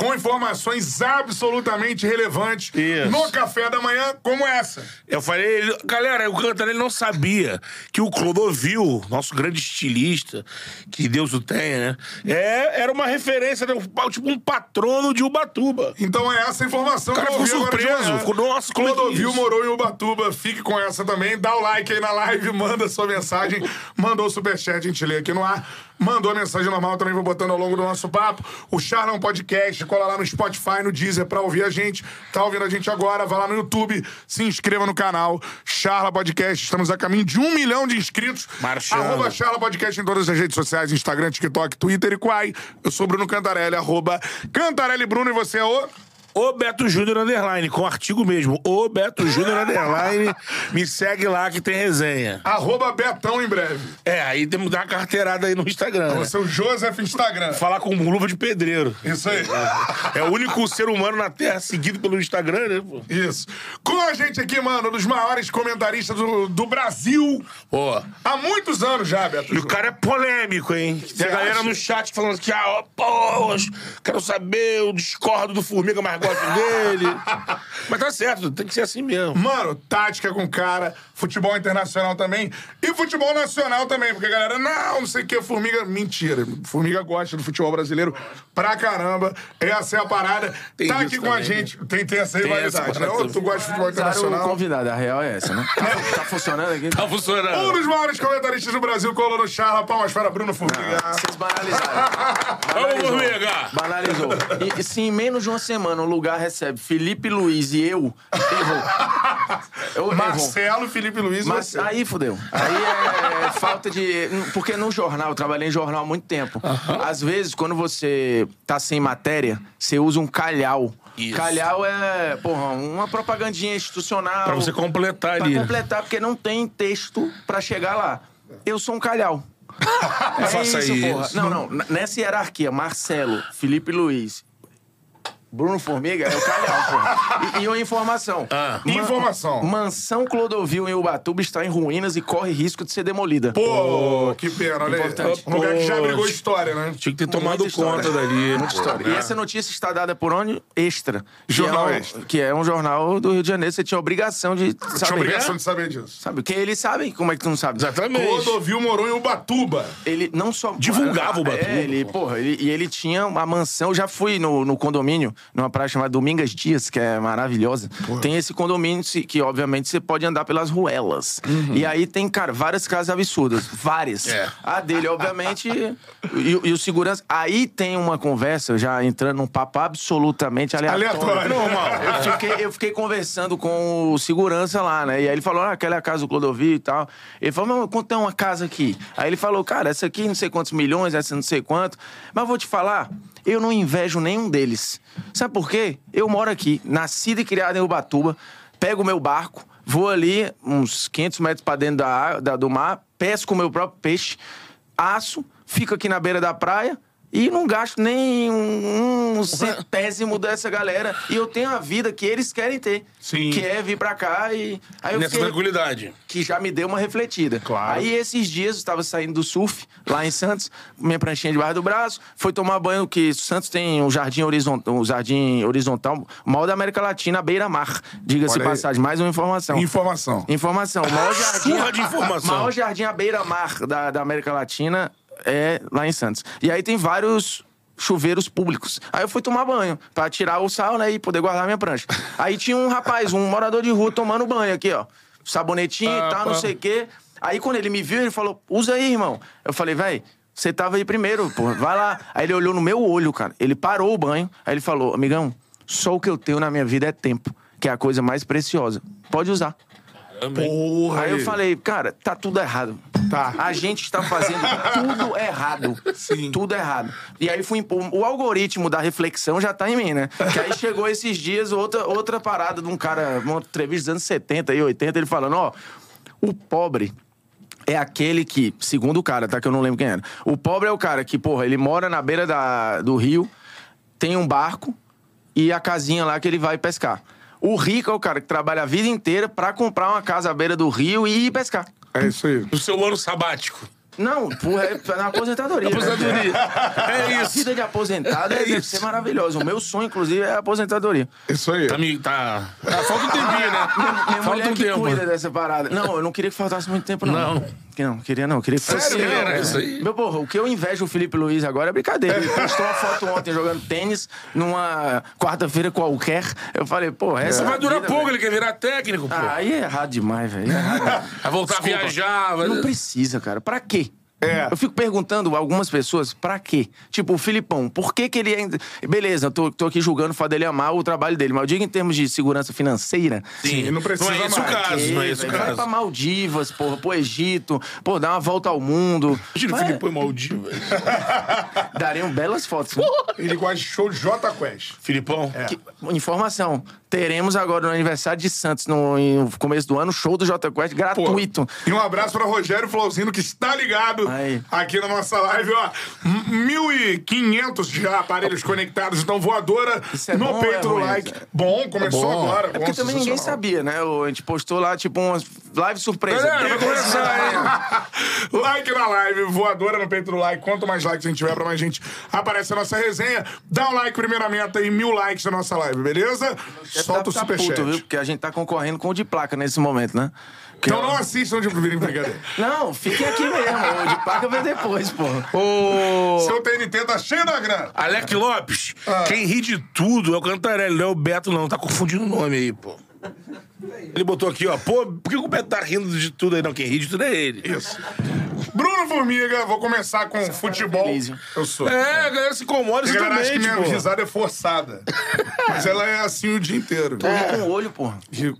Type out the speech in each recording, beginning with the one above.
com informações absolutamente relevantes Isso. no café da manhã, como essa. Eu falei, ele- galera, o Cantarelli não sabia que o Clodovil, nosso grande estilista, que Deus o tenha, né? É, era uma referência, né, tipo um patrono de Ubatuba. Então é essa a informação O cara que eu ficou surpreso, ficou, nossa, é Clodovil isso? morou em Ubatuba, fique com essa também. Dá o like aí na live, manda sua mensagem, mandou o superchat, a gente lê aqui no ar. Mandou a mensagem normal, também vou botando ao longo do nosso papo. O Charlão Podcast, cola lá no Spotify, no Deezer pra ouvir a gente. Tá ouvindo a gente agora, vai lá no YouTube, se inscreva no canal. Charla Podcast, estamos a caminho de um milhão de inscritos. Marchando. Arroba Charla Podcast em todas as redes sociais, Instagram, TikTok, Twitter e Quai. Eu sou Bruno Cantarelli, arroba Cantarelli Bruno e você é o... O Beto Júnior Underline, com artigo mesmo. O Beto Júnior Underline. Me segue lá que tem resenha. Arroba Betão em breve. É, aí temos que dar uma carteirada aí no Instagram. né? Você é o Joseph Instagram. Falar com luva de pedreiro. Isso aí. É o único ser humano na Terra seguido pelo Instagram, né? pô? Isso. Com a gente aqui, mano, um dos maiores comentaristas do, do Brasil. Pô. Há muitos anos já, Beto. E o cara é polêmico, hein? Tem a galera acha? no chat falando que, ah, ó, pô, quero saber, eu discordo do Formiga, mas gosto dele. mas tá certo, tem que ser assim mesmo. Mano, tática com cara, futebol internacional também e futebol nacional também, porque a galera, não, não sei o que, Formiga. Mentira, Formiga gosta do futebol brasileiro pra caramba. Essa é a parada. Tem tá aqui com a também, gente. Tem, tem essa rivalidade, né? Ou tu gosta de futebol o internacional? convidado, a real é essa, né? Tá, tá funcionando aqui? Tá funcionando. Um dos maiores comentaristas do Brasil colou no charla. Palmas para Bruno Formiga. Vocês banalizaram. Vamos. Formiga! Banalizou. E, e em menos de uma semana o lugar recebe Felipe Luiz e eu, errou. Eu. Marcelo, Felipe Luiz e Mas você. aí fudeu. Aí é falta de. Porque no jornal, eu trabalhei em jornal há muito tempo. Às vezes, quando você tá sem matéria, você usa um calhau. Isso. Calhau é, porra, uma propagandinha institucional. Pra você completar Pra ali. completar, porque não tem texto pra chegar lá. Eu sou um calhau. É faça isso, isso. porra. Não, não. Nessa hierarquia, Marcelo, Felipe Luiz, Bruno Formiga é o calhau, porra. E, e uma informação. Ah. Ma- Informação. Mansão Clodovil em Ubatuba está em ruínas e corre risco de ser demolida. Pô, que pena, olha aí. Importante. Um lugar que já Pô, abrigou história, né? Tinha que ter tomado Muita história. conta dali. Muita pô, história. né? E essa notícia está dada por onde? Extra. Que Jornal é um, Extra. Que é um jornal do Rio de Janeiro. Você tinha obrigação de Tinha saber. obrigação de saber disso. Sabe? Porque eles sabem como é que tu não sabe. Exatamente. Clodovil morou em Ubatuba. Ele não só. Divulgava o Ubatuba, É, ele, porra, ele, e ele tinha uma mansão. Eu já fui no, no condomínio, numa praia chamada Domingas Dias, que é maravilhosa. Tem esse condomínio que, obviamente, você pode andar pelas ruelas. E aí tem, cara, várias casas absurdas. Várias. É. A dele, obviamente, e, e o segurança. Aí tem uma conversa, já entrando num papo absolutamente aleatório. Aleatório. Normal. Eu fiquei, eu fiquei conversando com o segurança lá, né? E aí ele falou, ah, aquela é a casa do Clodovil e tal. Ele falou, mas quanto é uma casa aqui? Aí ele falou, cara, essa aqui não sei quantos milhões, essa não sei quanto. Mas vou te falar, eu não invejo nenhum deles. Sabe por quê? Eu moro aqui, nascido e criado em Ubatuba, pego o meu barco, vou ali uns 500 metros pra dentro da, da- do mar, pesco o meu próprio peixe, aço, fico aqui na beira da praia, E não gasto nem um, um centésimo dessa galera. E eu tenho a vida que eles querem ter. Sim. Que é vir pra cá e. Aí eu Nessa fiquei- tranquilidade. que já me deu uma refletida. Claro. Aí esses dias eu estava saindo do surf, lá em Santos, minha pranchinha debaixo do braço, foi tomar banho, que Santos tem um jardim horizontal, um jardim horizontal, o maior da América Latina, beira-mar. Diga-se Olha aí. passagem, mais uma informação. Informação. Informação. O maior jardim, Surra de informação. Maior jardim à beira-mar da, da América Latina é lá em Santos. E aí tem vários chuveiros públicos. Aí eu fui tomar banho, pra tirar o sal, né, e poder guardar minha prancha. Aí tinha um rapaz, um morador de rua, tomando banho aqui, ó. Sabonetinho e tal, não sei o quê. Aí quando ele me viu, ele falou, usa aí, irmão. Eu falei, véi, você tava aí primeiro, pô, vai lá. Aí ele olhou no meu olho, cara. Ele parou o banho, aí ele falou, amigão, só o que eu tenho na minha vida é tempo, que é a coisa mais preciosa. Pode usar. Porra. Aí eu falei, cara, tá tudo errado. Tá. A gente está fazendo tudo errado. Sim. Tudo errado. E aí fui impor. O algoritmo da reflexão já tá em mim, né? Que aí chegou esses dias outra, outra parada de um cara, uma entrevista dos anos 70 e 80, ele falando, ó, o pobre. É aquele que, segundo o cara, tá? Que eu não lembro quem era. O pobre é o cara que, porra, ele mora na beira da, do rio, tem um barco e a casinha lá que ele vai pescar. O rico é o cara que trabalha a vida inteira pra comprar uma casa à beira do rio e ir pescar. É isso aí. No seu ano sabático. Não, porra, é na aposentadoria. Aposentadoria. É A isso. vida de aposentado É deve isso. ser maravilhosa. O meu sonho, inclusive, é a aposentadoria. Isso aí. Tá, me- tá... Ah, falta um tempinho, né? Minha falta mulher um que tempo. cuida dessa parada. Não, eu não queria que faltasse muito tempo, não. Não. Que não, queria não. Queria que fosse... Sério, Não, é. isso aí? Meu, porra, o que eu invejo o Felipe Luiz agora é brincadeira. Ele postou uma foto ontem jogando tênis numa quarta-feira qualquer. Eu falei, porra, essa Vai é a durar vida, pouco, velho. ele quer virar técnico, pô. Ah, aí é errado demais, velho. É. Vai voltar Desculpa. a viajar. vai- Não precisa, cara. Pra quê? É. Eu fico perguntando a algumas pessoas, pra quê? Tipo, o Filipão, por que que ele ainda... Beleza, eu tô, tô aqui julgando o fato dele amar o trabalho dele, mas eu digo em termos de segurança financeira... Sim, não precisa é esse mais. o caso, não é esse o Vai pra caso. Maldivas, porra, pro Egito, pô, dá uma volta ao mundo. Imagina o Vai, Filipão e Maldivas. Dariam belas fotos. né? Ele gosta de show de J Quest. Filipão? Que- informação. Teremos agora no aniversário de Santos, no, no começo do ano, show do Jota Quest Pô, gratuito. E um abraço pra Rogério Flauzino, que está ligado Aí. aqui na nossa live, ó. 1.500 já aparelhos conectados, então voadora é no bom ou peito é do ruim? like. Bom, começou bom. agora. É porque bom, também ninguém sabia, né? O- A gente postou lá, tipo, umas live surpresa. Começar, hein? like na live, voadora no peito do like. Quanto mais likes a gente tiver, pra mais gente aparece a nossa resenha. Dá um like, primeira meta aí, mil likes na nossa live, beleza? Solta o tá superchat. puto, viu? Porque a gente tá concorrendo com o de placa nesse momento, né? Porque Então eu- não assistam de brincadeira. Não, fiquem aqui mesmo. O de placa vem depois, pô. Ô... Seu TNT tá cheio da grana. Alec Lopes, Ah. quem ri de tudo é o Cantarelli, não é o Beto, não. Tá confundindo o nome aí, pô. Ele botou aqui, ó. Pô, por que o Beto tá rindo de tudo aí? Não, quem ri de tudo é ele. Isso. Bruno Formiga, vou começar com futebol. Eu sou. É, a galera se incomoda A galera acha que minha risada é forçada. Mas ela é assim o dia inteiro. Tô ri com o olho, pô.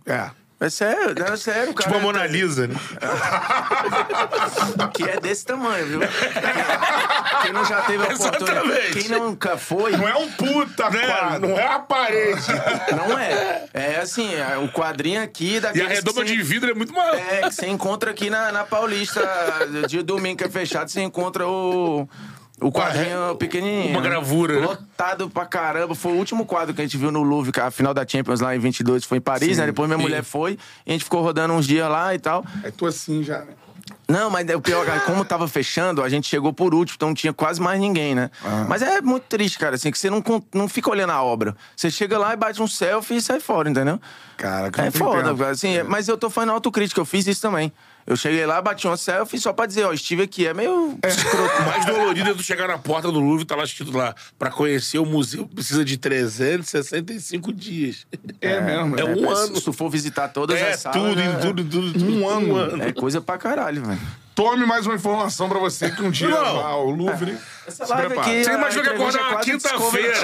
É. É sério, é sério, cara. Tipo a Mona Lisa, né? Que é desse tamanho, viu? Quem não já teve a oportunidade. Exatamente. Quem nunca foi. Não é um puta Né? quadro. Não é a parede. Não é. É assim, é o quadrinho aqui E daqueles a redoma de vidro é muito maior. É, que você encontra aqui na, na Paulista, de domingo que é fechado, você encontra o. O quadrinho pequenininho. Uma gravura, né? Lotado pra caramba. Foi o último quadro que a gente viu no Louvre, a final da Champions lá em 22 foi em Paris, né? Depois minha sim. mulher foi. E a gente ficou rodando uns dias lá e tal. É tu assim já, né? Não, mas o pior, cara, como tava fechando, a gente chegou por último, então não tinha quase mais ninguém, né? Mas é muito triste, cara, assim, que você não, não fica olhando a obra. Você chega lá e bate um selfie e sai fora, entendeu? Cara, que É foda, tempo. cara, assim, mas eu tô fazendo autocrítica, eu fiz isso também. Eu cheguei lá, bati uma selfie só pra dizer, ó, estive aqui. É meio escroto. O mais dolorido é tu chegar na porta do Louvre e tá lá escrito lá, pra conhecer o museu precisa de 365 dias. É mesmo. É um mas ano. Se tu for visitar todas É, as salas... tudo, é- em tudo, tudo, tudo. Um ano. É coisa pra caralho, velho. Tome mais uma informação pra você que um dia Não. vá ao Louvre. Essa se live prepara. aqui, Você a imagina que acordar é na quinta-feira.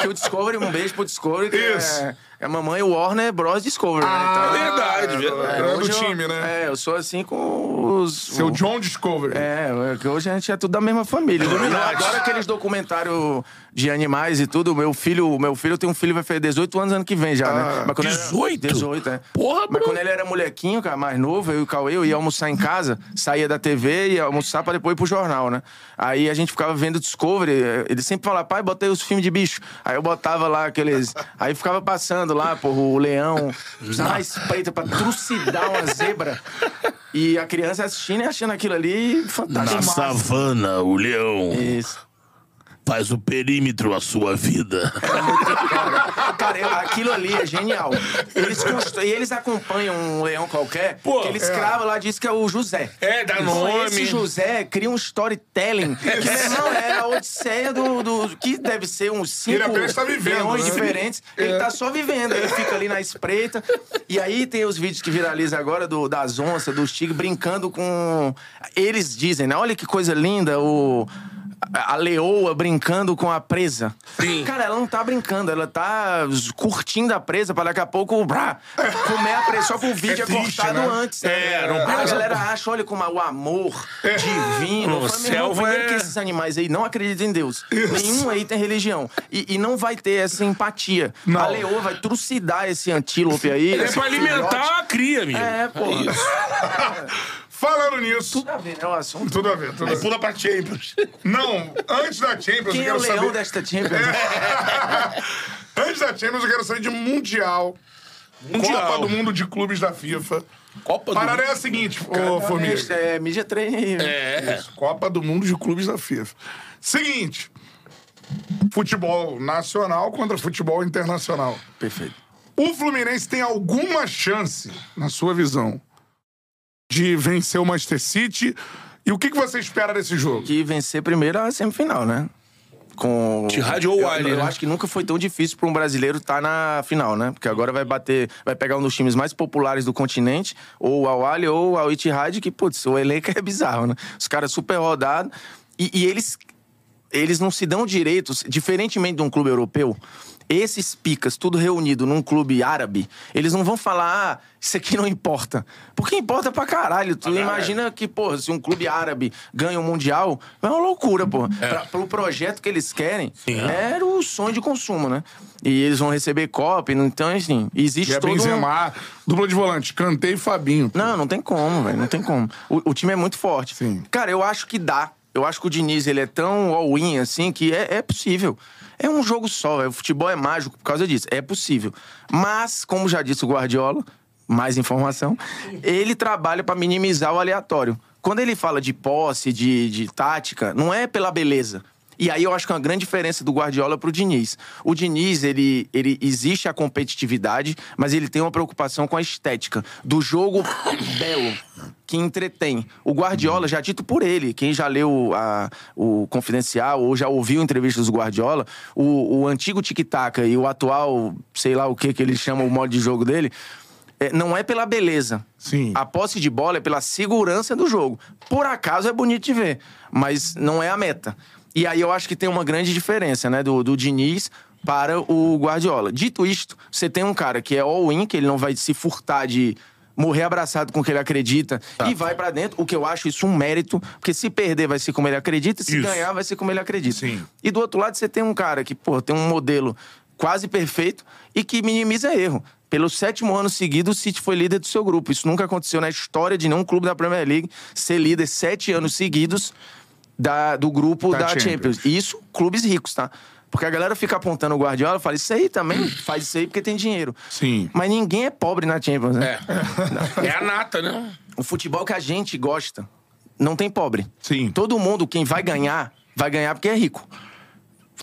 Que o Discovery, um beijo pro Discovery, que Isso. é, é a mamãe Warner Bros. Discovery, né? Então, verdade, é, verdade. é do hoje eu- time, né? É, eu sou assim com os... Seu John Discovery. É, é que hoje a gente é tudo da mesma família. Adoro aqueles documentários de animais e tudo. Meu filho, o meu filho tem um filho vai fazer 18 anos ano que vem já, né? Mas quando ele era- 18? 18, é. Porra, Mas Bruno. quando ele era molequinho, cara, mais novo, eu e o Cauê, eu ia almoçar em casa, saía da TV, ia almoçar pra depois ir pro jornal. Final, né? Aí a gente ficava vendo Discovery, ele sempre falava, pai, botei os filmes de bicho. Aí eu botava lá aqueles. Aí ficava passando lá, porra, o leão, usando a espreita pra trucidar uma zebra. E a criança assistindo e achando aquilo ali fantástico. Na savana, o leão Isso. Faz o perímetro à sua vida. Cara, eu- aquilo ali é genial. Eles E eles acompanham um leão qualquer, Pô, que eles cravam lá, diz que é o José. É, dá Então, nome. Esse José cria um storytelling. Que, meu irmão, é a odisseia do, do- Que deve ser uns cinco Ele apenas tá vivendo, leões né? diferentes. Ele tá só vivendo. Ele fica ali na espreita. E aí tem os vídeos que viralizam agora do, das onças, dos tigres, brincando com... Eles dizem, né? Olha que coisa linda, o... A leoa brincando com a presa. Sim. Cara, ela não tá brincando, ela tá curtindo a presa pra daqui a pouco brá, comer a presa. Só que o vídeo é, É triste, cortado né? antes. É, né? não a galera acha, olha como é o amor divino. Meu irmão, selva primeiro é- que esses animais aí não acreditam em Deus. Nenhum aí tem religião. E, e não vai ter essa empatia. Não. A leoa vai trucidar esse antílope aí. É pra alimentar filhote. a cria, amigo. É, pô. Falando nisso. Tudo a ver, né? O assunto. Tudo a ver, tudo a ver. pula pra Champions. Não, antes da Champions, Quem eu é o quero leão saber. desta Champions? Antes da Champions, eu quero saber de Mundial. Mundial. Copa do Mundo de Clubes da FIFA. Copa A do parada é a seguinte, ô Formiga. É, mídia treino. É. Copa do Mundo de Clubes da FIFA. Seguinte. Futebol nacional contra futebol internacional. Perfeito. O Fluminense tem alguma chance, na sua visão, de vencer o Manchester City? E o que, que você espera desse jogo? que vencer primeiro a semifinal, né? Com. Tihad ou eu, Wiley, eu né? acho que nunca foi tão difícil para um brasileiro estar na final, né? Porque agora vai bater, vai pegar um dos times mais populares do continente, ou o Al-Ali ou o Itihad, que, putz, o elenco é bizarro, né? Os caras super rodados. E, e eles, eles não se dão direitos, diferentemente de um clube europeu. Esses picas, tudo reunido num clube árabe, eles não vão falar, ah, isso aqui não importa. Porque importa pra caralho. Tu imagina que, pô, se um clube árabe ganha um mundial, é uma loucura, pô. Pra, pro projeto que eles querem, era o sonho de consumo, né? E eles vão receber Copa, então, assim, existe Que é todo um... Dupla de volante, Cantei e Fabinho. Não, não tem como, velho. Não tem como. O, o time é muito forte. Sim. Cara, eu acho que dá. Eu acho que o Diniz, ele é tão all-in, assim, que é, é possível. É um jogo só, véio. o futebol é mágico por causa disso. É possível. Mas, como já disse o Guardiola, mais informação, ele trabalha pra minimizar o aleatório. Quando ele fala de posse, de, de tática, não é pela beleza. E aí eu acho que é uma grande diferença do Guardiola pro Diniz. O Diniz, ele, ele existe a competitividade, mas ele tem uma preocupação com a estética do jogo belo, que entretém. O Guardiola, já dito por ele, quem já leu a- o Confidencial ou já ouviu entrevistas do Guardiola, o, o antigo tic-tac e o atual, sei lá o que que ele chama o modo de jogo dele, é, não é pela beleza. Sim. A posse de bola é pela segurança do jogo. Por acaso é bonito de ver, mas não é a meta. E aí eu acho que tem uma grande diferença, né, do, do Diniz para o Guardiola. Dito isto, você tem um cara que é all-in, que ele não vai se furtar de morrer abraçado com o que ele acredita e vai pra dentro, o que eu acho isso um mérito, porque se perder vai ser como ele acredita, se Isso. ganhar vai ser como ele acredita. Sim. E do outro lado você tem um cara que, pô, tem um modelo quase perfeito e que minimiza erro. Pelo sétimo ano seguido, o City foi líder do seu grupo. Isso nunca aconteceu na história de nenhum clube da Premier League ser líder sete anos seguidos da- do grupo Da da, Champions. Champions. E isso, clubes ricos, tá? Porque a galera fica apontando o Guardiola e fala, isso aí também faz isso aí porque tem dinheiro. Sim. Mas ninguém é pobre na Champions, né? É. É a nata, né? O futebol que a gente gosta não tem pobre. Sim. Todo mundo, quem vai ganhar, vai ganhar porque é rico.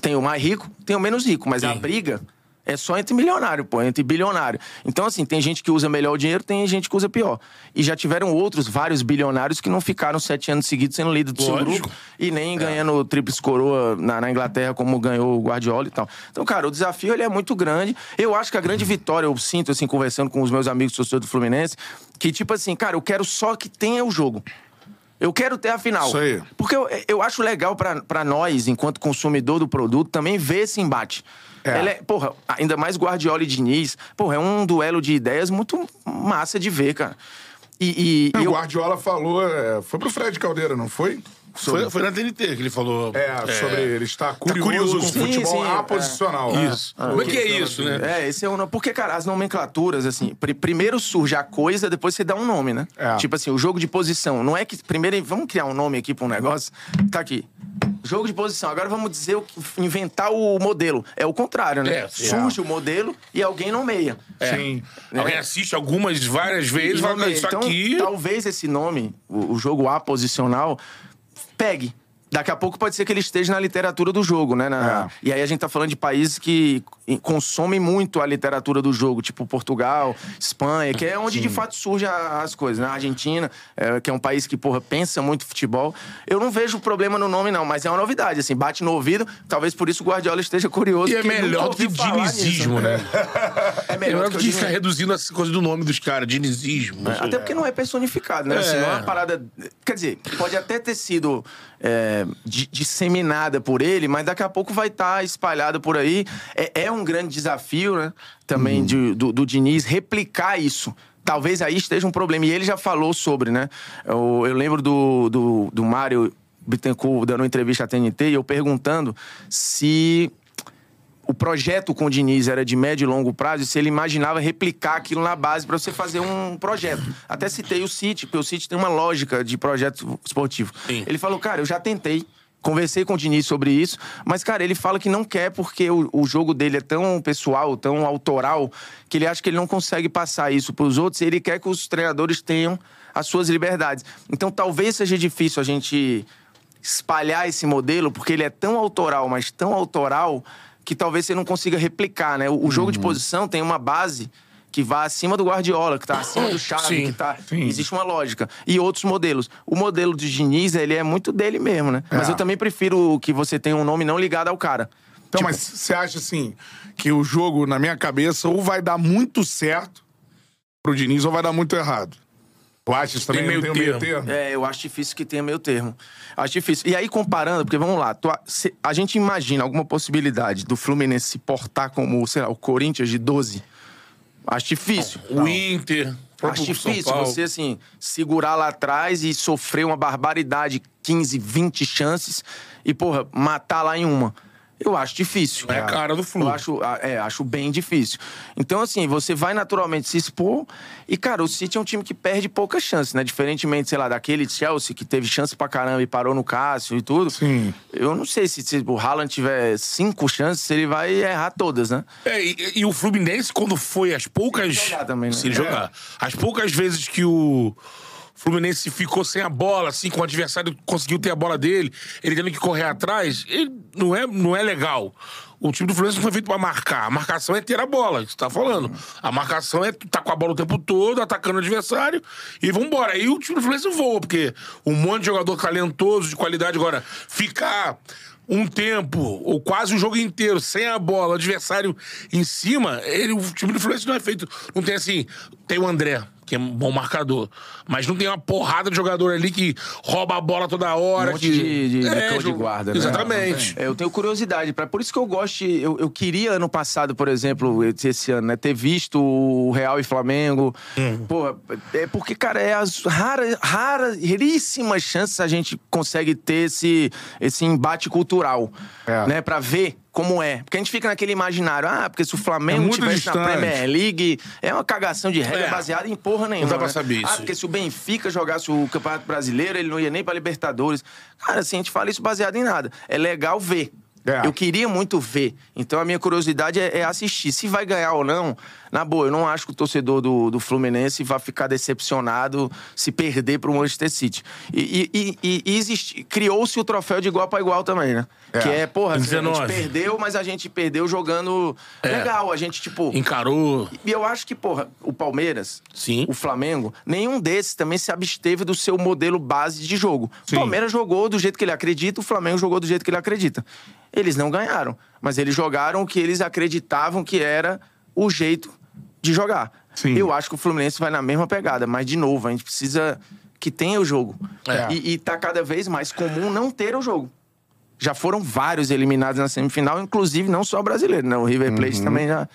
Tem o mais rico, tem o menos rico, mas a Sim. briga é só entre milionário, pô, entre bilionário. Então, assim, tem gente que usa melhor o dinheiro, tem gente que usa pior. E já tiveram outros, vários bilionários, que não ficaram sete anos seguidos sendo líder do seu Lógico. grupo e nem ganhando tríplice coroa na, na Inglaterra, como ganhou o Guardiola e tal. Então, cara, o desafio ele é muito grande. Eu acho que a grande vitória, eu sinto, assim, conversando com os meus amigos torcedores do Fluminense, que, tipo assim, cara, eu quero só que tenha o jogo. Eu quero ter a final. Isso aí. Porque eu, eu acho legal pra nós, enquanto consumidor do produto, também ver esse embate. É. Ela é, porra, ainda mais Guardiola e Diniz. Porra, é um duelo de ideias muito massa de ver, cara. E, e O eu, Guardiola falou, é, foi pro Fred Caldeira, não foi? Foi, foi na TNT que ele falou. É, sobre ele estar curioso, curioso. com Sim, futebol sim, aposicional. Isso. Como é que é isso, né? É, esse é o nome. Porque, cara, as nomenclaturas, assim, pri- primeiro surge a coisa, depois você dá um nome, né? É. Tipo assim, o jogo de posição. Não é que. Primeiro, vamos criar um nome aqui pra um negócio. Tá aqui. Jogo de posição. Agora vamos dizer o que- inventar o modelo. É o contrário, né? É. Surge o modelo e alguém nomeia. É. Sim. Alguém assiste algumas, várias vezes, E fala, nomeia. isso então, aqui. talvez esse nome, o, o jogo A posicional, pegue. Daqui a pouco pode ser que ele esteja na literatura do jogo, né? Na- É. E aí a gente tá falando de países que consomem muito a literatura do jogo, tipo Portugal, Espanha, que é onde de fato surgem as coisas, né? A Argentina, é, que é um país que, porra, pensa muito futebol. Eu não vejo problema no nome, não, mas é uma novidade, assim, bate no ouvido, talvez por isso o Guardiola esteja curioso. E é porque ele melhor nunca do que nisso. dinizismo, né? É É melhor melhor do que que o ficar reduzindo essa coisa do nome dos caras, dinizismo. Até porque não é personificado, né? Assim, É. não é uma parada. Quer dizer, pode até ter sido é, di- disseminada por ele, mas daqui a pouco vai estar espalhado por aí. É, é um grande desafio, né? Também de- do, do Diniz replicar isso. Talvez aí esteja um problema. E ele já falou sobre, né? Eu, eu lembro do, do, do Mário Bittencourt dando uma entrevista à TNT e eu perguntando se o projeto com o Diniz era de médio e longo prazo, e se ele imaginava replicar aquilo na base para você fazer um projeto. Até citei o City, porque o City tem uma lógica de projeto esportivo. Sim. Ele falou, cara, eu já tentei. Conversei com o Diniz sobre isso, mas, cara, ele fala que não quer porque o, o jogo dele é tão pessoal, tão autoral, que ele acha que ele não consegue passar isso pros outros e ele quer que os treinadores tenham as suas liberdades. Então, talvez seja difícil a gente espalhar esse modelo, porque ele é tão autoral, mas tão autoral, que talvez você não consiga replicar, né? O, o jogo Uhum. de posição tem uma base que vai acima do Guardiola, que tá acima do Xavi, Sim, que tá... Existe uma lógica. E outros modelos. O modelo de Diniz, ele é muito dele mesmo, né? Mas É. eu também prefiro que você tenha um nome não ligado ao cara. Então, Tipo, mas você acha assim que o jogo, na minha cabeça, ou vai dar muito certo pro Diniz ou vai dar muito errado? Tu acha isso também? Tem não meio tem o meio termo. termo? É, eu acho difícil que tenha meio termo. Acho difícil. E aí, comparando, porque vamos lá, tu a, se- a gente imagina alguma possibilidade do Fluminense se portar como, sei lá, o Corinthians de 12. Acho difícil. O Inter, Acho difícil você, assim, segurar lá atrás e sofrer uma barbaridade, 15, 20 chances, e, porra, matar lá em uma. Eu acho difícil. É a cara do Flu. Eu acho, ah, é, acho bem difícil. Então, assim, você vai naturalmente se expor. E, cara, o City é um time que perde poucas chances, né? Diferentemente, sei lá, daquele Chelsea que teve chance pra caramba e parou no Cássio e tudo. Sim. Eu não sei se, se o Haaland tiver cinco chances, ele vai errar todas, né? É, e, e o Fluminense, quando foi as poucas. Se ele jogar também, né? Se ele É. jogar. As poucas vezes que o Fluminense ficou sem a bola, assim, com o adversário conseguiu ter a bola dele, ele tendo que correr atrás, não é, não é legal. O time do Fluminense não foi feito pra marcar. A marcação é ter a bola, que você tá falando. A marcação é tá com a bola o tempo todo, atacando o adversário e vambora. Aí o time do Fluminense voa, porque um monte de jogador talentoso, de qualidade, agora ficar um tempo, ou quase o jogo inteiro, sem a bola, adversário em cima, ele, o time do Fluminense não é feito. Não tem assim. Tem o André, que é um bom marcador. Mas não tem uma porrada de jogador ali que rouba a bola toda hora. Um monte que... de, de, de É, de guarda, né? Exatamente. É, eu tenho curiosidade. Pra, por isso que eu gosto. de- Eu, eu queria ano passado, por exemplo, esse ano, né, ter visto o Real e Flamengo. Hum. Pô, é porque, cara, é as raras, raras, raríssimas chances a gente consegue ter esse, esse embate cultural. É. Né, pra ver como é. Porque a gente fica naquele imaginário, ah, porque se o Flamengo É tivesse na distante. Premier League, é uma cagação de regra É. baseada em porra nenhuma. dá pra né? saber Ah, isso. porque se o Benfica jogasse o Campeonato Brasileiro, ele não ia nem pra Libertadores. Cara, assim, a gente fala isso baseado em nada. É legal ver. É. Eu queria muito ver. Então a minha curiosidade é, é assistir. Se vai ganhar ou não, na boa, eu não acho que o torcedor do, do Fluminense vai ficar decepcionado se perder pro Manchester City. E, e- e- e existe- criou-se o troféu de igual para igual também, né? É. Que é, porra, assim, a 19. gente perdeu, mas a gente perdeu jogando É. legal. A gente, tipo. Encarou. E eu acho que, porra, o Palmeiras, Sim. o Flamengo, nenhum desses também se absteve do seu modelo base de jogo. Sim. O Palmeiras jogou do jeito que ele acredita, o Flamengo jogou do jeito que ele acredita. Eles não ganharam, mas eles jogaram o que eles acreditavam que era o jeito de jogar. Sim. Eu acho que o Fluminense vai na mesma pegada, mas de novo, a gente precisa que tenha o jogo. É. E, e tá cada vez mais comum não ter o jogo. Já foram vários eliminados na semifinal, inclusive não só brasileiro, né? O River Plate também já.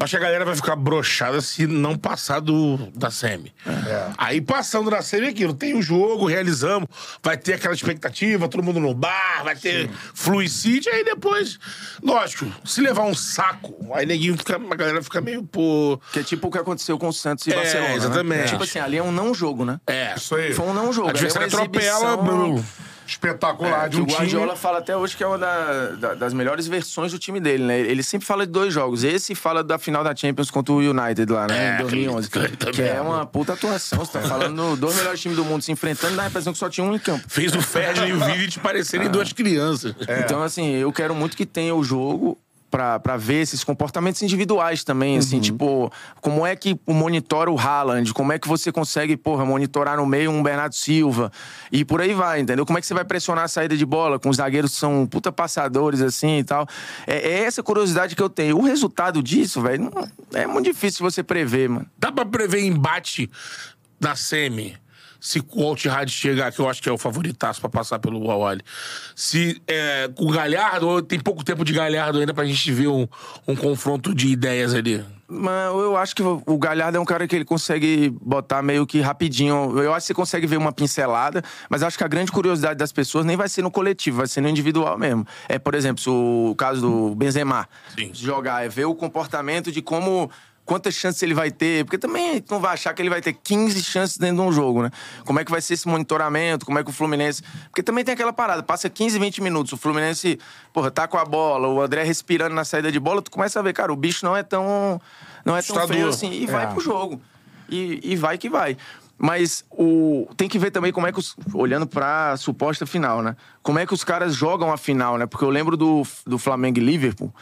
Acho que a galera vai ficar broxada se não passar do, da semi. Aí passando da semi é aquilo, tem o jogo, realizamos, vai ter aquela expectativa, todo mundo no bar, vai ter fluicide, aí depois, lógico, se levar um saco, aí neguinho fica, a galera fica meio, pô... Que é tipo o que aconteceu com o Santos e É, Barcelona. né? exatamente. Tipo assim, ali é um não jogo, né? É, Isso aí. Foi um não jogo. a é uma atropela... exibição-. Espetacular de que um o Guardiola time. fala até hoje que é uma da- da- das melhores versões do time dele, né? Ele sempre fala de dois jogos. Esse fala da final da Champions contra o United lá, né? É, em 2011. aquele- Que, aquele que é uma puta atuação. Você tá falando dos melhores times do mundo se enfrentando, dá a impressão que só tinha um em campo. Fez o Ferdinand e o Vidic parecerem duas crianças. Então, assim, eu quero muito que tenha o jogo pra, pra ver esses comportamentos individuais também, assim, tipo, como é que monitora o Haaland, como é que você consegue, porra, monitorar no meio um Bernardo Silva e por aí vai, entendeu? Como é que você vai pressionar a saída de bola com os zagueiros que são puta passadores, assim, e tal. É, é essa curiosidade que eu tenho. O resultado disso, velho, é muito difícil você prever, mano. Dá pra prever embate na semi? Se o Altihad chegar, que eu acho que é o favoritaço pra passar pelo Wawali. Se é, o Galhardo, tem pouco tempo de Galhardo ainda pra gente ver um, um confronto de ideias ali. Mas eu acho que o Galhardo é um cara que ele consegue botar meio que rapidinho. Eu acho que você consegue ver uma pincelada, mas acho que a grande curiosidade das pessoas nem vai ser no coletivo, vai ser no individual mesmo. É, por exemplo, se o caso do Benzema Sim. jogar, é ver o comportamento de como. Quantas chances ele vai ter? Porque também não vai achar que ele vai ter 15 chances dentro de um jogo, né? Como é que vai ser esse monitoramento? Como é que o Fluminense. Porque também tem aquela parada, passa 15, 20 minutos, o Fluminense, porra, tá com a bola, o André respirando na saída de bola, tu começa a ver, cara, o bicho não é tão. Não é tão Assustador. feio assim. E vai É. pro jogo. E, e vai que vai. Mas o, tem que ver também como é que os. Olhando pra suposta final, né? Como é que os caras jogam a final, né? Porque eu lembro do, do Flamengo e Liverpool.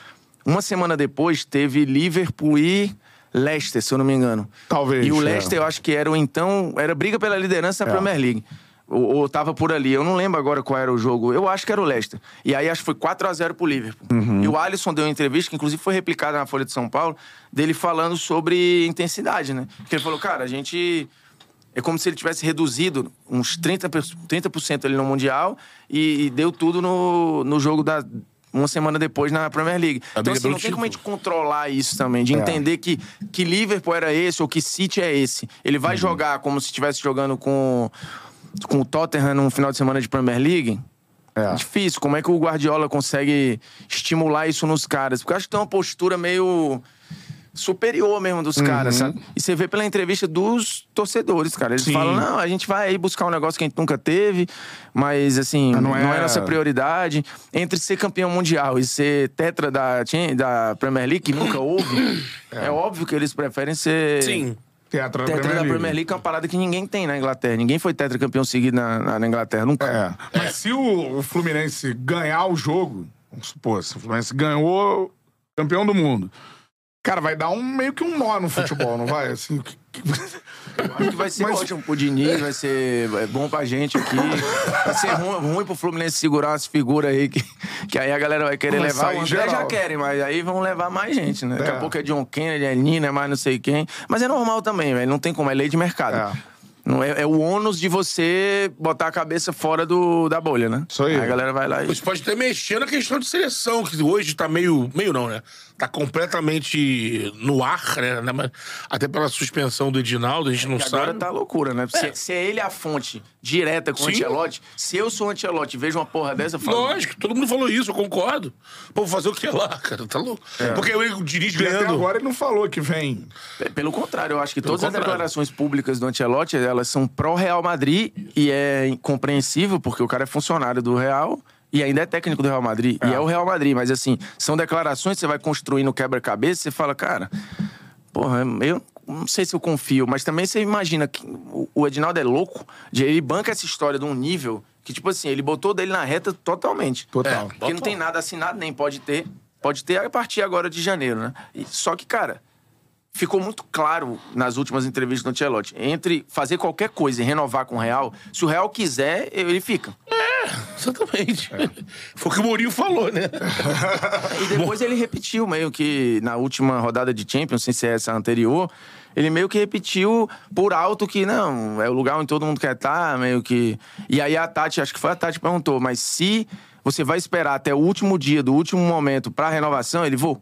Uma semana depois teve Liverpool e Leicester, se eu não me engano. Talvez, E o é. Leicester, eu acho que era o então. Era briga pela liderança na É. Premier League. Ou, ou tava por ali. Eu não lembro agora qual era o jogo. Eu acho que era o Leicester. E aí acho que foi 4 a 0 pro Liverpool. Uhum. E o Alisson deu uma entrevista, que inclusive foi replicada na Folha de São Paulo, dele falando sobre intensidade, né? Porque ele falou, cara, a gente. É como se ele tivesse reduzido uns 30%, per- 30% ali no Mundial e, e deu tudo no, no jogo da. Uma semana depois na Premier League. A Então, assim, não tem como a gente título. controlar isso também, de entender que, que Liverpool era esse ou que City é esse. Ele vai jogar como se estivesse jogando com, com o Tottenham num final de semana de Premier League. É. Difícil. Como é que o Guardiola consegue estimular isso nos caras? Porque eu acho que tem uma postura meio superior mesmo dos caras, sabe? E você vê pela entrevista dos torcedores, cara. Eles Sim. falam, não, a gente vai aí buscar um negócio que a gente nunca teve, mas assim, Mas não não é... é- nossa prioridade. Entre ser campeão mundial e ser tetra da, da Premier League, que nunca houve, é. óbvio que eles preferem ser... Sim. Tetra da Tetra Premier da League. Premier League, é uma parada que ninguém tem na Inglaterra. Ninguém foi tetracampeão seguido na, na, na Inglaterra, nunca. É. Mas se o, o Fluminense ganhar o jogo, vamos supor, se o Fluminense ganhou campeão do mundo, cara, vai dar um meio que um nó no futebol, não vai? Assim, que- que- Acho que vai ser Mas- ótimo pro Diniz, vai ser é bom pra gente aqui. Vai ser ruim, ruim pro Fluminense segurar umas figuras aí que, que aí a galera vai querer levar. sair O André geral. já querem, mas aí vão levar mais gente, né? Daqui É. a pouco é John Kennedy, é Nina, é mais não sei quem. Mas é normal também, velho. Não tem como, é lei de mercado. É. Não é, é o ônus de você botar a cabeça fora do, da bolha, né? Isso aí. a galera vai lá e. Você pode até mexer na questão de seleção, que hoje tá meio. meio não, né? Tá completamente no ar, né? Até pela suspensão do Edinaldo, a gente não Que agora sabe. tá loucura, né? Se, se é ele a fonte direta com o Sim. Ancelotti, se eu sou o Ancelotti e vejo uma porra dessa, eu falo. Lógico, todo mundo falou isso, eu concordo. Pô, vou fazer o que lá, cara? Tá louco. Porque o Diniz e até ganhando. agora ele não falou que vem. É, Pelo contrário, eu acho que Pelo todas as contrário. declarações públicas do Ancelotti, elas são pró-Real Madrid e é incompreensível porque o cara é funcionário do Real e ainda é técnico do Real Madrid. E é o Real Madrid, mas assim, são declarações que você vai construindo quebra-cabeça, você fala, cara, porra, eu não sei se eu confio, mas também você imagina que o- Edinaldo é louco, de ele banca essa história de um nível que, tipo assim, ele botou dele na reta totalmente. Total. Porque não tem nada assinado, nem pode ter. Pode ter a partir agora de janeiro, né? E- só que, cara, ficou muito claro nas últimas entrevistas do Ancelotti. Entre fazer qualquer coisa e renovar com o Real, se o Real quiser, ele fica. Exatamente. Foi o que o Mourinho falou, né? E depois ele repetiu meio que na última rodada de Champions, sem ser essa anterior, ele meio que repetiu por alto que não, é o lugar onde todo mundo quer estar, meio que. E aí a Tati, acho que foi a Tati que perguntou, mas se você vai esperar até o último dia, do último momento pra renovação, ele vou.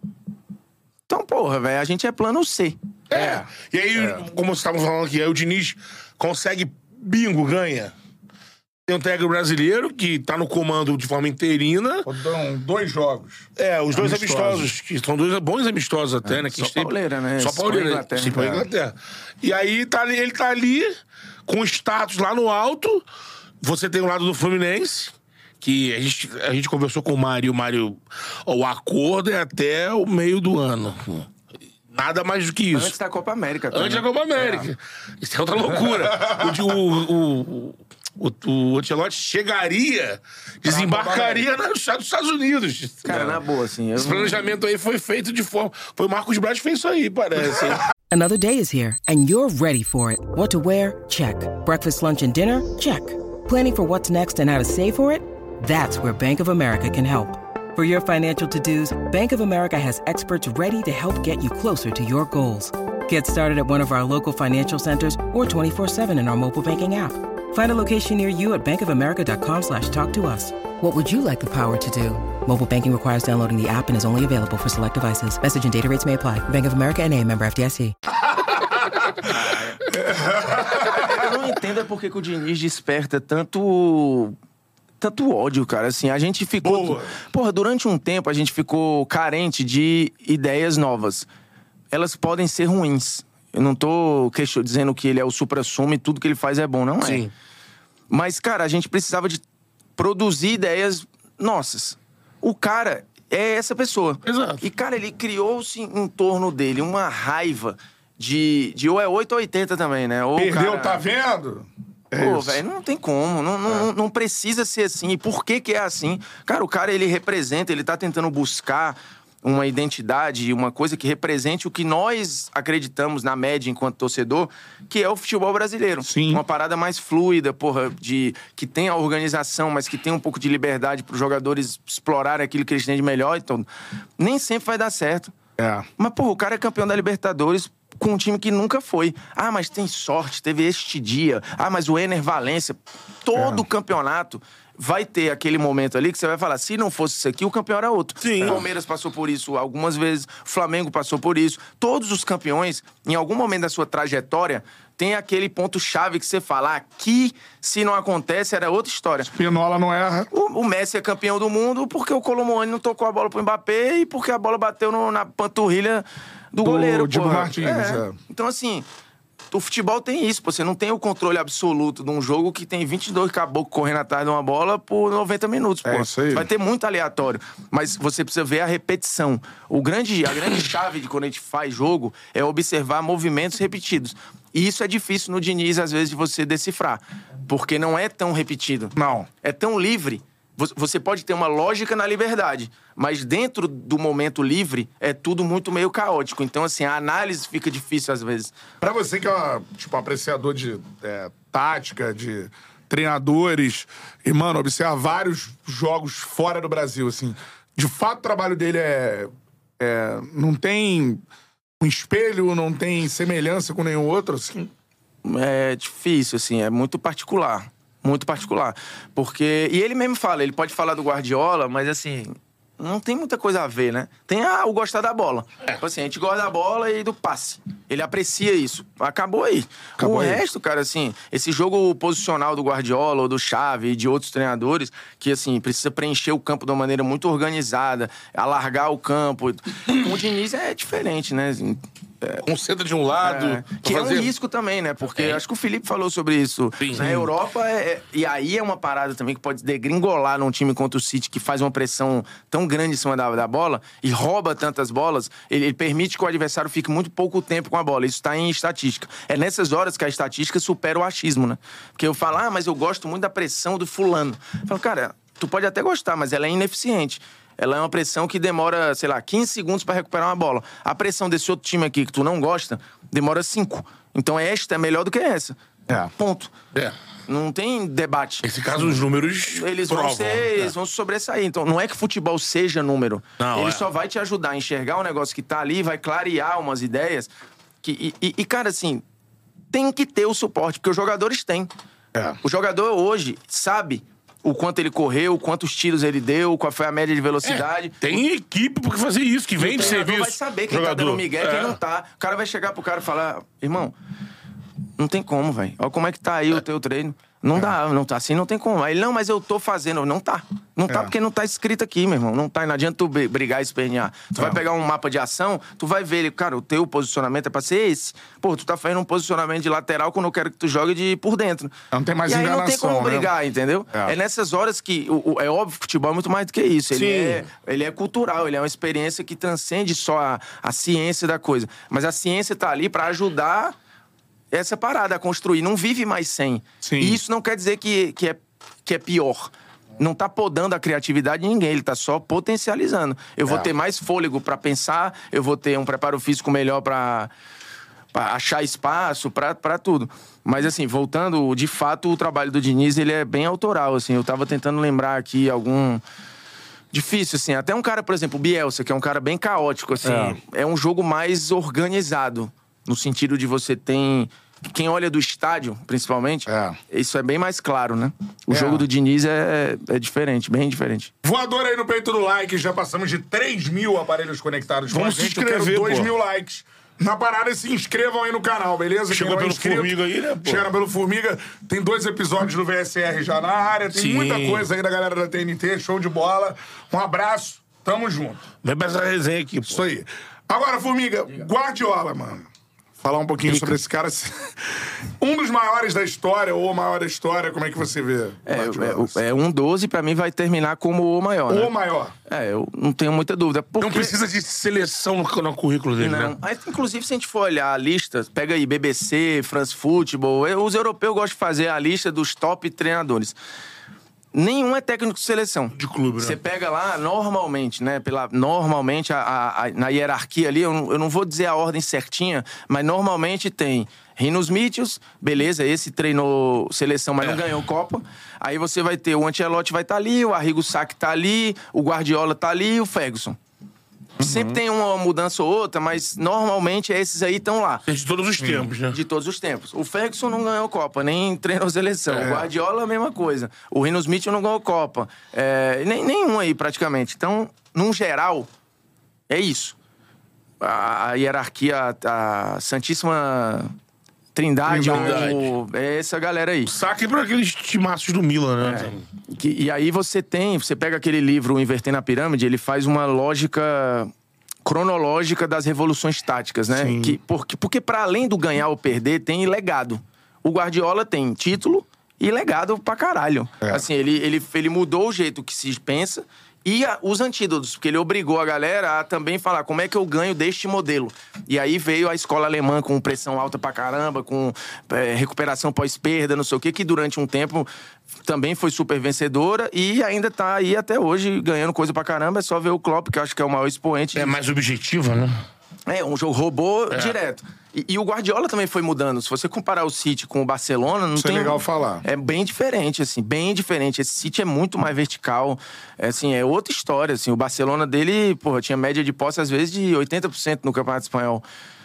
Então, porra, velho, a gente é plano C. É. E aí, como vocês estavam falando aqui, aí o Diniz consegue bingo, ganha. Tem um técnico brasileiro que tá no comando de forma interina. Foram dois jogos. É, os dois Amistosos. amistosos, que são dois bons amistosos até, né? Que só esteve- pauleira, né? Só e pauleira, Inglaterra. Sim, Espanha e É. Inglaterra. E aí tá ele tá ali, com status lá no alto. Você tem o lado do Fluminense, que a gente, a gente conversou com o Mário, o Mário, ó, o acordo é até o meio do ano. Nada mais do que isso. Antes da Copa América. Antes da também. Copa América. Isso é outra loucura. o, o, o, o, o Ancelotti chegaria, desembarcaria nos Estados Unidos. Cara, na boa, assim. Esse planejamento aí foi feito de forma. Foi o Marcos Braz que fez isso aí, parece. Another day is here, and you're ready for it. What to wear? Check. Breakfast, lunch, and dinner? Check. Planning for what's next and how to save for it? That's where Bank of America can help. For your financial to dos, Bank of America has experts ready to help get you closer to your goals. Get started at one of our local financial centers or 24-7 in our mobile banking app. Find a location near you at bankofamerica.com slash talk to us. What would you like the power to do? Mobile banking requires downloading the app and is only available for select devices. Message and data rates may apply. Bank of America and a member FDIC. Eu não entendo é por que o Diniz desperta tanto. Tanto ódio, cara. Assim, a gente ficou. Boa. Porra, durante um tempo a gente ficou carente de ideias novas. Elas podem ser ruins. Eu não tô dizendo que ele é o supra-sumo e tudo que ele faz é bom, não é. Mas, cara, a gente precisava de produzir ideias nossas. O cara é essa pessoa. Exato. E, cara, ele criou-se em torno dele uma raiva de, de ou é 8 ou 80 também, né? Ou Perdeu, cara- tá vendo? É Pô, velho, não tem como. Não, não, não precisa ser assim. E por que que é assim? Cara, o cara, ele representa, ele tá tentando buscar uma identidade, uma coisa que represente o que nós acreditamos na média enquanto torcedor, que é o futebol brasileiro. Sim. Uma parada mais fluida, porra, de que tem a organização, mas que tem um pouco de liberdade para os jogadores explorarem aquilo que eles têm de melhor. Então, nem sempre vai dar certo. É. Mas, porra, o cara é campeão da Libertadores com um time que nunca foi. Ah, mas tem sorte, teve este dia. Ah, mas o Ener Valência. Todo campeonato vai ter aquele momento ali que você vai falar: se não fosse isso aqui, o campeão era outro. Sim. O Palmeiras passou por isso algumas vezes, o Flamengo passou por isso. Todos os campeões, em algum momento da sua trajetória, tem aquele ponto-chave que você fala: aqui, se não acontece, era outra história. Pinola não erra. O, o Messi é campeão do mundo porque o Colomboani não tocou a bola pro Mbappé e porque a bola bateu no- na panturrilha do, Do goleiro. Diego. Martins, é. Então, assim, o futebol tem isso. pô. Você não tem o controle absoluto de um jogo que tem 22 caboclos correndo atrás de uma bola por 90 minutos. É pô. isso aí. Vai ter muito aleatório. Mas você precisa ver a repetição. O grande, a grande chave de quando a gente faz jogo é observar movimentos repetidos. E isso é difícil no Diniz, às vezes, de você decifrar. Porque não é tão repetido Não. é tão livre. Vo- Você pode ter uma lógica na liberdade, mas dentro do momento livre é tudo muito meio caótico. Então, assim, a análise fica difícil às vezes. Pra você que é, tipo, apreciador de é, tática, de treinadores, e, mano, observa vários jogos fora do Brasil, assim. De fato, o trabalho dele é. é, não tem um espelho, não tem semelhança com nenhum outro, assim. É difícil, assim, é muito particular. Muito particular. Porque. E ele mesmo fala, ele pode falar do Guardiola, mas assim. Não tem muita coisa a ver, né? Tem ah, o gostar da bola. Tipo assim, a gente gosta da bola e do passe. Ele aprecia isso. Acabou aí. Acabou o aí. resto, cara, assim, esse jogo posicional do Guardiola ou do Xavi e de outros treinadores, que, assim, precisa preencher o campo de uma maneira muito organizada, alargar o campo. Com o Diniz é diferente, né? Assim, Concentra de um lado. é, que é fazer- um risco também, né? Porque É. acho que o Felipe falou sobre isso. Sim. Na Europa, é, é- e aí é uma parada também que pode degringolar num time contra o City que faz uma pressão tão grande em cima da, da bola e rouba tantas bolas, ele, ele permite que o adversário fique muito pouco tempo com a bola. Isso está em estatística. É nessas horas que a estatística supera o achismo, né? Porque eu falo, ah, mas eu gosto muito da pressão do fulano. Eu falo, cara, tu pode até gostar, mas ela é ineficiente. Ela é uma pressão que demora, sei lá, 15 segundos para recuperar uma bola. A pressão desse outro time aqui que tu não gosta demora 5. Então esta é melhor do que essa. É. Ponto. É. Não tem debate. Nesse caso, os números Eles vão, provam. ser, É. eles vão se sobressair. Então, não é que futebol seja número. Não, Ele é. só vai te ajudar a enxergar um negócio que tá ali, vai clarear umas ideias. Que, e, e- e, cara, assim, tem que ter o suporte, porque os jogadores têm. É. O jogador hoje sabe o quanto ele correu, quantos tiros ele deu, qual foi a média de velocidade. É, Tem equipe pra fazer isso, que vem de serviço. vai saber quem tá Jogador. dando migué e É. quem não tá. O cara vai chegar pro cara e falar, irmão, não tem como, velho. Olha como é que tá aí o teu treino. Não dá, não tá assim, não tem como. Aí, não, mas eu tô fazendo. Não tá. Não tá É. porque não tá escrito aqui, meu irmão. Não tá. Não adianta tu bri- brigar e espernear. Tu vai pegar um mapa de ação, tu vai ver ele, cara, o teu posicionamento é pra ser esse. Pô, tu tá fazendo um posicionamento de lateral quando eu quero que tu jogue de por dentro. Não tem mais e aí não tem enganação, como né? brigar, entendeu? É. É, nessas horas que. o- é óbvio que o futebol é muito mais do que isso. Ele Sim. é ele é cultural, ele é uma experiência que transcende só a, a ciência da coisa. Mas a ciência tá ali pra ajudar essa parada a construir. Não vive mais sem. Sim. E isso não quer dizer que, que, é, que é pior. Não tá podando a criatividade de ninguém, ele tá só potencializando. Eu vou É. ter mais fôlego pra pensar, eu vou ter um preparo físico melhor pra pra achar espaço pra pra tudo. Mas assim, voltando, de fato, o trabalho do Diniz, ele é bem autoral, assim. Eu tava tentando lembrar aqui algum difícil assim. Até um cara, por exemplo, o Bielsa, que é um cara bem caótico assim. É, um jogo mais organizado, no sentido de você tem quem olha do estádio, principalmente, É. isso é bem mais claro, né? O É. jogo do Diniz é, é diferente, bem diferente. Voador aí no peito do like, já passamos de 3 mil aparelhos conectados com Vamos a gente. se Eu quero inscrever, 2 pô. mil likes. Na parada, se inscrevam aí no canal, beleza? Chegou é pelo inscrito, Formiga aí, né, pô? Chega pelo Formiga. Tem dois episódios do VSR já na área. Tem Sim. muita coisa aí da galera da TNT. Show de bola. Um abraço. Tamo junto. Vem pra essa resenha aqui, pô. Isso aí. Agora, Formiga, Guardiola, mano. Falar um pouquinho sobre esse cara. Um dos maiores da história, ou o maior da história, como é que você vê? É, é, é um 12, pra mim vai terminar como o maior, né? O maior. É, eu não tenho muita dúvida. Porque... Não precisa de seleção no, no currículo dele, Não. né? Aí, inclusive, se a gente for olhar a lista, pega aí BBC, France Football, eu- os europeus gostam de fazer a lista dos top treinadores. Nenhum é técnico de seleção. De clube, né? Você pega lá, normalmente, né? Pela, normalmente, a- a- a- na hierarquia ali, eu não, eu não vou dizer a ordem certinha, mas normalmente tem Rinos Mitchells, beleza, esse treinou seleção, mas É. não ganhou Copa. Aí você vai ter o Ancelotti vai estar ali, o Arrigo Sacchi tá ali, o Guardiola tá ali e o Ferguson. Sempre tem uma mudança ou outra, mas normalmente esses aí estão lá. De todos os tempos, né? De todos os tempos. O Ferguson não ganhou Copa, nem treinou seleção. É. O Guardiola, a mesma coisa. O Rino Smith não ganhou Copa. É, nem, nenhum aí, praticamente. Então, num geral, é isso. A, a hierarquia, a Santíssima Trindade, Trindade. o- é essa galera aí. Saque pra aqueles timaços do Milan, né? Que- e aí você tem, você pega aquele livro o Inverter na Pirâmide, ele faz uma lógica cronológica das revoluções táticas, né? Sim. Que, porque porque para além do ganhar ou perder, tem legado. O Guardiola tem título e legado pra caralho. É. Assim, ele, ele, ele mudou o jeito que se pensa e a- os antídotos, porque ele obrigou a galera a também falar como é que eu ganho deste modelo. E aí veio a escola alemã com pressão alta pra caramba, com é, recuperação pós-perda, não sei o quê, que durante um tempo também foi super vencedora e ainda tá aí até hoje ganhando coisa pra caramba. É só ver o Klopp, que eu acho que é o maior expoente. É mais objetiva, né? É, um jogo robô É. direto. E, e o Guardiola também foi mudando. Se você comparar o City com o Barcelona, não Isso é tem... legal falar. É bem diferente, assim, bem diferente. Esse City é muito mais vertical. É, assim, é outra história, assim. O Barcelona dele, porra, tinha média de posse, às vezes, de 80% no Campeonato Espanhol.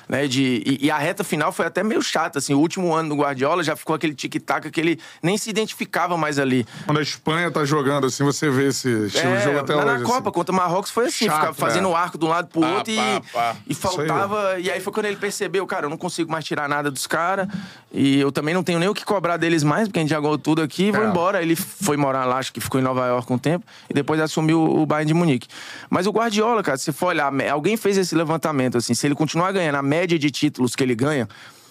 Né, de, e, e a reta final foi até meio chata, assim. O último ano do Guardiola já ficou aquele tic-tac que ele nem se identificava mais ali. Quando a Espanha tá jogando assim, você vê esse estilo de jogo até É, lá hoje. na assim. Copa contra o Marrocos foi assim, Chato, ficava fazendo é. o arco de um lado pro Pá, outro pá, e, pá. e faltava. E aí foi quando ele percebeu, cara, eu não consigo mais tirar nada dos caras. E eu também não tenho nem o que cobrar deles mais, porque a gente já ganhou tudo aqui. Vou É. embora. Ele foi morar lá, acho que ficou em Nova York um tempo, e depois assumiu o Bayern de Munique. Mas o Guardiola, cara, se for olhar, alguém fez esse levantamento, assim, se ele continuar ganhando a média de títulos que ele ganha.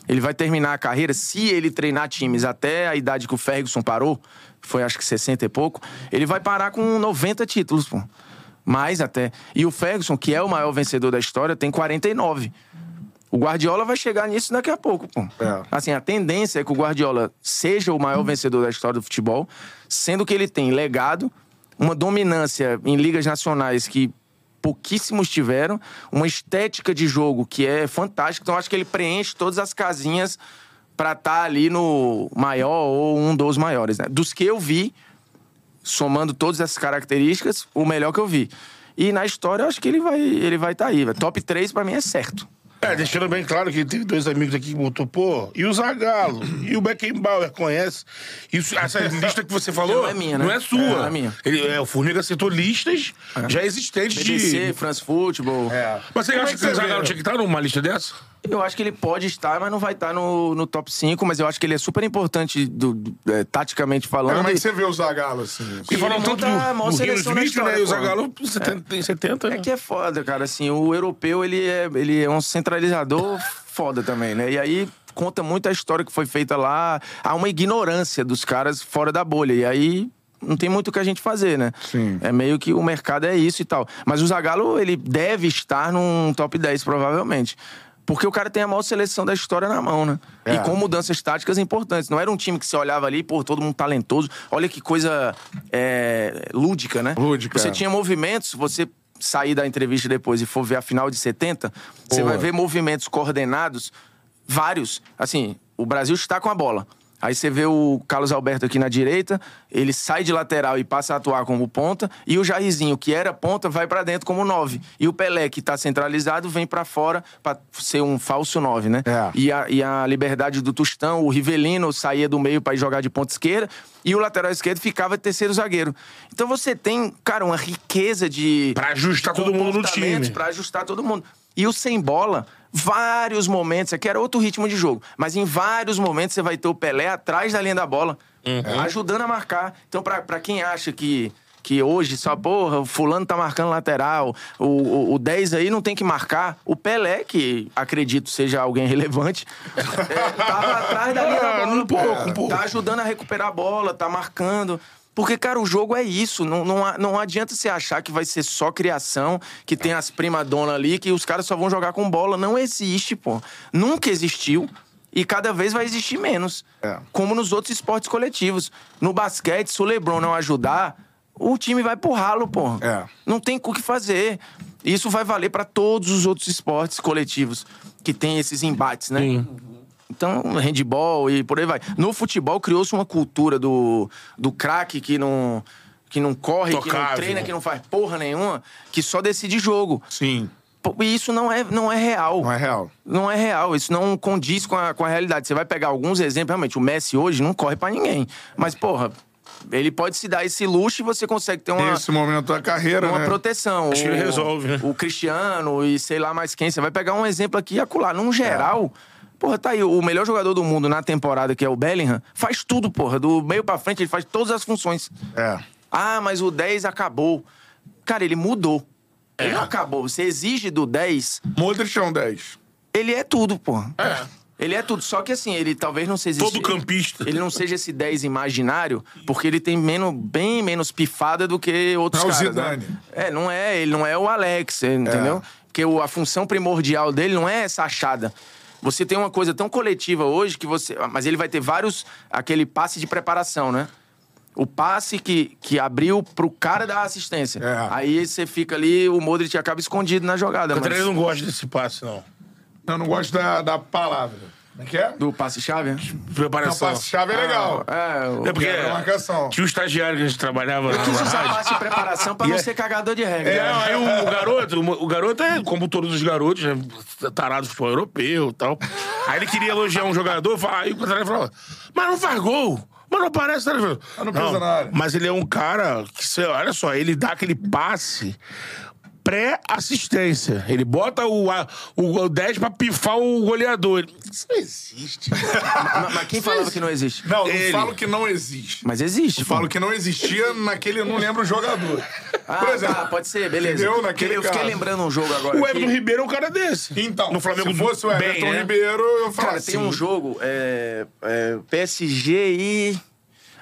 Ele vai terminar a carreira, se ele treinar times até a idade que o Ferguson parou, foi acho que 60 e pouco, ele vai parar com 90 títulos, pô. Mais até. E o Ferguson, que é o maior vencedor da história, tem 49. O Guardiola vai chegar nisso daqui a pouco, pô. É. Assim, a tendência é que o Guardiola seja o maior vencedor da história do futebol, sendo que ele tem legado, uma dominância em ligas nacionais que pouquíssimos tiveram, uma estética de jogo que é fantástica. Então, acho que ele preenche todas as casinhas pra estar ali no maior ou um dos maiores, né? Dos que eu vi, somando todas essas características, o melhor que eu vi. E na história, eu acho que ele vai estar ele vai tá aí. Top 3 pra mim é certo. É, deixando bem claro que teve dois amigos aqui que botou, pô, e o Zagalo, e o Beckenbauer conhece. Isso, essa lista que você falou Não é minha, né? não é sua. É, não é minha. Ele, é, o Formiga citou listas já existentes BBC, de. France Football. Mas você Como é acha que que o Zagalo tinha que estar numa lista dessa? Eu acho que ele pode estar, mas não vai estar no, no top 5. Mas eu acho que ele é super importante, do, do- é, taticamente falando. Como é que E- você vê o Zagallo, assim? Porque falam tanto a do, maior do Rio seleção Smith, né? história, E o pô. Zagalo 70, tem 70, né? É que é foda, cara. Assim, o europeu, ele é, ele é um centralizador foda também, né? E aí conta muito a história que foi feita lá. Há uma ignorância dos caras fora da bolha. E aí não tem muito o que a gente fazer, né? Sim. É meio que o mercado é isso e tal. Mas o Zagallo, ele deve estar num top 10, provavelmente. Porque o cara tem a maior seleção da história na mão, né? É. E com mudanças táticas importantes. Não era um time que você olhava ali, pô, todo mundo talentoso. Olha que coisa é, lúdica, né? Lúdica, Você é. tinha movimentos, você sair da entrevista depois e for ver a final de 70, você Boa. vai ver movimentos coordenados, vários. Assim, o Brasil está com a bola. Aí você vê o Carlos Alberto aqui na direita, ele sai de lateral e passa a atuar como ponta, e o Jairzinho, que era ponta, vai pra dentro como nove. E o Pelé, que tá centralizado, vem pra fora pra ser um falso nove, né? É. E, a, e a liberdade do Tostão, o Rivelino saía do meio pra ir jogar de ponta esquerda, e o lateral esquerdo ficava terceiro zagueiro. Então você tem, cara, uma riqueza de. Pra ajustar todo mundo no time. Pra ajustar todo mundo. E o sem bola, vários momentos, aqui era outro ritmo de jogo, mas em vários momentos você vai ter o Pelé atrás da linha da bola, Uhum. ajudando a marcar. Então, pra, pra quem acha que. Que hoje só, porra, o fulano tá marcando lateral, o, o, o 10 aí não tem que marcar. O Pelé, que acredito seja alguém relevante, é, tava atrás da linha da Ah, bola. um pouco, um pouco. Tá ajudando a recuperar a bola, tá marcando. Porque, cara, o jogo é isso. Não, não, não adianta você achar que vai ser só criação, que tem as prima-dona ali, que os caras só vão jogar com bola. Não existe, pô. Nunca existiu. E cada vez vai existir menos. É. Como nos outros esportes coletivos. No basquete, se o LeBron não ajudar, o time vai pro ralo, pô. É. Não tem o que fazer. Isso vai valer pra todos os outros esportes coletivos que tem esses embates, né? Então, handball e por aí vai. No futebol criou-se uma cultura do, do craque que não, que não corre, que não Tocável. treina, que não faz porra nenhuma, que só decide jogo. Sim. E isso não é, não é real. Não é real. Não é real, isso não condiz com a, com a realidade. Você vai pegar alguns exemplos, realmente, o Messi hoje não corre pra ninguém. Mas, porra, ele pode se dar esse luxo e você consegue ter uma, Nesse momento da carreira, uma né? proteção. Acho que ele resolve, né? O Cristiano e sei lá mais quem. Você vai pegar um exemplo aqui e acular. Num geral, porra, tá aí. O melhor jogador do mundo na temporada, que é o Bellingham, faz tudo, porra. Do meio pra frente, ele faz todas as funções. É. Ah, mas o 10 acabou. Cara, ele mudou. É. Ele não acabou. Você exige do 10, Modric é um 10. ele é tudo, porra. É. Ele é tudo. Só que assim, ele talvez não seja. Todo campista. Ele não seja esse 10 imaginário, porque ele tem menos, bem menos pifada do que outros Não é o caras. Zidane. Né? É, não é. Ele não é o Alex, entendeu? Porque o- a função primordial dele não é essa achada. Você tem uma coisa tão coletiva hoje que você. Mas ele vai ter vários. aquele passe de preparação, né? O passe que, que abriu pro cara da assistência. É. Aí você fica ali, o Modric acaba escondido na jogada. O mas- não gosta desse passe, não. Eu não gosto da, da palavra. Como é que é? Do passe-chave? né? Não, Preparação. passe-chave é legal. É, o... É porque a marcação. tinha um estagiário que a gente trabalhava Eu quis usar passe de preparação pra não é- ser cagador de regra. É, aí o, o garoto, o, o garoto é como todos os garotos, né? Tarado do futebol europeu e tal. Aí ele queria elogiar um jogador, aí o Cantarelli falava, mas não faz gol. Mas não aparece. Né? Ele Mas não pisa na área. Mas ele é um cara que, olha só, ele dá aquele passe pré-assistência. Ele bota o, a- o, 10 pra pifar o goleador. Isso não existe. Mas, mas quem falava que não existe? Não, não Ele. falo que não existe. Mas existe. Eu falo que não existia naquele, eu não lembro o jogador. Ah, Por exemplo, tá, pode ser, beleza. entendeu? Naquele eu fiquei caso. lembrando um jogo agora. O. Everton Ribeiro é um cara desse. Então, no Flamengo se fosse o bem, Everton né? Ribeiro, eu falo Cara, assim. tem um jogo, é, é, PSG e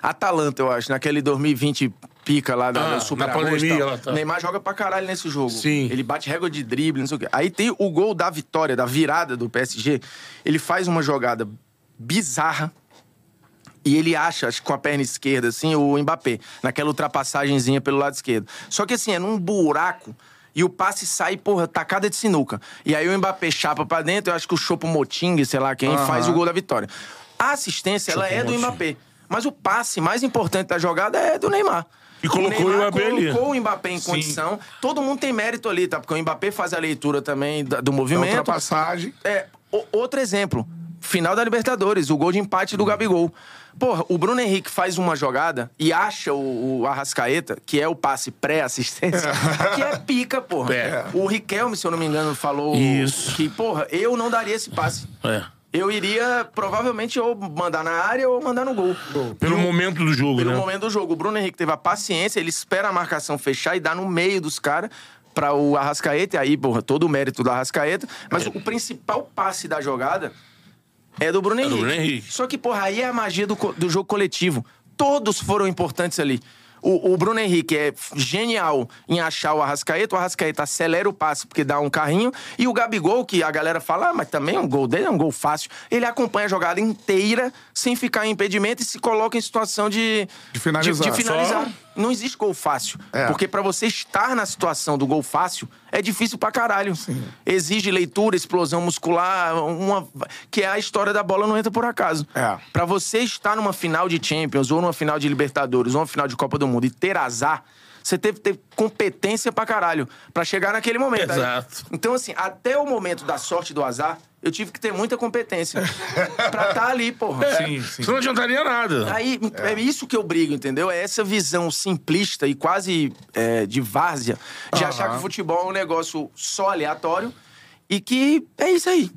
Atalanta, eu acho, naquele 2020 pica lá da, Ah, da Super na pandemia lá, tá. Neymar joga pra caralho nesse jogo. Sim. Ele bate régua de drible, não sei o quê. Aí tem o gol da vitória, da virada do PSG. Ele faz uma jogada bizarra. E ele acha, acho que com a perna esquerda, assim, o Mbappé, naquela ultrapassagenzinha pelo lado esquerdo. Só que assim, é num buraco e o passe sai, porra, tacada de sinuca. E aí o Mbappé chapa pra dentro, eu acho que o Chopo Moting, sei lá quem, faz o gol da vitória. A assistência, ela é do. Mbappé. Mas o passe mais importante da jogada é do Neymar. E colocou o Neymar Mbappé ali. colocou o Mbappé em Sim. condição. Todo mundo tem mérito ali, tá? Porque o Mbappé faz a leitura também do Da movimento. ultrapassagem. É, o- outro exemplo. Final da Libertadores, o gol de empate do Gabigol. Porra, o Bruno Henrique faz uma jogada e acha o, o Arrascaeta, que é o passe pré-assistência, que é pica, porra. É. O Riquelme, se eu não me engano, falou Isso. que, porra, eu não daria esse passe. É. Eu iria, provavelmente, ou mandar na área ou mandar no gol. Pelo momento do jogo, Pelo né? momento do jogo. O Bruno Henrique teve a paciência, ele espera a marcação fechar e dá no meio dos caras pra o Arrascaeta. E aí, porra, todo o mérito do Arrascaeta. Mas o principal passe da jogada é do Bruno do Henrique. Bruno Henrique. Só que, porra, aí é a magia do, do jogo coletivo. Todos foram importantes ali. O, o Bruno Henrique é genial em achar o Arrascaeta. O Arrascaeta acelera o passe porque dá um carrinho. E o Gabigol, que a galera fala, ah, mas também um gol dele é um gol fácil. Ele acompanha a jogada inteira sem ficar em impedimento e se coloca em situação de, De finalizar. de- de finalizar. Só- Não existe gol fácil. É. Porque pra você estar na situação do gol fácil, é difícil pra caralho. Exige leitura, explosão muscular, uma... que é a história da bola não entra por acaso. É. Pra você estar numa final de Champions, ou numa final de Libertadores, ou numa final de Copa do Mundo e ter azar, você teve que ter competência pra caralho pra chegar naquele momento. Exato. Então, assim, até o momento da sorte do azar, eu tive que ter muita competência pra estar ali, porra. Sim, sim. Isso não adiantaria nada. Aí, é. isso que eu brigo, entendeu? É essa visão simplista e quase é, de várzea de achar que o futebol é um negócio só aleatório e que é isso aí.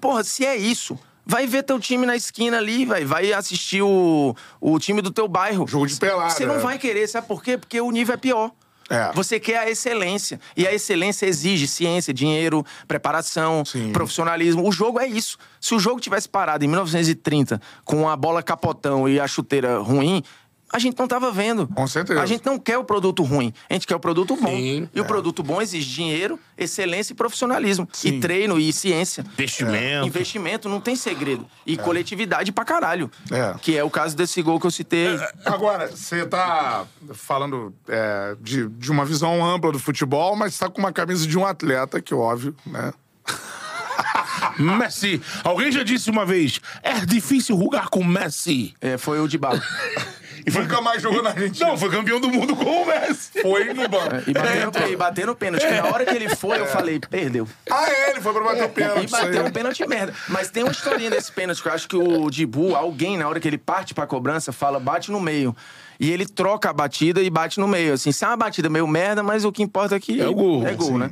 Porra, se é isso, vai ver teu time na esquina ali, vai, vai assistir o, o time do teu bairro. Jogo de pelada, Você não é. vai querer, sabe por quê? Porque o nível é pior. É. Você quer a excelência. E a excelência exige ciência, dinheiro, preparação, Sim. profissionalismo. O jogo é isso. Se o jogo tivesse parado em 1930 com a bola capotão e a chuteira ruim, a gente não tava vendo. Com certeza. A gente não quer o produto ruim, a gente quer o produto bom. Sim, e o produto bom exige dinheiro, excelência e profissionalismo. E treino e ciência. Investimento. Investimento não tem segredo. E coletividade pra caralho. É. Que é o caso desse gol que eu citei. Agora, você tá falando é, de, de uma visão ampla do futebol, mas tá com uma camisa de um atleta, que óbvio, né? Messi. Alguém já disse uma vez: é difícil jogar com Messi. É, foi o de bala. E foi... Nunca mais jogou na Argentina. Não, foi campeão do mundo com o Messi. Foi no banco. E bateu, e bateu no pênalti. que Na hora que ele foi, eu falei, perdeu. Ah, é, ele foi pra bater o pênalti. E bateu um pênalti merda. Mas tem uma historinha desse pênalti que eu acho que o Dibu, alguém, na hora que ele parte pra cobrança, fala, bate no meio. E ele troca a batida e bate no meio. Assim, se é uma batida meio merda, mas o que importa aqui É o gol, É gol, né?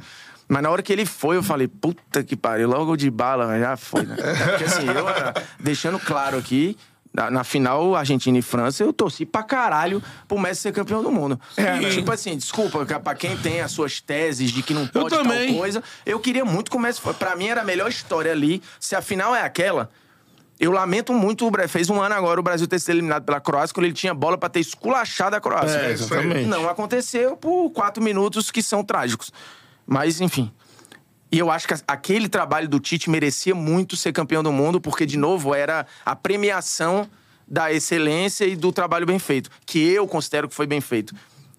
Mas na hora que ele foi, eu falei, puta que pariu, logo de bala, já foi, né? Porque assim, eu, ah, deixando claro aqui, na, na final Argentina e França, eu torci pra caralho pro Messi ser campeão do mundo. É, tipo assim, desculpa, pra quem tem as suas teses de que não pode tal coisa, eu queria muito que o Messi fosse. Pra mim era a melhor história ali. Se a final é aquela, eu lamento muito o Brasil. Fez um ano agora o Brasil ter sido eliminado pela Croácia quando ele tinha bola pra ter esculachado a Croácia. É, exatamente. Não aconteceu por quatro minutos que são trágicos. Mas, enfim. E eu acho que aquele trabalho do Tite merecia muito ser campeão do mundo, porque, de novo, era a premiação da excelência e do trabalho bem feito, que eu considero que foi bem feito.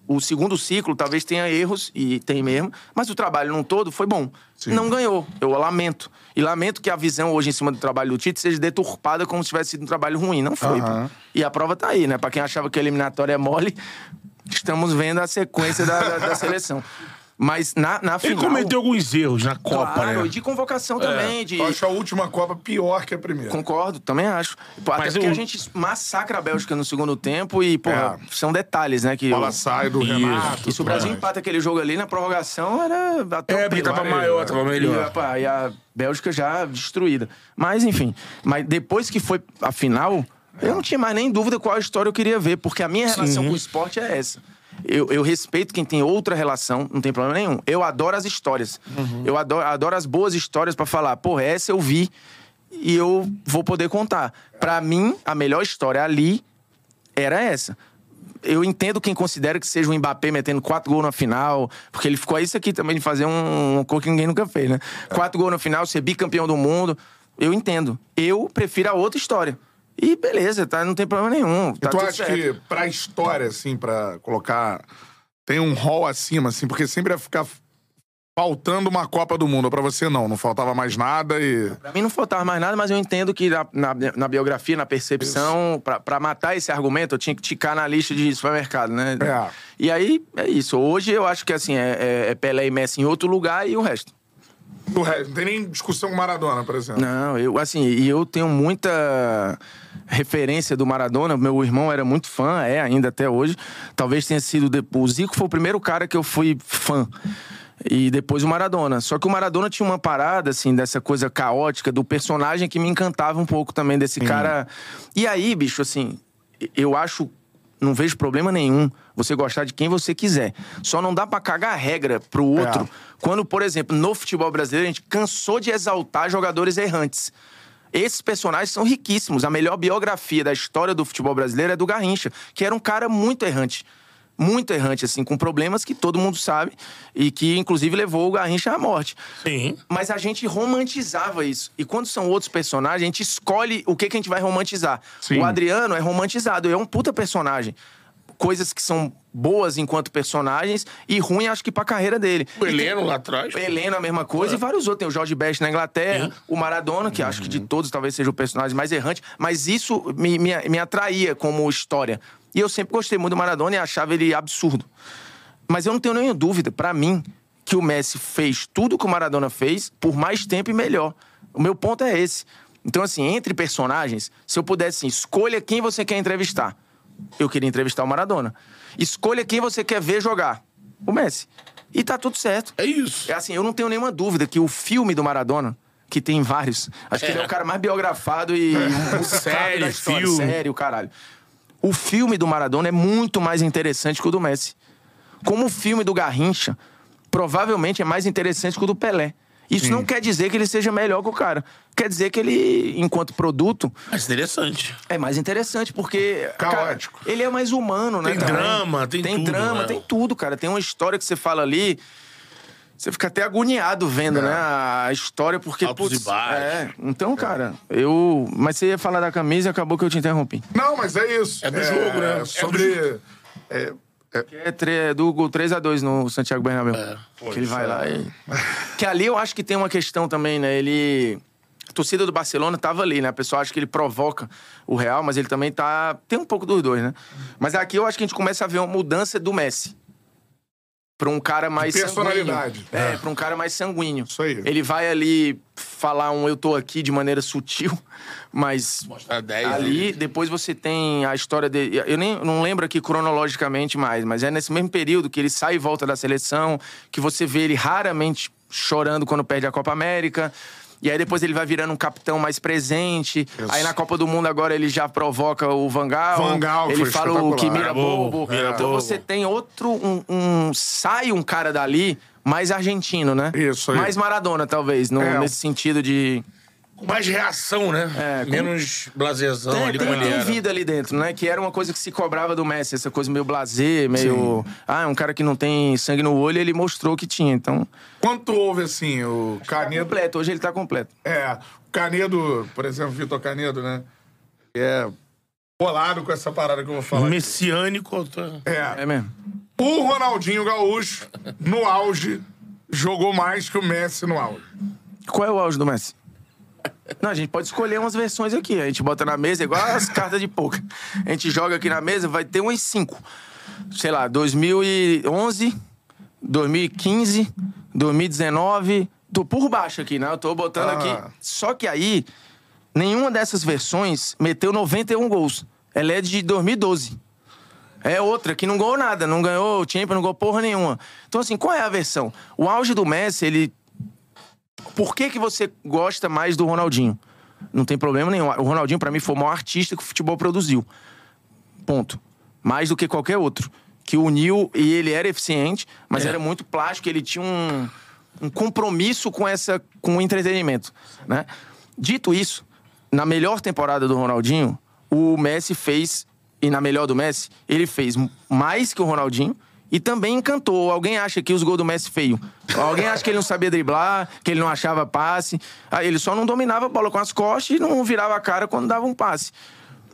O segundo ciclo talvez tenha erros, e tem mesmo, mas o trabalho num todo foi bom. Não ganhou, eu lamento. E lamento que a visão hoje em cima do trabalho do Tite seja deturpada como se tivesse sido um trabalho ruim. Não foi. Pô. E a prova tá aí, né? Pra quem achava que a eliminatória é mole, estamos vendo a sequência da, da- da seleção. Mas na, na Ele final... cometeu alguns erros na Copa, Claro, né? e de convocação também, de... Eu acho a última Copa pior que a primeira. Concordo, também acho. Até Mas porque eu- a gente massacra a Bélgica no segundo tempo e, porra, É. são detalhes, né? Que bola sai do Isso. Renato. e se o Brasil empata aquele jogo ali na prorrogação, era É, porque tava maior, tava melhor. E, opa, e a Bélgica já destruída. Mas, enfim. Mas depois que foi a final, eu não tinha mais nem dúvida qual história eu queria ver, porque a minha relação com o esporte é essa. Eu, eu respeito quem tem outra relação, não tem problema nenhum. Eu adoro as histórias. Eu adoro, adoro as boas histórias pra falar, porra, essa eu vi e eu vou poder contar. Pra mim, a melhor história ali era essa. Eu entendo quem considera que seja o Mbappé metendo quatro gols na final, porque ele ficou isso aqui também de fazer um, uma coisa que ninguém nunca fez, né? Quatro gols na final, ser bicampeão do mundo. Eu entendo. Eu prefiro a outra história. E beleza, tá? Não tem problema nenhum. E Tá tu tudo acha certo. que pra história, assim, pra colocar. Tem um rol acima, assim, porque sempre vai ficar faltando uma Copa do Mundo. Pra você, não. Não faltava mais nada e. Pra mim não faltava mais nada, mas eu entendo que na, na, na biografia, na percepção, pra, pra matar esse argumento, eu tinha que ticar na lista de supermercado, né? É. E aí, é isso. Hoje eu acho que assim, é, é- é Pelé e Messi em outro lugar e o resto. O resto, não tem nem discussão com Maradona, por exemplo. Não, eu, assim, e eu tenho muita referência do Maradona. Meu irmão era muito fã, é ainda até hoje. Talvez tenha sido. de- O Zico foi o primeiro cara que eu fui fã. E depois o Maradona. Só que o Maradona tinha uma parada, assim, dessa coisa caótica do personagem que me encantava um pouco também, desse cara. E aí, bicho, assim, eu acho. Não vejo problema nenhum você gostar de quem você quiser. Só não dá pra cagar regra pro outro. Quando, por exemplo, no futebol brasileiro, a gente cansou de exaltar jogadores errantes. Esses personagens são riquíssimos. A melhor biografia da história do futebol brasileiro é do Garrincha, que era um cara muito errante. Muito errante, assim, com problemas que todo mundo sabe e que, inclusive, levou o Garrincha à morte. Sim. Mas a gente romantizava isso. E quando são outros personagens, a gente escolhe o que, que a gente vai romantizar. Sim. O Adriano é romantizado, é um puta personagem. Coisas que são boas enquanto personagens e ruim, acho que pra carreira dele. O Heleno lá atrás. Helena, a mesma coisa, e vários outros. Tem o George Best na Inglaterra, o Maradona, que acho que de todos talvez seja o personagem mais errante, mas isso me, me, me atraía como história. E eu sempre gostei muito do Maradona e achava ele absurdo. Mas eu não tenho nenhuma dúvida, pra mim, que o Messi fez tudo que o Maradona fez por mais tempo e melhor. O meu ponto é esse. Então, assim, entre personagens, se eu pudesse, assim, escolha quem você quer entrevistar. Eu queria entrevistar o Maradona. Escolha quem você quer ver jogar. O Messi. E tá tudo certo. É isso. É assim, eu não tenho nenhuma dúvida que o filme do Maradona, que tem vários, acho que ele é o cara mais biografado e musicado Série, da história. filme. Sério, caralho. O filme do Maradona é muito mais interessante que o do Messi. Como o filme do Garrincha, provavelmente é mais interessante que o do Pelé. Isso não quer dizer que ele seja melhor que o cara. Quer dizer que ele, enquanto produto, Mas interessante. é mais interessante, porque. cara, Caótico. ele é mais humano, né? Tem também. drama, tem Tem tudo, drama, né? tem tudo, cara. Tem uma história que você fala ali. Você fica até agoniado vendo, né? A história, porque. Altos e baixos. É. Então, cara, eu. Mas você ia falar da camisa e acabou que eu te interrompi. Não, mas é isso. É do jogo, né? É do Sobre. É, É tre- do gol 3x2 no Santiago Bernabéu. que ele vai lá e... Que ali eu acho que tem uma questão também, né? Ele... A torcida do Barcelona tava ali, né? A pessoa acha que ele provoca o Real, mas ele também tá... Tem um pouco dos dois, né? Mas aqui eu acho que a gente começa a ver uma mudança do Messi. Pra um cara mais personalidade. sanguíneo. É, É. pra um cara mais sanguíneo. Isso aí. Ele vai ali falar um eu tô aqui de maneira sutil, mas Mostrar 10. Ali, depois você tem a história dele. Eu nem não lembro aqui cronologicamente mais, mas é nesse mesmo período que ele sai e volta da seleção, que você vê ele raramente chorando quando perde a Copa América. E aí depois ele vai virando um capitão mais presente. Aí na Copa do Mundo agora ele já provoca o Vangal. Van Gaal, que ele foi fala o que mira bobo. Mira então bobo. você tem outro um, um- sai um cara dali mais argentino, né? Isso aí. Mais Maradona talvez, no- É. nesse sentido de Com mais reação, né? É, com- Menos blasezão tem, ali tem, como ele tem vida ali dentro, né? Que era uma coisa que se cobrava do Messi, essa coisa meio blasé, meio. Ah, um cara que não tem sangue no olho, ele mostrou que tinha. Então, Quanto houve, assim, o Canedo. completo. Hoje ele tá completo. É, o Canedo, por exemplo, Vitor Canedo, né? É bolado com essa parada que eu vou falar. Messiânico. tá? É. É mesmo. O Ronaldinho Gaúcho, no auge, jogou mais que o Messi no auge. Qual é o auge do Messi? Não, a gente pode escolher umas versões aqui. A gente bota na mesa, igual as cartas de poker. A gente joga aqui na mesa, vai ter umas cinco. Sei lá, 2011, 2015, 2019. Tô por baixo aqui, né? Eu tô botando Ah. aqui. Só que aí, nenhuma dessas versões meteu 91 gols. Ela é de 2012. É outra que não ganhou nada, não ganhou o Champions, não ganhou porra nenhuma. Então, assim, qual é a versão? O auge do Messi, ele por que, que você gosta mais do Ronaldinho? Não tem problema nenhum. O Ronaldinho, pra mim, foi o maior artista que o futebol produziu. Ponto. Mais do que qualquer outro. Que uniu, e ele era eficiente, mas era muito plástico, ele tinha um, um compromisso com, essa, com o entretenimento. Né? Dito isso, na melhor temporada do Ronaldinho, o Messi fez, e na melhor do Messi, ele fez mais que o Ronaldinho, e também encantou. Alguém acha que os gols do Messi feio? Alguém acha que ele não sabia driblar, que ele não achava passe? Ah, ele só não dominava a bola com as costas e não virava a cara quando dava um passe.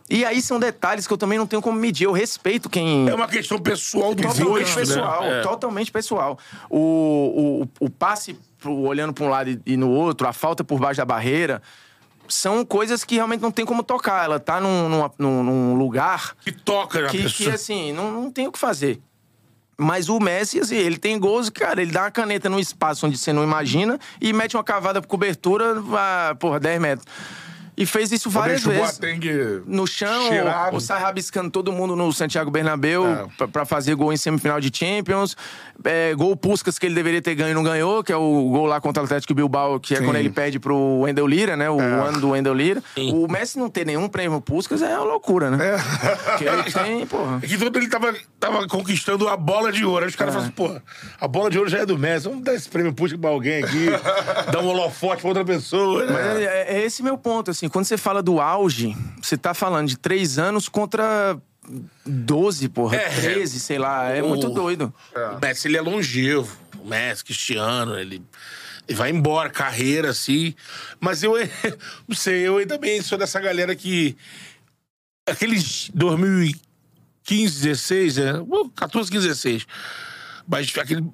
E aí são detalhes que eu também não tenho como medir. Eu respeito quem. É uma questão pessoal do Totalmente gosto, pessoal, né? É. totalmente pessoal. O, o, o passe pro- olhando para um lado e, no outro, a falta por baixo da barreira, são coisas que realmente não tem como tocar. Ela tá num, num, num lugar Que toca que, que, pessoa. assim, não, não tem o que fazer. Mas o Messi, assim, ele tem gols, cara, ele dá uma caneta num espaço onde você não imagina e mete uma cavada por cobertura, a, porra, 10 metros. E fez isso várias o vezes Boateng no chão, cheirado. ou sai rabiscando todo mundo no Santiago Bernabéu É. pra, pra fazer gol em semifinal de Champions. É, gol Puskas que ele deveria ter ganho e não ganhou, que é o gol lá contra o Atlético Bilbao, que é quando ele pede pro Wendel Lira, né? O É. ano do Wendel Lira. O Messi não ter nenhum prêmio Puskas é uma loucura, né? Porque ele tem, porra. É que todo ele tava, tava conquistando a bola de ouro. Aí os caras falam assim, pô, a bola de ouro já é do Messi. Vamos dar esse prêmio puxa pra alguém aqui, dar um holofote pra outra pessoa. né? Mas é, é esse meu ponto, assim. Quando você fala do auge, você tá falando de três anos contra 12, porra. É. 13, sei lá. É O- muito doido. O Messi, ele é longevo. O Messi, Cristiano, ele, ele vai embora, carreira, assim. Mas eu, não sei, eu também sou dessa galera que... Aqueles 2015, 16, é, uh, 14, 15, 16. Mas aquele...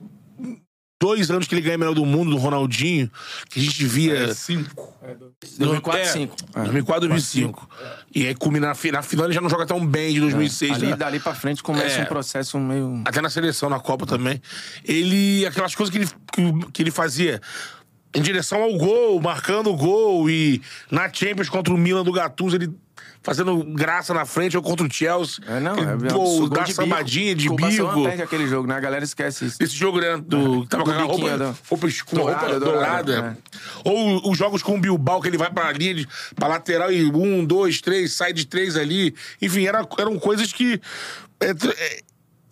Dois anos que ele ganha melhor do mundo, do Ronaldinho, que a gente via... É, cinco. 2004, É, 2005. 2004, 2005. E aí, culmina na, na final, ele já não joga tão bem de 2006. Ali, né? dali pra frente começa É. um processo meio. Até na seleção, na Copa também. Ele. Aquelas coisas que ele, que, que ele fazia em direção ao gol, marcando o gol. E na Champions contra o Milan do Gattuso, ele fazendo graça na frente, ou contra o Chelsea. É, não, é gol da de sambadinha de bico. O perde aquele jogo, né? A galera esquece isso. Esse jogo, né? Do, que tava com a roupa, do- roupa escura, Dourado, roupa dourado, dourada. Ou os jogos com o Bilbao, que ele vai pra linha, de, pra lateral e um, dois, três, sai de três ali. Enfim, era, eram coisas que. é, é,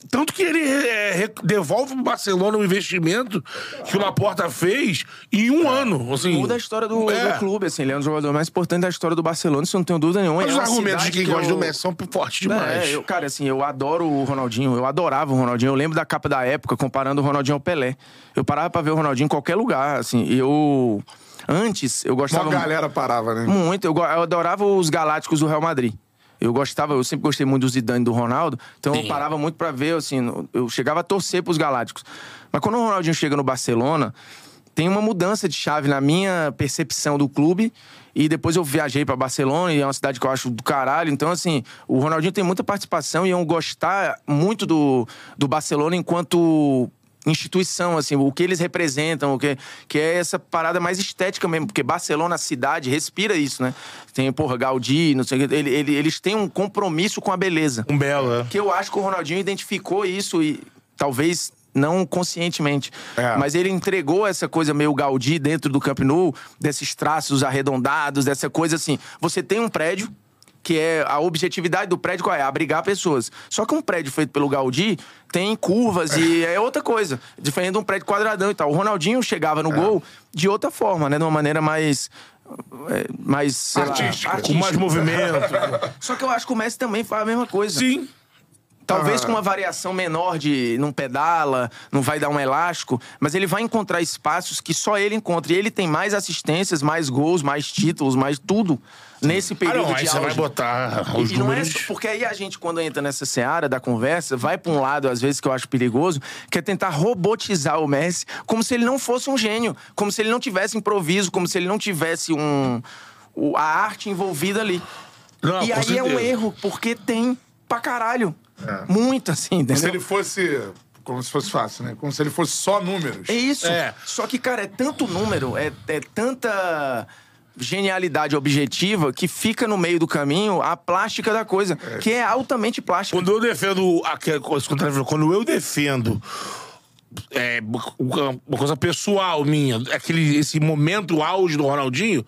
tanto que ele é, re- devolve pro Barcelona o investimento que o Laporta fez em um ano. Assim, Muda a história do, É. do clube, assim. Ele é um dos jogadores mais importantes da história do Barcelona, isso eu não tenho dúvida nenhuma. Mas É os uma argumentos de quem que gosta eu- do Messi são fortes demais. É, eu, cara, assim, eu adoro o Ronaldinho, eu adorava o Ronaldinho. Eu lembro da capa da época, comparando o Ronaldinho ao Pelé. Eu parava pra ver o Ronaldinho em qualquer lugar, assim. Eu. Antes, eu Uma gostava. galera parava, né? Muito. Eu, eu adorava os Galácticos do Real Madrid. Eu gostava, eu sempre gostei muito do Zidane e do Ronaldo, então eu Sim. parava muito pra ver, assim, eu chegava a torcer pros Galácticos. Mas quando o Ronaldinho chega no Barcelona, tem uma mudança de chave na minha percepção do clube. E depois eu viajei pra Barcelona, e é uma cidade que eu acho do caralho. Então, assim, o Ronaldinho tem muita participação e eu gostar muito do, do Barcelona enquanto instituição, assim, o que eles representam, o que, que é essa parada mais estética mesmo, porque Barcelona, a cidade, respira isso, né? Tem, porra, Gaudí, não sei o que, ele, ele- eles têm um compromisso com a beleza. Um belo, é. Que eu acho que o Ronaldinho identificou isso e talvez não conscientemente, É. mas ele entregou essa coisa meio Gaudí dentro do Camp Nou, desses traços arredondados, dessa coisa assim. Você tem um prédio que é a objetividade do prédio qual é? Abrigar pessoas. Só que um prédio feito pelo Gaudí tem curvas e é outra coisa, diferente de um prédio quadradão e tal. O Ronaldinho chegava É. no gol de outra forma, né, de uma maneira mais é, mais lá, Artística. Com mais movimento. Só que eu acho que o Messi também faz a mesma coisa. Sim. Talvez com uma variação menor de não pedala, não vai dar um elástico, mas ele vai encontrar espaços que só ele encontra. E ele tem mais assistências, mais gols, mais títulos, mais tudo nesse Ah, período não, aí de você vai botar os E não é números. só- porque aí a gente, quando entra nessa seara da conversa, vai pra um lado, às vezes, que eu acho perigoso, que é tentar robotizar o Messi como se ele não fosse um gênio, como se ele não tivesse improviso, como se ele não tivesse um, a arte envolvida ali. Não, e aí é um certeza. erro, porque tem pra caralho. É. Muito, assim, entendeu? Se ele fosse. Como se fosse fácil, né? Como se ele fosse só números. É isso. É. Só que, cara, é tanto número, é, é tanta genialidade objetiva que fica no meio do caminho a plástica da coisa, que é altamente plástica. Quando eu defendo. Quando eu defendo. É, uma uma coisa pessoal minha, aquele, esse momento auge do Ronaldinho,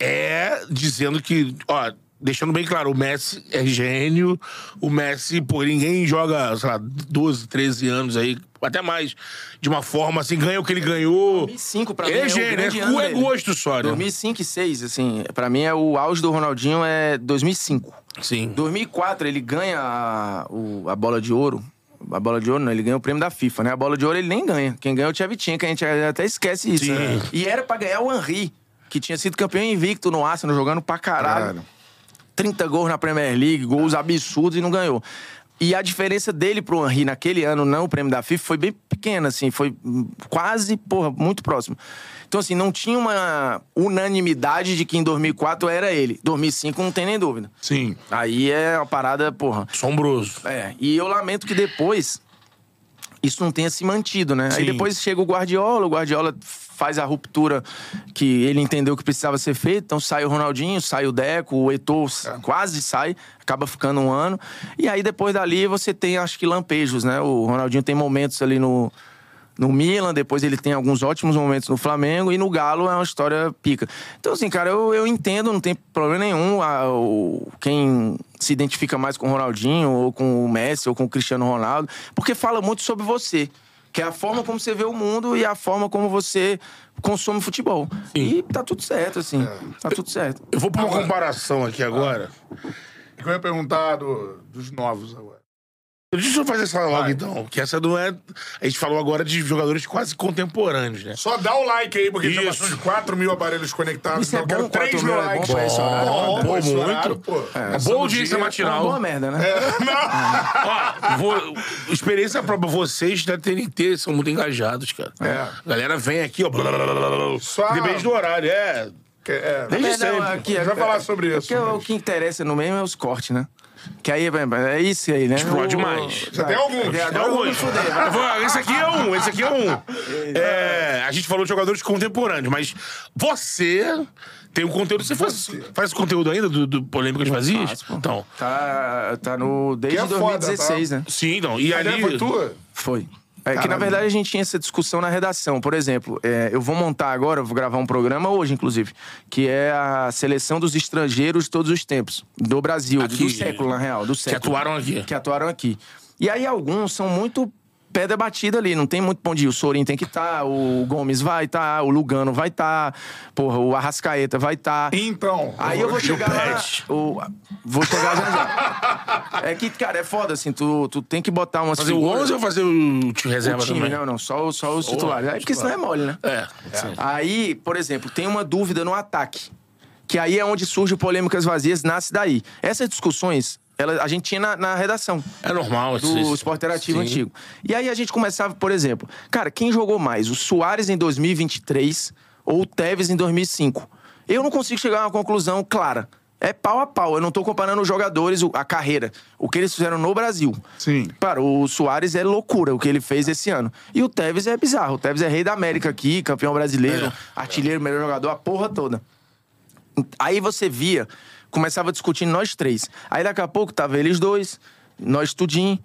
é dizendo que, ó, deixando bem claro, o Messi é gênio, o Messi, pô, ninguém joga, sei lá, 12, 13 anos aí, até mais, de uma forma assim, ganha o que ele ganhou. 2005 pra ele mim é é gênio, é, é gosto só, né? 2005 e 2006, assim, pra mim é o auge do Ronaldinho é 2005. Sim. 2004 ele ganha a, o- a bola de ouro. A bola de ouro não, ele ganha o prêmio da FIFA, né? A bola de ouro ele nem ganha. Quem ganha é o Tchevchenko, que a gente até esquece isso. Né? E era pra ganhar o Henry, que tinha sido campeão invicto no Arsenal, jogando pra caralho. Caralho. 30 gols na Premier League, gols absurdos e não ganhou. E a diferença dele pro Henry naquele ano, não o prêmio da FIFA, foi bem pequena, assim, foi quase, porra, muito próximo. Então, assim, não tinha uma unanimidade de que em 2004 era ele. 2005 não tem nem dúvida. Sim. Aí é uma parada, porra. Assombroso. É, e eu lamento que depois isso não tenha se mantido, né? Aí Sim. depois chega o Guardiola, o Guardiola faz a ruptura que ele entendeu que precisava ser feita, então sai o Ronaldinho, sai o Deco, o Eto'o quase sai, acaba ficando um ano. E aí depois dali você tem, acho que lampejos, né? O Ronaldinho tem momentos ali no no Milan, depois ele tem alguns ótimos momentos no Flamengo e no Galo é uma história pica. Então, assim, cara, eu, eu entendo, não tem problema nenhum a- o, quem se identifica mais com o Ronaldinho, ou com o Messi, ou com o Cristiano Ronaldo, porque fala muito sobre você. Que é a forma como você vê o mundo e a forma como você consome futebol. E tá tudo certo, assim. Tá tudo certo. Eu vou pra uma comparação aqui agora. O que eu ia perguntar do- dos novos agora? Deixa eu fazer essa logo, então. Que essa não é. A gente falou agora de jogadores quase contemporâneos, né? Só dá o like aí, porque já Isso. passou de 4 mil aparelhos conectados. Isso é então eu bom, quero 3 4 mil mil é bom likes. pra esse horário? Bom, Pô, esse muito. horário, pô. É, boa audiência dia. matinal. É uma boa merda, né? Ó, vou, experiência própria, vocês da TNT são muito engajados, cara. É. A galera vem aqui, ó. blá, blá, blá, blá, blá. Só- Depende do horário, é. É. Desde Mas não, sempre. aqui, A gente vai falar sobre isso, Porque o que interessa no mesmo é os cortes, né? Que aí é é isso aí, né? Explode mais. Já tem alguns. É, É vou me alguns. vou- Esse aqui é um, esse aqui é um. É, a gente falou de jogadores contemporâneos, mas você tem um conteúdo. Você faz, faz conteúdo ainda do, do Polêmicas Vazias? Faço. Então. Tá, tá no. Desde Que é foda, 2016, tá? né? Sim, então. E ali. foi tua? Foi. É que, na verdade, a gente tinha essa discussão na redação. Por exemplo, é, eu vou montar agora, vou gravar um programa hoje, inclusive, que é a seleção dos estrangeiros de todos os tempos. Do Brasil, Aqui, do século, na real. Do Que século. atuaram aqui. que atuaram aqui. E aí alguns são muito pedra batida ali, não tem muito pão de ir. O Sorin tem que estar, o Gomes vai estar, o Lugano vai estar, porra, o Arrascaeta vai estar. Então. Aí eu vou chegar lá, o, vou chegar já já. É que, cara, é foda, assim, tu, tu tem que botar umas Fazer o figuras- 11 ou fazer o time reserva o time, também? não, não, só, os- só os titulares. Aí, porque senão é mole, né? É, sim. Aí, por exemplo, tem uma dúvida no ataque. Que aí é onde surge o polêmicas vazias, nasce daí. Essas discussões, ela, a gente tinha na, na redação É normal. do isso- esporte interativo sim. antigo. E aí a gente começava, por exemplo, cara, quem jogou mais? O Soares em 2023 ou o Tevez em 2005? Eu não consigo chegar a uma conclusão clara. É pau a pau. Eu não tô comparando os jogadores, a carreira, o que eles fizeram no Brasil. Sim. Cara, o Soares é loucura o que ele fez esse ano. E o Tevez é bizarro. O Tevez é rei da América aqui, campeão brasileiro, artilheiro, melhor jogador, a porra toda. Aí você via, começava discutindo nós três. Aí daqui a pouco tava eles dois, nós tudinho.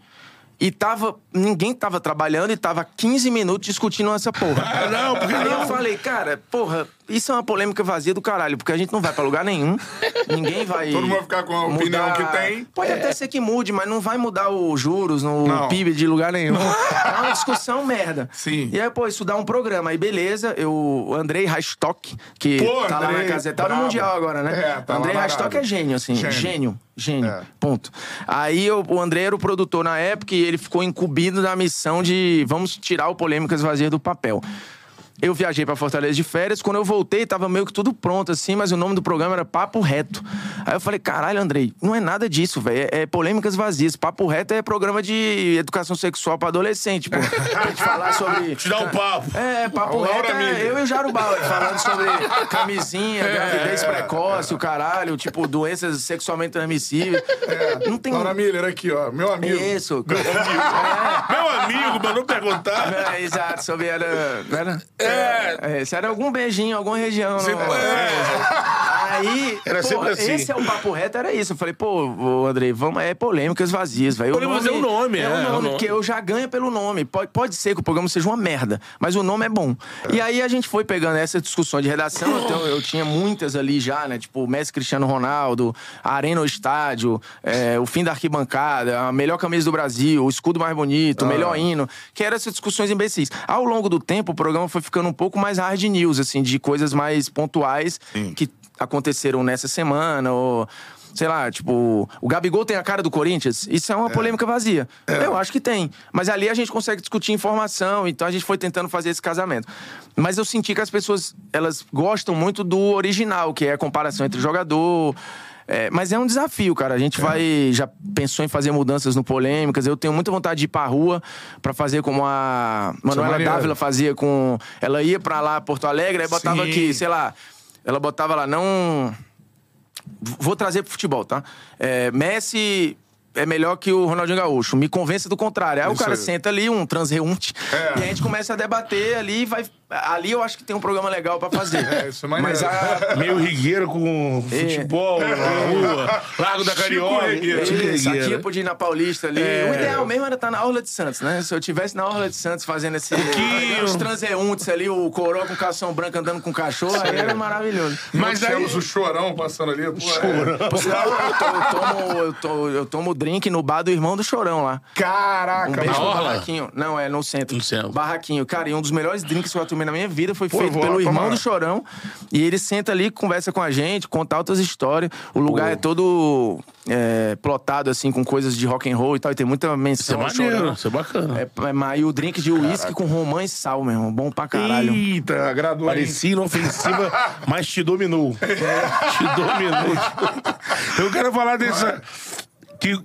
E tava. Ninguém tava trabalhando e tava 15 minutos discutindo essa porra. Não, porque Aí não? eu falei, cara, porra, isso é uma polêmica vazia do caralho, porque a gente não vai pra lugar nenhum. Ninguém vai. Todo mundo vai ficar com a opinião que tem. Pode até ser que mude, mas não vai mudar os juros no Não. PIB de lugar nenhum. é uma discussão merda. Sim. E aí, pô, isso dá um programa. Aí, beleza, eu, o Andrei Rastock, que Pô, tá lá Andrei, na casa, tá no. Mundial agora, né? É, tá lá Andrei Rastock é gênio, assim. Gênio. Gênio. Gênio. É. Ponto. Aí eu- o André era o produtor na época e ele ficou incumbido da missão de vamos tirar o Polêmicas Vazias do papel. Eu viajei pra Fortaleza de férias. Quando eu voltei, tava meio que tudo pronto, assim, mas o nome do programa era Papo Reto. Aí eu falei, caralho, Andrei, não é nada disso, velho. É, é polêmicas vazias. Papo Reto é programa de educação sexual pra adolescente, pô. Pra gente falar sobre. Te dá um papo. É, papo A Laura reto é eu e o Jairo Bauer falando sobre camisinha, gravidez precoce, o caralho, tipo, doenças sexualmente transmissíveis. Não tem... Laura Miller aqui, ó. Meu amigo. Isso. Meu amigo mandou perguntar. É, exato, sobre era... era é. Se era algum beijinho, alguma região. Você- não- é. Aí, Era pô, sempre assim. esse é o papo reto, era isso. Eu falei, pô, Andrei, vamos, é polêmicas vazias, velho. Polêmicas é o nome, é. é, o é o nome, porque eu já ganho pelo nome. Pode, pode ser que o programa seja uma merda, mas o nome é bom. E aí a gente foi pegando essa discussão de redação, então eu tinha muitas ali já, né? Tipo, Messi Cristiano Ronaldo, a Arena ou Estádio, é, o fim da arquibancada, a melhor camisa do Brasil, o escudo mais bonito, o melhor hino, que eram essas discussões imbecis. Ao longo do tempo, o programa foi ficando um pouco mais hard news, assim, de coisas mais pontuais que aconteceram nessa semana, ou. Sei lá, tipo, o Gabigol tem a cara do Corinthians? Isso é uma polêmica vazia. Eu acho que tem. Mas ali a gente consegue discutir informação, então a gente foi tentando fazer esse casamento. Mas eu senti que as pessoas, elas gostam muito do original, que é a comparação entre jogador. É, mas é um desafio, cara. A gente vai. Já pensou em fazer mudanças no polêmicas. Eu tenho muita vontade de ir pra rua pra fazer como a Manuela maneiro. Dávila fazia com. Ela ia pra lá, Porto Alegre, aí botava Sim. aqui, sei lá. Ela botava lá, não. Vou trazer pro futebol, tá? É, Messi é melhor que o Ronaldinho Gaúcho. Me convença do contrário. Aí o Isso cara aí. senta ali, um transreunte, É. e a gente começa a debater ali e vai. Ali eu acho que tem um programa legal pra fazer. É, isso é maneiro. Mas a, Meio rigueiro com futebol na rua, Largo da Carioca. Rigueiro. Isso, aqui eu podia ir na Paulista ali. É. O ideal mesmo era estar na Orla de Santos, né? Se eu tivesse na Orla de Santos fazendo esse. Pouquinho. Os transeuntes ali, o coroa com calção branco andando com cachorro, aí era maravilhoso. Mas aí- temos o chorão passando ali. Pô, é. Sinal, eu, to- eu tomo, eu, to- eu tomo drink no bar do irmão do Chorão lá. Um Caraca, beijo na Orla? Barraquinho. Não, é no centro. No centro. Barraquinho. Cara, e um dos melhores drinks que eu já tomei na minha vida foi Pô, feito pelo lá irmão do Chorão. E ele senta ali, conversa com a gente, conta outras histórias. O lugar é todo é, plotado, assim, com coisas de rock and roll e tal. E tem muita Isso é menção maneiro, Chorão. isso é bacana. É, é, e o drink de uísque com romã e sal, meu irmão. Bom pra caralho. Eita, agradou. Parecia inofensiva, mas te dominou. te dominou. Eu quero falar dessa. Que.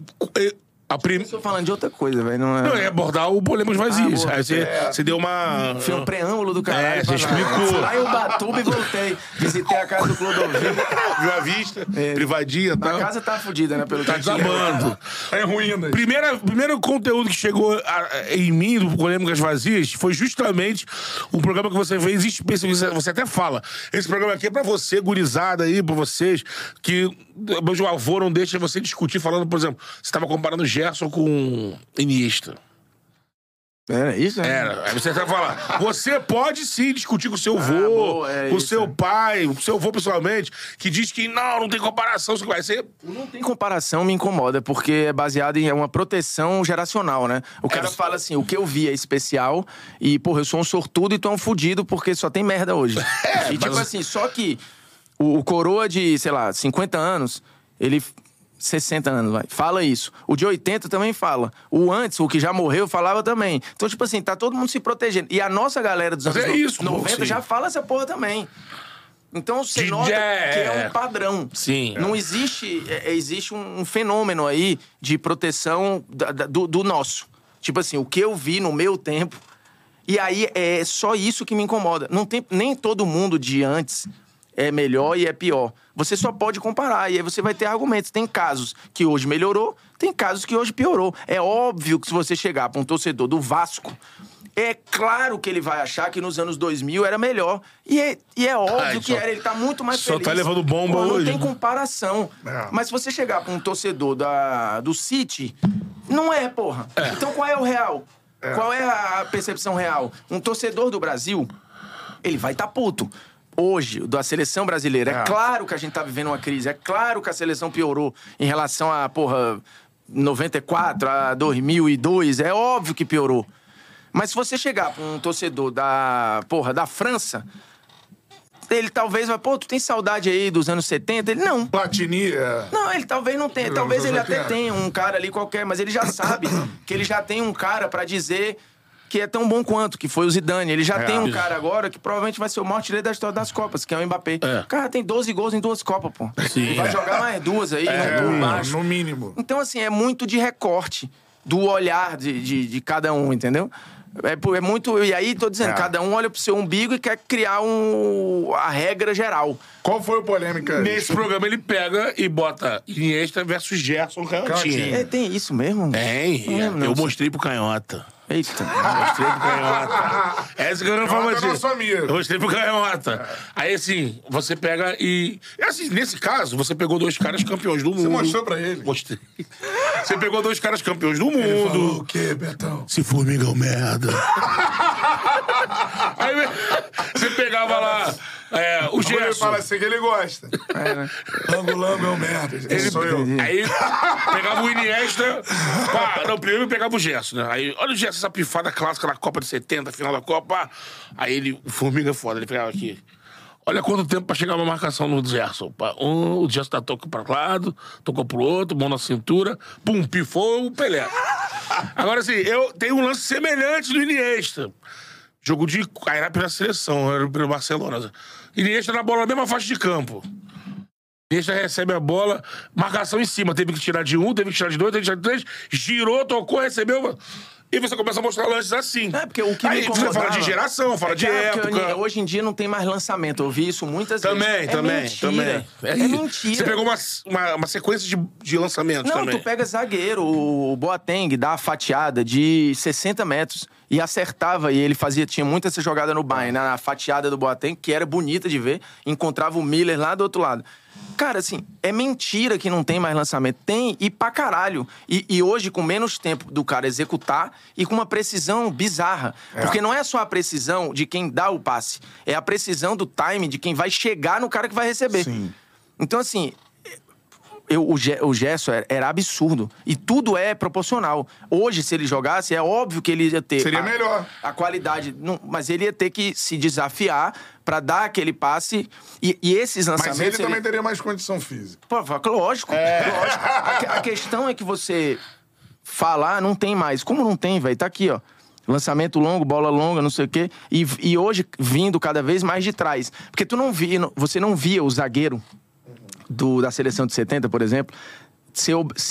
A prim... Tô falando de outra coisa, velho. Não é... Não, ia abordar o Polêmicos Vazios. boa. Aí você, você deu uma. Foi um preâmbulo do caralho. É, você explicou. Lá em Ubatuba e voltei. Visitei a casa do Clodovil. Viu a vista? Privadinha e A tal. casa tá fudida, né? Pelo Tá eu desabando. Tá em ruínas. Primeira, primeiro conteúdo que chegou a- em mim do Polêmicas Vazias foi justamente um programa que você fez específico. Você até fala. Esse programa aqui é pra você, gurizada aí, pra vocês, que o avô não deixa você discutir, falando, por exemplo, você tava comparando Gerson com Iniesta. Era isso, né? Era. Aí você vai falar. Você pode sim discutir com o seu avô, boa, é com o isso, seu é. pai, com o seu avô pessoalmente, que diz que não, não tem comparação. Vai ser. Não tem comparação, me incomoda, porque é baseado em uma proteção geracional, né? O cara fala assim, o que eu vi é especial e, porra, eu sou um sortudo e tu é um fudido porque só tem merda hoje. e tipo mas- assim, só que o, o coroa de, sei lá, 50 anos, ele... 60 anos, vai. Fala isso. O de 80 também fala. O antes, o que já morreu, falava também. Então, tipo assim, tá todo mundo se protegendo. E a nossa galera dos Mas anos é isso, pô, 90 sim. já fala essa porra também. Então você De- nota é, que é é. um padrão. Sim. Não existe, é, é, existe um, um fenômeno aí de proteção da- da- do, do nosso. Tipo assim, o que eu vi no meu tempo. E aí é só isso que me incomoda. Não tem, nem todo mundo de antes é melhor e é pior. Você só pode comparar e aí você vai ter argumentos. Tem casos que hoje melhorou, tem casos que hoje piorou. É óbvio que se você chegar para um torcedor do Vasco, é claro que ele vai achar que nos anos 2000 era melhor. E é, e é óbvio Ai, que só- era, ele tá muito mais só feliz. tá levando bomba Pô, Não hoje, tem comparação. É. Mas se você chegar pra um torcedor da, do City, não é, porra. Então qual é o real? Qual é a percepção real? Um torcedor do Brasil, ele vai estar tá puto. Hoje, da seleção brasileira, é. É. claro que a gente tá vivendo uma crise, é claro que a seleção piorou em relação a, porra, 94, a 2002, é óbvio que piorou. Mas se você chegar pra um torcedor da, porra, da França, ele talvez vai, pô, tu tem saudade aí dos anos 70? Ele, não. Platini, é. Não, ele talvez não tenha. Talvez ele até tem. tenha um cara ali qualquer, mas ele já sabe que ele já tem um cara pra dizer que é tão bom quanto, que foi o Zidane. Ele já É. tem um cara agora que provavelmente vai ser o maior artilheiro da história das Copas, que é o Mbappé. É. O cara tem 12 gols em duas Copas, pô. Sim. Vai jogar mais duas aí, É, no baixo. no mínimo. Então, assim, é muito de recorte do olhar de, de, de cada um, entendeu? É, é muito. E aí, tô dizendo, É. cada um olha pro seu umbigo e quer criar um, a regra geral. Qual foi o polêmica? Nesse programa ele pega e bota Iniesta versus Gerson É, Canhotinha. tem isso mesmo? Tem. Não. eu mostrei pro Canhota. Eita. Mostrei pro Canhota. Essa que eu não falo Canhota é nosso amigo. Eu mostrei pro Canhota. Aí assim, você pega e. e assim, nesse caso, você pegou dois caras campeões do mundo. Você mostrou pra ele? Mostrei. Você pegou dois caras campeões do Falou mundo. o quê, Betão? Se formiga é um merda. Aí você pegava lá é, o Quando ele Gerson. fala assim que ele gosta. Lango, lango é um merda. Esse sou eu. Aí pegava o Iniesta. Pá, não, primeiro eu pegava o Gerson, né? Aí, olha o Gerson, essa pifada clássica da Copa de 70, final da Copa. Aí ele, o Formiga é foda, ele pegava aqui. Olha quanto tempo pra chegar uma marcação no Gerson. Um, o Gerson tá tocando pra um lado, tocou pro outro, mão na cintura, pum, pifou o Pelé. Agora, assim, eu tenho um lance semelhante do Iniesta. Jogo de. Era pela seleção, era pelo Barcelona. Iniesta na bola na mesma faixa de campo. Iniesta recebe a bola, marcação em cima. Teve que tirar de um, teve que tirar de dois, teve que tirar de três. Girou, tocou, recebeu. E você começa a mostrar lances assim. É, porque o que Aí você fala de geração, fala É de porque época. Hoje em dia não tem mais lançamento. Eu vi isso muitas Também, vezes. também, é mentira. também. É, isso. mentira. Você pegou uma, uma, uma sequência de, de lançamentos Não, também. tu pega zagueiro, o Boateng dá a fatiada de 60 metros e acertava, e ele fazia, tinha muito essa jogada no Bayern, né, na fatiada do Boateng, que era bonita de ver, encontrava o Miller lá do outro lado. Cara, assim, é mentira que não tem mais lançamento. Tem, e pra caralho. E, e hoje, com menos tempo do cara executar e com uma precisão bizarra. Porque não é só a precisão de quem dá o passe, é a precisão do time de quem vai chegar no cara que vai receber. Sim. Então, assim, eu, o, Ge- o Gerson era, era absurdo. E tudo é proporcional. Hoje, se ele jogasse, é óbvio que ele ia ter. Seria a- melhor. A qualidade. não- mas ele ia ter que se desafiar pra dar aquele passe. E, e esses Mas lançamentos. ele também teria mais condição física. Pô, lógico. lógico. A, a questão é que você falar não tem mais. Como não tem, velho? Tá aqui, ó. Lançamento longo, bola longa, não sei o quê. E, e hoje vindo cada vez mais de trás. Porque tu não via, você não via o zagueiro do, da seleção de 70, por exemplo,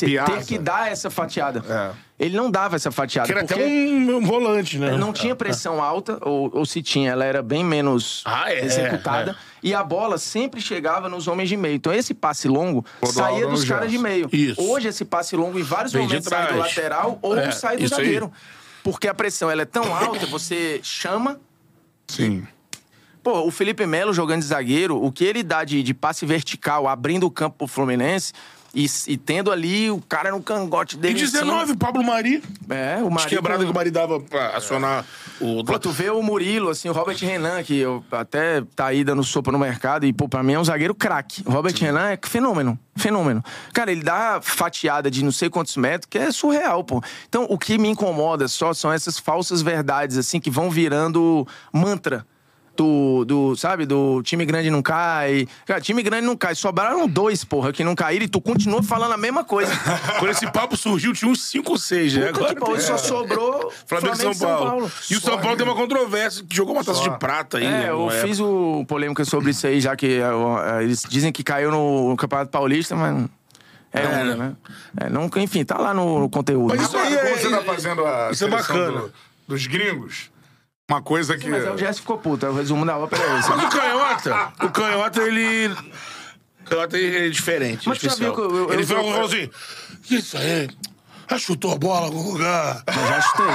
Piazza. ter que dar essa fatiada. É. Ele não dava essa fatiada. Que era até um, um volante, né? não tinha pressão alta, ou, ou se tinha, ela era bem menos Ah, é, executada. é. E a bola sempre chegava nos homens de meio. Então esse passe longo Clodoaldo saía dos caras de meio. Isso. Hoje esse passe longo em vários Vem momentos sai do lateral ou É, sai do isso aí. zagueiro. Porque a pressão ela é tão alta, você chama. Sim. Pô, o Felipe Melo jogando de zagueiro, o que ele dá de, de passe vertical, abrindo o campo pro Fluminense e, e tendo ali o cara no cangote E dele. cima. 19, Pablo Mari. É, o Mari quebradas com- que o Mari dava pra acionar o. Pô, tu vê o Murilo, assim, o Robert Renan, que eu até tá aí dando sopa no mercado, e, pô, pra mim é um zagueiro craque. O Robert Renan é fenômeno, fenômeno. Cara, ele dá fatiada de não sei quantos metros, que é surreal, pô. Então, o que me incomoda só são essas falsas verdades, assim, que vão virando mantra. Do, do, sabe, do time grande não cai. Cara, time grande não cai. Sobraram dois, porra, que não caíram e tu continua falando a mesma coisa. Quando esse papo surgiu, tinha uns 5 ou 6, né? Agora que tem- só sobrou Flamengo e São, Paulo. E o São Paulo tem uma controvérsia, que jogou uma taça de prata aí. É, né, eu fiz o polêmica sobre isso aí, já que é, é, eles dizem que caiu no, Campeonato Paulista, mas. É, É, onda, né? né? É, não, enfim, tá lá no, no conteúdo. Mas isso aí é- você tá fazendo a isso é seleção bacana. do- dos gringos, uma coisa que... Mas é o Jess ficou puto, é o resumo da ópera é esse. Mas o canhota, o canhota, ele. O canhota ele é diferente. Mas tu já especial. viu que eu- eu- ele eu- falou, falou assim: Isso aí. Já chutou a bola em algum lugar. Mas já chutei.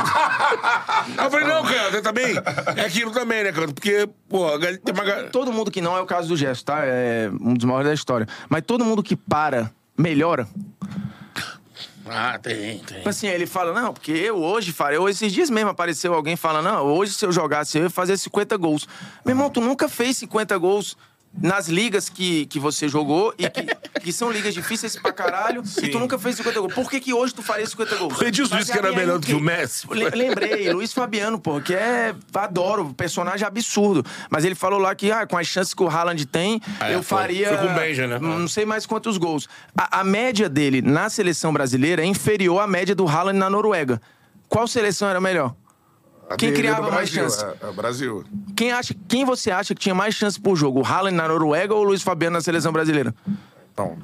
Eu falei, não, canhota, também. É aquilo também, né, canhota? Porque, pô, tem uma. Todo mundo que não é o caso do Gesto, tá? É um dos maiores da história. Mas todo mundo que para, melhora. Ah, tem, tem. Tipo assim, ele fala, não, porque eu hoje farei. Eu, esses dias mesmo apareceu alguém falando, não, hoje se eu jogasse, eu ia fazer 50 gols. Meu irmão, tu nunca fez 50 gols nas ligas que, que você jogou e que, que são ligas difíceis pra caralho e tu nunca fez 50 gols. Por que, que hoje tu faria 50 gols? O Edilson disse que era melhor do que o? Messi. Le- Lembrei, Luiz Fabiano, pô, que é. Adoro, personagem absurdo. Mas ele falou lá que, ah, com as chances que o Haaland tem, É, eu foi- faria. foi com o Benja, né? Não sei mais quantos gols. A, a média dele na seleção brasileira é inferior à média do Haaland na Noruega. Qual seleção era melhor? A Quem criava do mais Brasil, chance? É, é o Brasil. Quem, acha, quem você acha que tinha mais chance por jogo? O Haaland na Noruega ou o Luiz Fabiano na seleção brasileira? Então,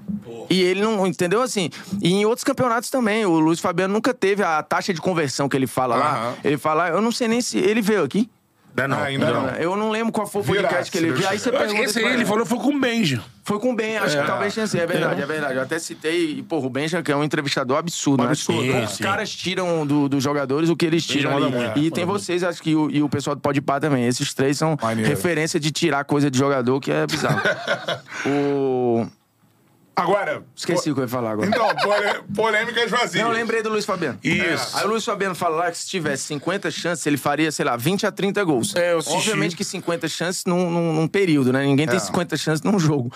E ele não, entendeu assim? E em outros campeonatos também. O Luiz Fabiano nunca teve a taxa de conversão que ele fala lá. Ele fala, eu não sei nem se. Ele veio aqui. Não, não. Ah, ainda não. Eu não lembro qual foi o podcast que ele Deus viu. Aí você pergunta esse aí ele falou foi com o Benja. Foi com o Ben, acho que talvez tenha sido. É verdade, é verdade. Eu até citei, e, porra, o Benja, que é um entrevistador absurdo, né? absurdo, Sim, é, Os caras tiram do- dos jogadores o que eles tiram ali. muito, e manda tem vocês, acho que o, e o pessoal do Pode Pá também. Esses três são Maneiro. referência de tirar coisa de jogador, que é bizarro. o... agora... Esqueci o que eu ia falar agora. Então, pole- polêmicas vazias. Não, eu lembrei do Luiz Fabiano. Isso. Aí o Luiz Fabiano fala lá que se tivesse 50 chances, ele faria, sei lá, 20 a 30 gols. É, eu assisti. Obviamente que 50 chances num, num, num período, né? Ninguém tem É. 50 chances num jogo.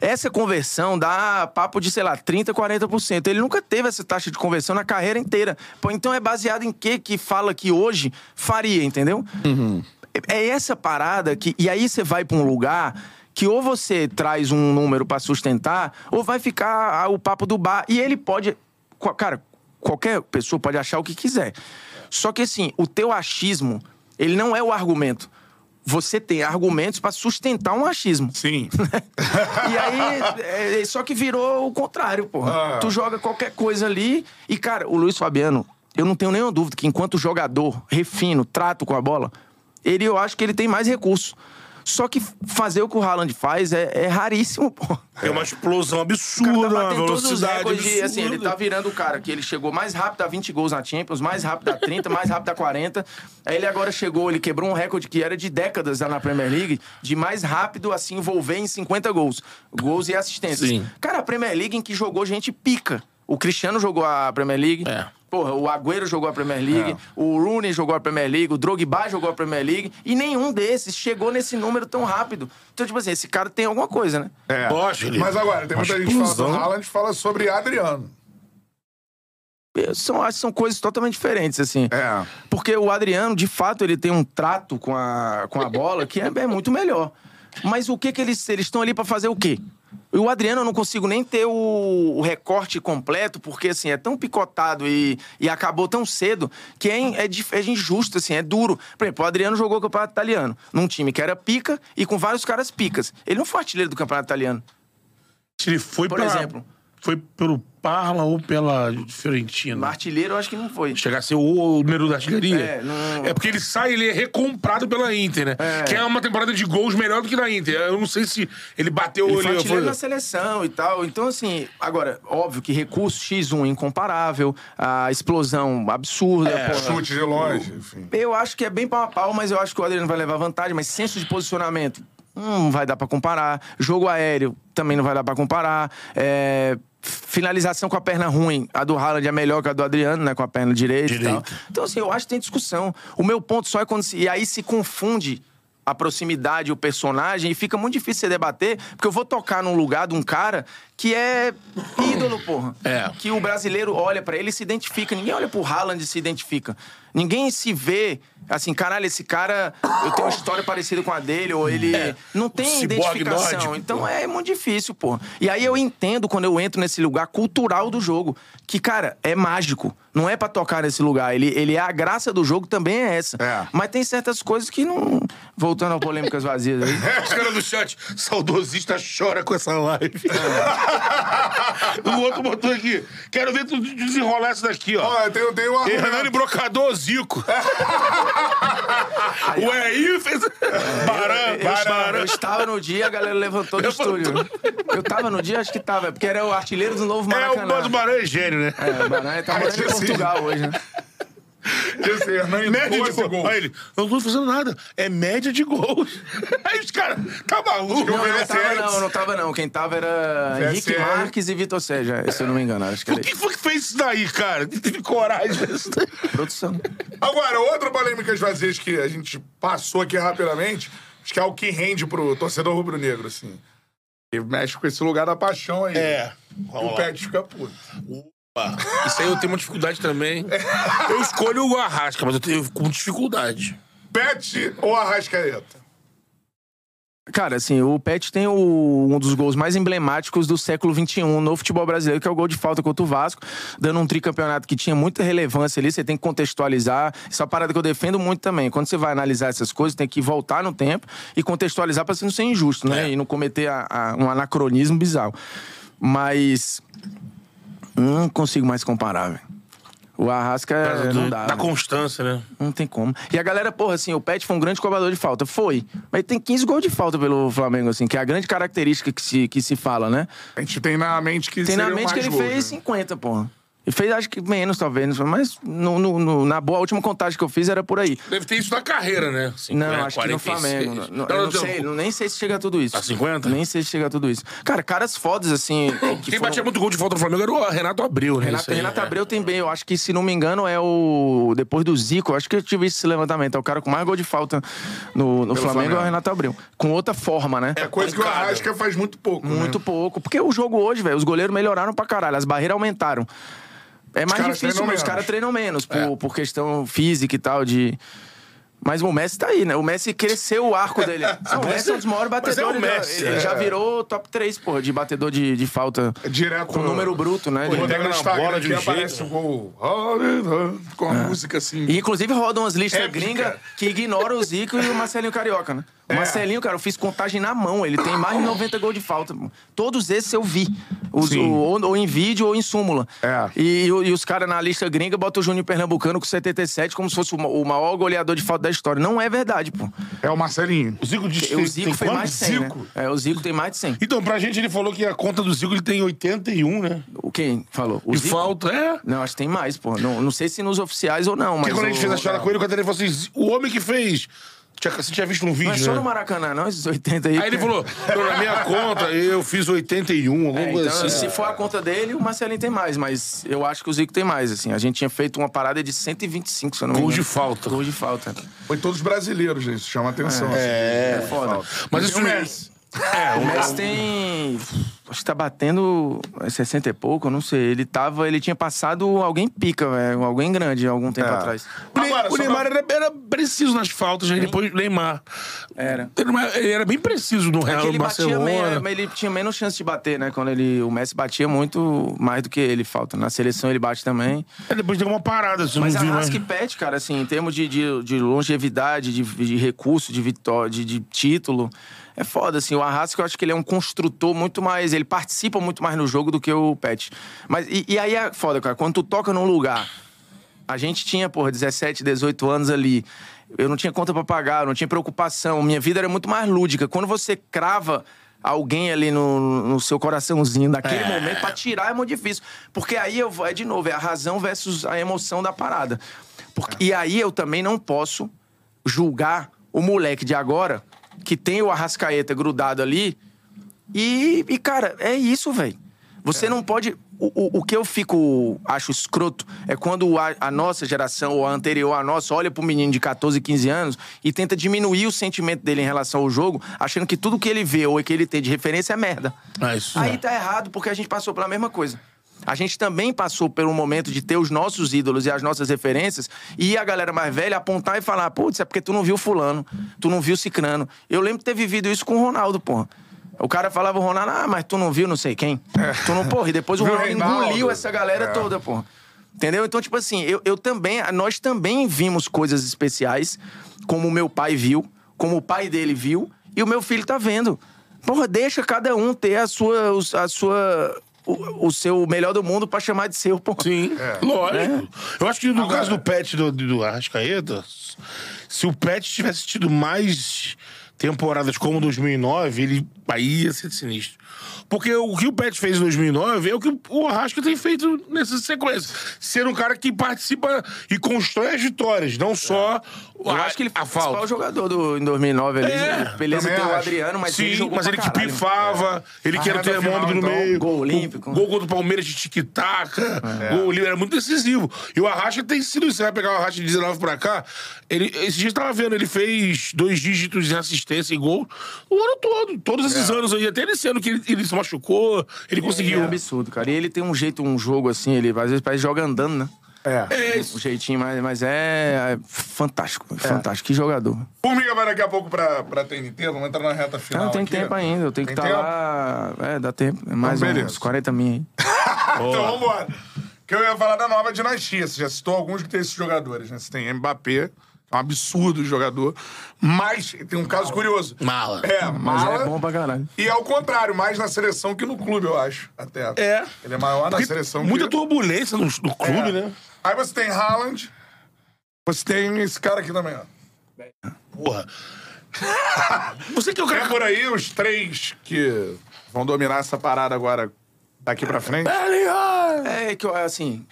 Essa conversão dá papo de, sei lá, 30, 40%. Ele nunca teve essa taxa de conversão na carreira inteira. Pô, então é baseado em que que fala que hoje faria, entendeu? É é essa parada que. E aí você vai pra um lugar que ou você traz um número pra sustentar, ou vai ficar o papo do bar. E ele pode. Cara, qualquer pessoa pode achar o que quiser. Só que assim, o teu achismo, ele não é o argumento. você tem argumentos pra sustentar um achismo. Sim. E aí, é, só que virou o contrário, porra. Ah. Tu joga qualquer coisa ali e, cara, o Luiz Fabiano, eu não tenho nenhuma dúvida que enquanto jogador, refino, trato com a bola, ele, eu acho que ele tem mais recursos. Só que fazer o que o Haaland faz é, é raríssimo, pô. Tem uma explosão cara absurda, tá uma todos velocidade recordes de, assim, ele tá virando o cara que ele chegou mais rápido a 20 gols na Champions, mais rápido a 30, mais rápido a 40. Aí ele agora chegou, ele quebrou um recorde que era de décadas lá na Premier League, de mais rápido a se envolver em 50 gols. Gols e assistências. Sim. Cara, a Premier League em que jogou gente pica. O Cristiano jogou a Premier League. É. Porra, o Agüero jogou a Premier League, o Rooney jogou a Premier League, o Drogba jogou a Premier League, e nenhum desses chegou nesse número tão rápido. Então, tipo assim, esse cara tem alguma coisa, né? É. Lógico, ele- Mas agora, tem muita gente que fala do. Haaland fala sobre Adriano. Eu São, acho que são coisas totalmente diferentes, assim. É. Porque o Adriano, de fato, ele tem um trato com a, com a bola que é, é muito melhor. Mas o que que eles eles estão ali pra fazer o quê? O Adriano eu não consigo nem ter o, o recorte completo, porque assim, é tão picotado e, e acabou tão cedo que é, é, é injusto, assim, é duro. Por exemplo, o Adriano jogou o campeonato italiano, num time que era pica e com vários caras picas. Ele não foi artilheiro do campeonato italiano. Se ele foi Por pra- exemplo. Foi pelo Parma ou pela Fiorentina? Artilheiro, eu acho que não foi. Chegar a ser o número da artilharia? É, não- É porque ele sai, ele é recomprado pela Inter, né? Que é uma temporada de gols melhor do que da Inter. Eu não sei se ele bateu... Ele foi ele artilheiro na seleção e tal. Então, assim, agora, óbvio que recurso X1 incomparável, a explosão absurda. É, porra. Chute de longe, enfim. Eu acho que é bem pau a pau, mas eu acho que o Adriano vai levar vantagem. Mas senso de posicionamento, hum, não vai dar pra comparar. Jogo aéreo, também não vai dar pra comparar. É, Finalização com a perna ruim, a do Haaland é melhor que a do Adriano, né? Com a perna direita, e tal. Então, assim, eu acho que tem discussão. O meu ponto só é quando. Se... E aí se confunde a proximidade, o personagem, e fica muito difícil você debater, porque eu vou tocar num lugar de um cara que é ídolo, porra. É. Que o brasileiro olha pra ele e se identifica. Ninguém olha pro Haaland e se identifica. Ninguém se vê assim, caralho, esse cara, eu tenho uma história parecida com a dele, ou ele. Não tem ciborgue identificação. nórdico, então pô. é muito difícil, pô. E aí eu entendo quando eu entro nesse lugar cultural do jogo, que, cara, é mágico. Não é pra tocar nesse lugar. Ele, ele é a graça do jogo, também é essa. É. Mas tem certas coisas que não. Voltando a polêmicas vazias aí. Os caras do chat, saudosista chora com essa live. o outro botou aqui, quero ver tu desenrolar isso daqui, ó. Olha, tem, tem uma. Hernani Brocador, Zico. o EI fez... Baran, Eu estava, Baran. eu estava no dia, a galera levantou do estúdio. Eu tava no dia, acho que tava, porque era o artilheiro do novo É, o Maracanã. mas o Baran é gênio, né? É, o Baran tá morando em. Portugal hoje, né? Esse Hernani Média de 12 gols. gols. Aí ele, eu não tô fazendo nada. É média de gols. Aí os caras, tá maluco. Não, não tava não, não tava não. Quem tava era Henrique. Marques e Vitor Sérgio, se eu não me engano. Acho que O era que isso. foi que fez isso daí, cara? Que teve coragem. Produção. Agora, outra polêmicas vazias que a gente passou aqui rapidamente, acho que é o que rende pro torcedor rubro-negro, assim. E mexe com esse lugar da paixão aí. É. E o lá. Pet fica puto. Isso aí eu tenho uma dificuldade também. Eu escolho o Arrasca, mas eu tenho com dificuldade. Pet ou Arrascaeta? Cara, assim, o Pet tem o- um dos gols mais emblemáticos do século XXI no futebol brasileiro, que é o gol de falta contra o Vasco, dando um tricampeonato que tinha muita relevância ali, você tem que contextualizar. Isso é uma parada que eu defendo muito também. Quando você vai analisar essas coisas, tem que voltar no tempo e contextualizar pra você não ser injusto, né? E não cometer a- a- um anacronismo bizarro. Mas. Não consigo mais comparar, velho. O Arrasca Por não causa dá. da velho. constância, né? Não tem como. E a galera, porra, assim, o Pet foi um grande cobrador de falta. Foi. Mas tem 15 gols de falta pelo Flamengo, assim, que é a grande característica que se, que se fala, né? A gente tem na mente que Tem na mente que ele gols, fez né? 50, porra. Fez, acho que menos, talvez. Mas no, no- no- na boa, a última contagem que eu fiz era por aí. Deve ter isso na carreira, né? 50, Não, acho que no 46. Flamengo. Não, não, eu não sei, não- nem sei se chega a tudo isso. A 50? Nem sei se chega a tudo isso. Cara, caras fodas, assim. que Quem foram- batia muito gol de falta no Flamengo era o Renato Abreu, né? Renato, aí, Renato é. Abreu tem bem, eu acho que, se não me engano, é o. Depois do Zico, eu acho que eu tive esse levantamento. É o cara com mais gol de falta no, no Flamengo, Flamengo. é o Renato Abreu. Com outra forma, né? É coisa que o. Arrasca faz muito pouco, né? Muito pouco. Porque o jogo hoje, velho, os goleiros melhoraram pra caralho, as barreiras aumentaram. É mais difícil, mas os caras treinam menos, por, É. por questão física e tal, de. Mas o Messi tá aí, né? O Messi cresceu o arco dele. Não, o Messi é um dos maiores é o batedores. Messi, ele é. já virou top 3, porra, de batedor de, de falta. Direto Com número bruto, né? Pô, ele Pega na bola de um aparece jeito. o gol. Com a música assim. E inclusive rodam umas listas Épica. gringas que ignoram o Zico e o Marcelinho Carioca, né? É. Marcelinho, cara, eu fiz contagem na mão. Ele tem mais de 90 gols de falta. Todos esses eu vi. Os- o- ou, ou em vídeo ou em súmula. É. E, e os caras na lista gringa botam o Júnior Pernambucano com 77 como se fosse o, o maior goleador de falta da história. Não é verdade, pô. É o Marcelinho. O Zico diz que O tem- Zico tem mais de 100, Zico? né? É, o Zico tem mais de 100. Então, pra gente, ele falou que a conta do Zico ele tem 81, né? O quem falou? O E Zico? falta, é. Não, acho que tem mais, pô. Não, não sei se nos oficiais ou não, mas... Porque quando a gente o- fez a é. com ele, o Catarina falou assim: o homem que fez. Tinha, você tinha visto um vídeo, Não é só né? no Maracanã, não, esses 80 aí. Aí ele falou: "Não, na minha conta, eu fiz 81, alguma É, coisa então, assim. se for a conta dele, o Marcelinho tem mais, mas eu acho que o Zico tem mais, assim. A gente tinha feito uma parada de 125, se eu não me engano. de falta. Gols de falta. Foi todos brasileiros, gente. Chama atenção. assim. É, foda. Mas isso? É, O Messi tem. Acho que tá batendo 60 e pouco, eu não sei. Ele tava. Ele tinha passado alguém pica, velho. Alguém grande há algum tempo É. atrás. O, Ne- Agora, o só Neymar pra- era, era preciso nas faltas, aí depois o Neymar. Era. Ele não- ele era bem preciso no É Real que ele batia Barcelona. menos, ele tinha menos chance de bater, né? Quando ele. O Messi batia muito mais do que ele falta. Na seleção ele bate também. Aí depois deu uma parada, você Mas não a viu. Rasca e Pet, cara, assim, em termos de, de, de longevidade, de, de recurso, de vitória, de, de título, é foda, assim. O Arrasca, eu acho que ele é um construtor muito mais. Ele participa muito mais no jogo do que o Pet. Mas, e, e aí é foda, cara. Quando tu toca num lugar. A gente tinha, porra, 17, 18 anos ali. Eu não tinha conta pra pagar, eu não tinha preocupação. Minha vida era muito mais lúdica. Quando você crava alguém ali no, no seu coraçãozinho, naquele momento, pra tirar é muito difícil. Porque aí eu vou, é de novo, é a razão versus a emoção da parada. Porque- E aí eu também não posso julgar o moleque de agora, que tem o Arrascaeta grudado ali, e, e, cara, é isso, velho. Você não pode. O, o, o que eu fico, acho escroto, é quando a, a nossa geração, ou a anterior à nossa, olha pro menino de 14, 15 anos e tenta diminuir o sentimento dele em relação ao jogo, achando que tudo que ele vê ou que ele tem de referência é merda. Ah, isso Aí é. tá errado, porque a gente passou pela mesma coisa. A gente também passou pelo momento de ter os nossos ídolos e as nossas referências e a galera mais velha apontar e falar: putz, é porque tu não viu Fulano, tu não viu Cicrano. Eu lembro de ter vivido isso com o Ronaldo, porra. O cara falava o Ronaldo, ah, mas tu não viu não sei quem. Tu não, porra, e depois o Ronaldo engoliu essa galera É. toda, porra. Entendeu? Então, tipo assim, eu, eu também, nós também vimos coisas especiais, como o meu pai viu, como o pai dele viu, e o meu filho tá vendo. Porra, deixa cada um ter a sua, a sua, o, o seu melhor do mundo pra chamar de seu, porra. Sim, É. lógico. Eu acho que no caso do Pet do, do Arrascaeta, se o Pet tivesse tido mais temporadas como 2009, ele aí ia ser sinistro. Porque o que o Pet fez em 2009 é o que o Arrasca tem feito nessa sequência. Ser um cara que participa e constrói as vitórias, não só Eu a, acho que ele foi o principal falta. jogador do, em 2009 ali. É, Beleza, também tem o acho. Adriano, mas ele Sim, jogou mas pra ele que caralho. pifava, ele A que era o reta termômetro final, no então, meio. gol olímpico. Gol contra o Palmeiras de tic-tac. Gol livre, era muito decisivo. E o Arracha tem sido isso. Você vai pegar o Arracha de 19 pra cá. Ele, esse dia eu tava vendo, ele fez dois dígitos em assistência e gol o ano todo. Todos esses anos aí. Até nesse ano que ele, ele se machucou, ele conseguiu. É absurdo, cara. E ele tem um jeito, um jogo assim, ele às vezes parece joga andando, né? É. É Um isso. jeitinho, mas, mas é, é fantástico. Fantástico. Que jogador. Formiga vai daqui a pouco pra, pra TNT, vamos entrar na reta final. Não, tem aqui. tempo ainda. Eu tenho que Tem estar tempo? lá. É, dá tempo. É mais Então, beleza. uns 40 mil aí. então vambora. Que eu ia falar da nova dinastia. Você já citou alguns que tem esses jogadores, né? Você tem Mbappé, é um absurdo jogador. Mas tem um caso curioso. Mala. É, Mas mala. é bom pra caralho. E ao contrário, mais na seleção que no clube, eu acho. Até. É. Ele é maior na Porque seleção Muita que... turbulência no, no clube, É. né? Aí você tem Haaland. Você tem esse cara aqui também, ó. Porra. Você que é o cara. por aí os três que vão dominar essa parada agora daqui pra frente. É que, assim,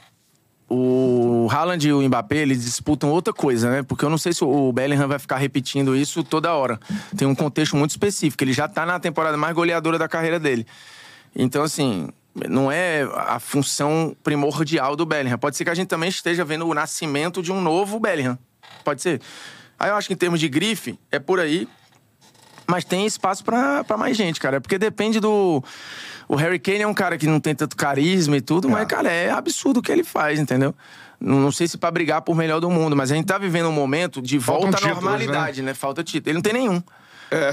o Haaland e o Mbappé, eles disputam outra coisa, né? Porque eu não sei se o Bellingham vai ficar repetindo isso toda hora. Tem um contexto muito específico. Ele já tá na temporada mais goleadora da carreira dele. Então, assim, não é a função primordial do Bellingham. Pode ser que a gente também esteja vendo o nascimento de um novo Bellingham. Pode ser. Aí eu acho que em termos de grife, é por aí. Mas tem espaço pra mais gente, cara. Porque depende do. O Harry Kane é um cara que não tem tanto carisma e tudo, mas, cara, é absurdo o que ele faz, entendeu? Não sei se pra brigar por melhor do mundo, mas a gente tá vivendo um momento de Faltam volta à títulos, normalidade, né? Falta título. Ele não tem nenhum.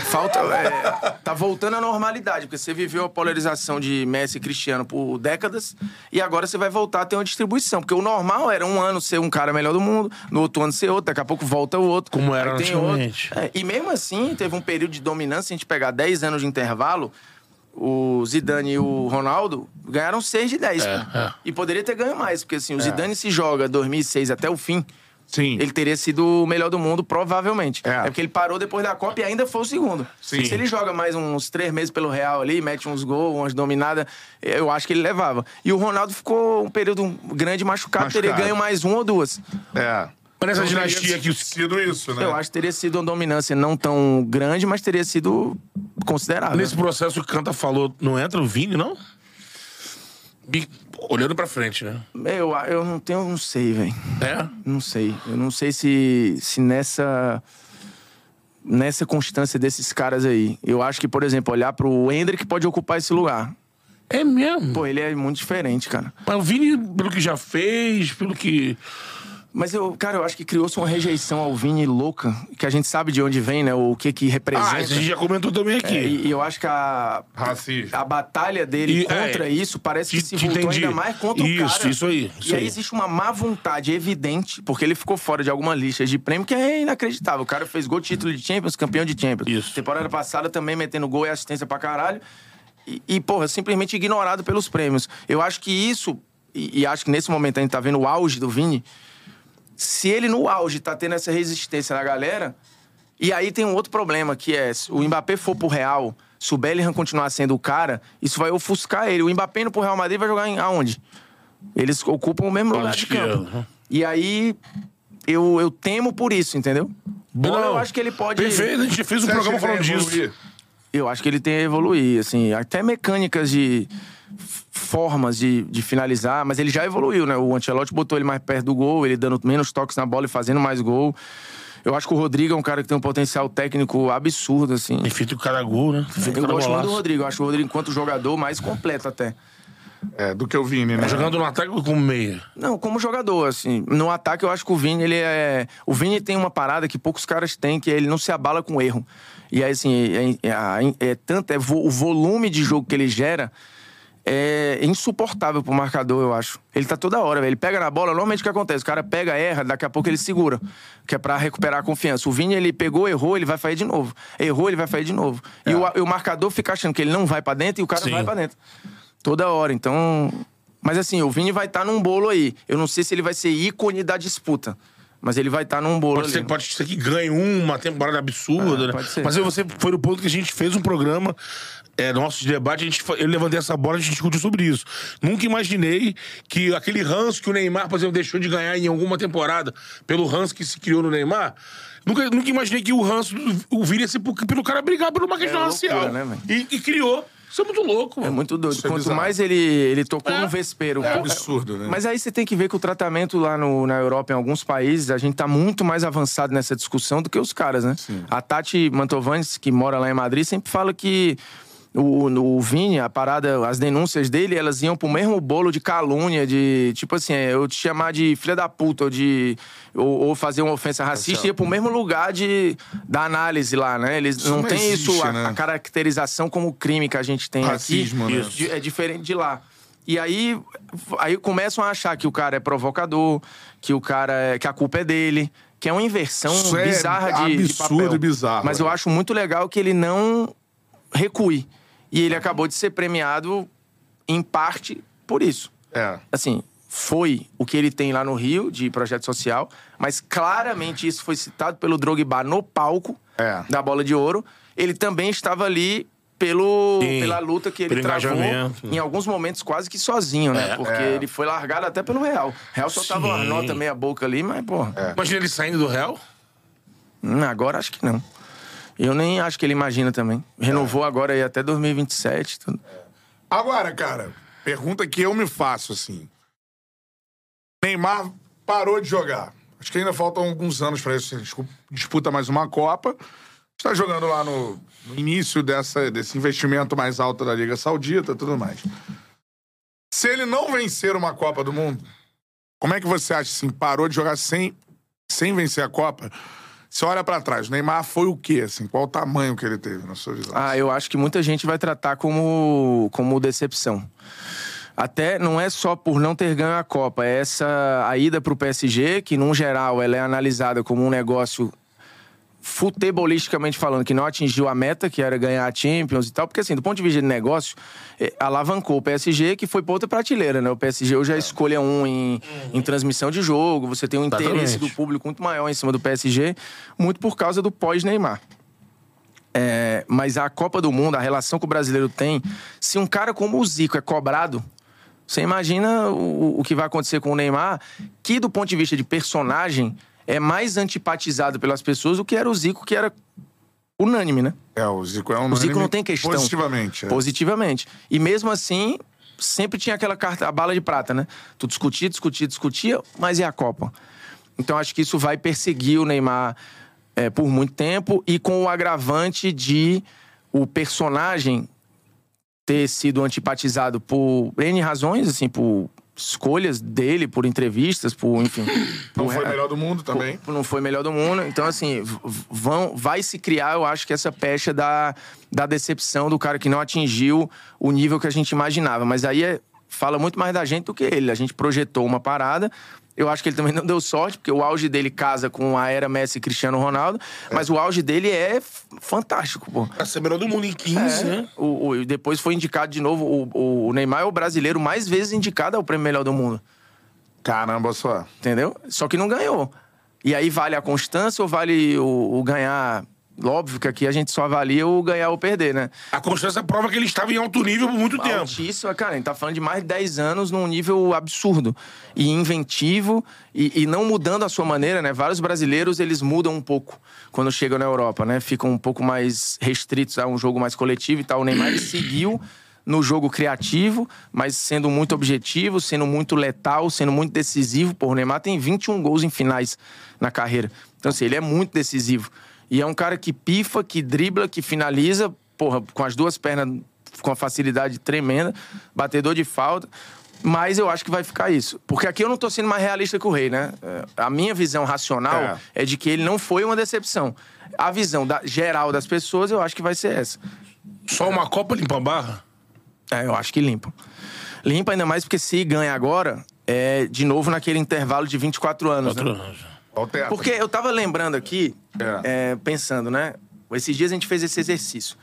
Falta. é, tá voltando à normalidade, porque você viveu a polarização de Messi e Cristiano por décadas e agora você vai voltar a ter uma distribuição. Porque o normal era um ano ser um cara melhor do mundo, no outro ano ser outro, daqui a pouco volta o outro. Como era tem outro. antigamente. É, e mesmo assim, teve um período de dominância, a gente pegar 10 anos de intervalo. O Zidane e o Ronaldo ganharam 6 de 10. É, é. E poderia ter ganho mais, porque assim, o Zidane se joga 2006 até o fim. Sim. Ele teria sido o melhor do mundo, provavelmente. É. É, porque ele parou depois da Copa e ainda foi o segundo. Sim. Se ele joga mais uns três meses pelo Real ali, mete uns gols, umas dominadas, eu acho que ele levava. E o Ronaldo ficou um período grande machucado, teria Machucado. ganho mais um ou duas. É. Mas nessa Então, dinastia que o sido isso, né? Eu acho que teria sido uma dominância não tão grande, mas teria sido considerável. Nesse processo que o Canta falou, não entra o Vini, não? Olhando pra frente, né? Eu, eu não tenho, não sei, velho. É? Não sei. Eu não sei se, se nessa. Nessa constância desses caras aí. Eu acho que, por exemplo, olhar pro Hendrick pode ocupar esse lugar. É mesmo. Pô, ele é muito diferente, cara. Mas o Vini, pelo que já fez, pelo que. Mas eu, cara, eu acho que criou-se uma rejeição ao Vini louca, que a gente sabe de onde vem, né? O que que representa. Ah, isso a gente já comentou também aqui. É, e, e eu acho que a, Racismo. a batalha dele E, contra é, isso parece que te- se te voltou entendi. ainda mais contra Isso, o cara. isso aí, isso e aí aí. existe uma má vontade evidente, porque ele ficou fora de alguma lista de prêmio que é inacreditável. O cara fez gol, título de Champions, campeão de Champions. Isso. Temporada passada também metendo gol e assistência pra caralho. E, e, porra, simplesmente ignorado pelos prêmios. Eu acho que isso, e, e acho que nesse momento a gente tá vendo o auge do Vini, se ele no auge tá tendo essa resistência na galera, e aí tem um outro problema, que é, se o Mbappé for pro Real, se o Bellingham continuar sendo o cara, isso vai ofuscar ele. O Mbappé indo pro Real Madrid vai jogar em aonde? Eles ocupam o mesmo lugar de campo. né? E aí, eu, eu temo por isso, entendeu? Bola, Não, eu acho que ele pode... Perfeito, a gente fez um Você programa falando disso. evoluir? Eu acho que ele tem a evoluir, assim, até mecânicas de formas de, de finalizar, mas ele já evoluiu, né? O Ancelotti botou ele mais perto do gol, ele dando menos toques na bola e fazendo mais gol. Eu acho que o Rodrigo é um cara que tem um potencial técnico absurdo, assim. Tem feito cada gol, né? Feito Eu gosto muito do. Rodrigo, eu acho o Rodrigo, enquanto jogador, mais completo até. É, do que o Vini, né? Tá jogando no ataque ou como meia? Não, como jogador, assim. No ataque, eu acho que o Vini, ele é. O Vini tem uma parada que poucos caras têm, que é ele não se abala com erro. E aí, assim, é, é, é tanto. É vo- o volume de jogo que ele gera é insuportável pro marcador, eu acho. Ele tá toda hora, velho. Ele pega na bola, normalmente o que acontece? O cara pega, erra, daqui a pouco ele segura. Que é pra recuperar a confiança. O Vini, ele pegou, errou, ele vai fazer de novo. Errou, ele vai fazer de novo. E, o, e o marcador fica achando que ele não vai pra dentro e o cara Sim. vai pra dentro. Toda hora. Então. Mas assim, o Vini vai estar num bolo aí. Eu não sei se ele vai ser ícone da disputa. Mas ele vai estar num bolo Pode ali. ser, pode ser que ganhe uma temporada absurda, Ah, né? pode ser. Mas aí você foi no ponto que a gente fez um programa, é, nosso de debate, a gente, eu levantei essa bola e a gente discutiu sobre isso. Nunca imaginei que aquele ranço que o Neymar, por exemplo, deixou de ganhar em alguma temporada, pelo ranço que se criou no Neymar. Nunca, nunca imaginei que o ranço, o Vini ia ser por- pelo cara brigar por uma questão É loucura, racial. né, e, e criou. Isso é muito louco, É mano. muito doido. Isso é Quanto bizarro. mais ele, ele tocou É. no vespeiro. É pô, absurdo, né? Mas aí você tem que ver que o tratamento lá no, na Europa, em alguns países, a gente tá muito mais avançado nessa discussão do que os caras, né? A Tati Mantovanes, que mora lá em Madrid, sempre fala que o, o Vini, a parada, as denúncias dele, elas iam pro mesmo bolo de calúnia, de tipo assim, é, eu te chamar de filha da puta, ou de. Ou, ou fazer uma ofensa racista, ia pro mesmo lugar de, da análise lá, né? Eles Isso não, não tem existe, isso, a, né? a caracterização como crime que a gente tem Racismo, aqui. né? Di- É diferente de lá. E aí, aí começam a achar que o cara é provocador, que o cara é, que a culpa é dele, que é uma inversão Isso é bizarra de, de absurdo papel. e bizarro, Mas é. eu acho muito legal que ele não recue. E ele acabou de ser premiado em parte por isso. É. Assim, foi o que ele tem lá no Rio de projeto social, mas claramente isso foi citado pelo Drogba no palco É. da Bola de Ouro. Ele também estava ali pelo, Sim, pela luta que ele travou em alguns momentos quase que sozinho, né? É. Porque É. ele foi largado até pelo Real. O Real só tava uma Sim. nota meia boca ali, mas, pô, Imagina ele saindo do Real? hum, agora acho que não. Eu nem acho que ele imagina também. Renovou agora aí até 2027. Tudo. Agora, cara, pergunta que eu me faço, assim. Neymar parou de jogar. Acho que ainda faltam alguns anos pra isso. Ele disputa mais uma Copa. Está jogando lá no, no início dessa, desse investimento mais alto da Liga Saudita e tudo mais. Se ele não vencer uma Copa do Mundo, Como é que você acha, assim, parou de jogar sem, sem vencer a Copa? Você olha pra trás, o Neymar foi o quê, assim? Qual o tamanho que ele teve, na sua visão? Ah, eu acho que muita gente vai tratar como, como decepção. Até não é só por não ter ganho a Copa, é essa a ida pro PSG, que num geral ela é analisada como um negócio futebolisticamente falando, que não atingiu a meta, que era ganhar a Champions e tal, porque assim, do ponto de vista de negócio, eh, alavancou o PSG, que foi pra outra prateleira, né? O PSG hoje é escolha um em, em transmissão de jogo, você tem um interesse Exatamente. do público muito maior em cima do PSG, muito por causa do pós-Neymar. É, mas a Copa do Mundo, a relação que o brasileiro tem, se um cara como o Zico é cobrado, você imagina o, o que vai acontecer com o Neymar, que do ponto de vista de personagem é mais antipatizado pelas pessoas do que era o Zico, que era unânime, né? É, o Zico é um O Zico não tem questão. Positivamente. é. Positivamente. E mesmo assim, sempre tinha aquela carta, a bala de prata, né? Tu discutia, discutia, discutia, mas e a Copa? Então acho que isso vai perseguir o Neymar é, por muito tempo e com o agravante de o personagem ter sido antipatizado por N razões, assim, por escolhas dele, por entrevistas, por, enfim. Não por- foi melhor do mundo também. Pô, Não foi melhor do mundo. Então, assim, vão, vai se criar, eu acho que essa pecha da, da decepção do cara que não atingiu o nível que a gente imaginava. Mas aí é- fala muito mais da gente do que ele. A gente projetou uma parada. Eu acho que ele também não deu sorte, porque o auge dele casa com a era Messi e Cristiano Ronaldo. Mas o auge dele é fantástico, pô. Ser melhor do mundo em 15, né? O, o- e depois foi indicado de novo. O, o Neymar é o brasileiro mais vezes indicado ao prêmio melhor do mundo. Caramba, só. Entendeu? Só que não ganhou. E aí vale a constância ou vale o, o ganhar? Óbvio que aqui a gente só avalia o ganhar ou perder, né? A constância prova que ele estava em alto nível por muito tempo. Altíssima, cara. A gente tá falando de mais de 10 anos num nível absurdo. E inventivo e, e não mudando a sua maneira, né? Vários brasileiros, eles mudam um pouco quando chegam na Europa, né? Ficam um pouco mais restritos a um jogo mais coletivo e tal. O Neymar seguiu no jogo criativo, mas sendo muito objetivo, sendo muito letal, sendo muito decisivo. Pô, o Neymar tem 21 gols em finais na carreira. Então, assim, ele é muito decisivo. E é um cara que pifa, que dribla, que finaliza, porra, com as duas pernas com uma facilidade tremenda, batedor de falta. Mas eu acho que vai ficar isso. Porque aqui eu não tô sendo mais realista que o Rei, né? É, A minha visão racional é. de que ele não foi uma decepção. A visão da- geral das pessoas, eu acho que vai ser essa. Só uma Copa limpa a barra? É, eu acho que limpa. Limpa ainda mais porque se ganha agora, é de novo naquele intervalo de 24 anos, né? Outro Porque eu tava lembrando aqui, É. é, pensando, né? Esses dias a gente fez esse exercício.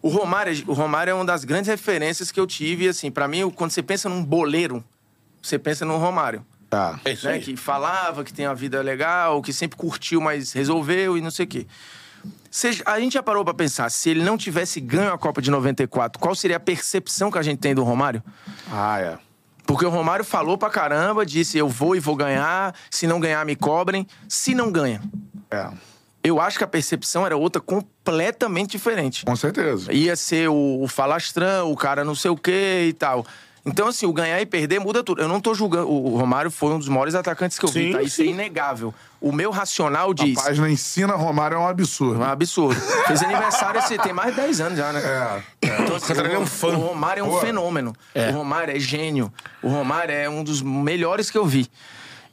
O Romário, o Romário é uma das grandes referências que eu tive, e assim, pra mim, quando você pensa num boleiro, você pensa no Romário. Tá. É isso Né? aí. Que falava que tem uma vida legal, que sempre curtiu, mas resolveu e não sei o quê. A gente já parou pra pensar, se ele não tivesse ganho a Copa de 94, qual seria a percepção que a gente tem do Romário? Ah, é. Porque o Romário falou pra caramba, disse eu vou e vou ganhar, se não ganhar me cobrem. Se não ganha, É. eu acho que a percepção era outra completamente diferente. Com certeza. Ia ser o, o falastrão, o cara não sei o quê e tal. Então, assim, o ganhar e perder muda tudo. Eu não tô julgando. O o Romário foi um dos maiores atacantes que eu vi, Sim, tá? Isso é sim. inegável. O meu racional diz. A página ensina Romário é um absurdo. É um absurdo. Fez aniversário esse, tem mais de 10 anos já, né? É. Então, assim, Catarina é um o, fã. o Romário é um Pô. fenômeno. O Romário é gênio. O Romário é um dos melhores que eu vi.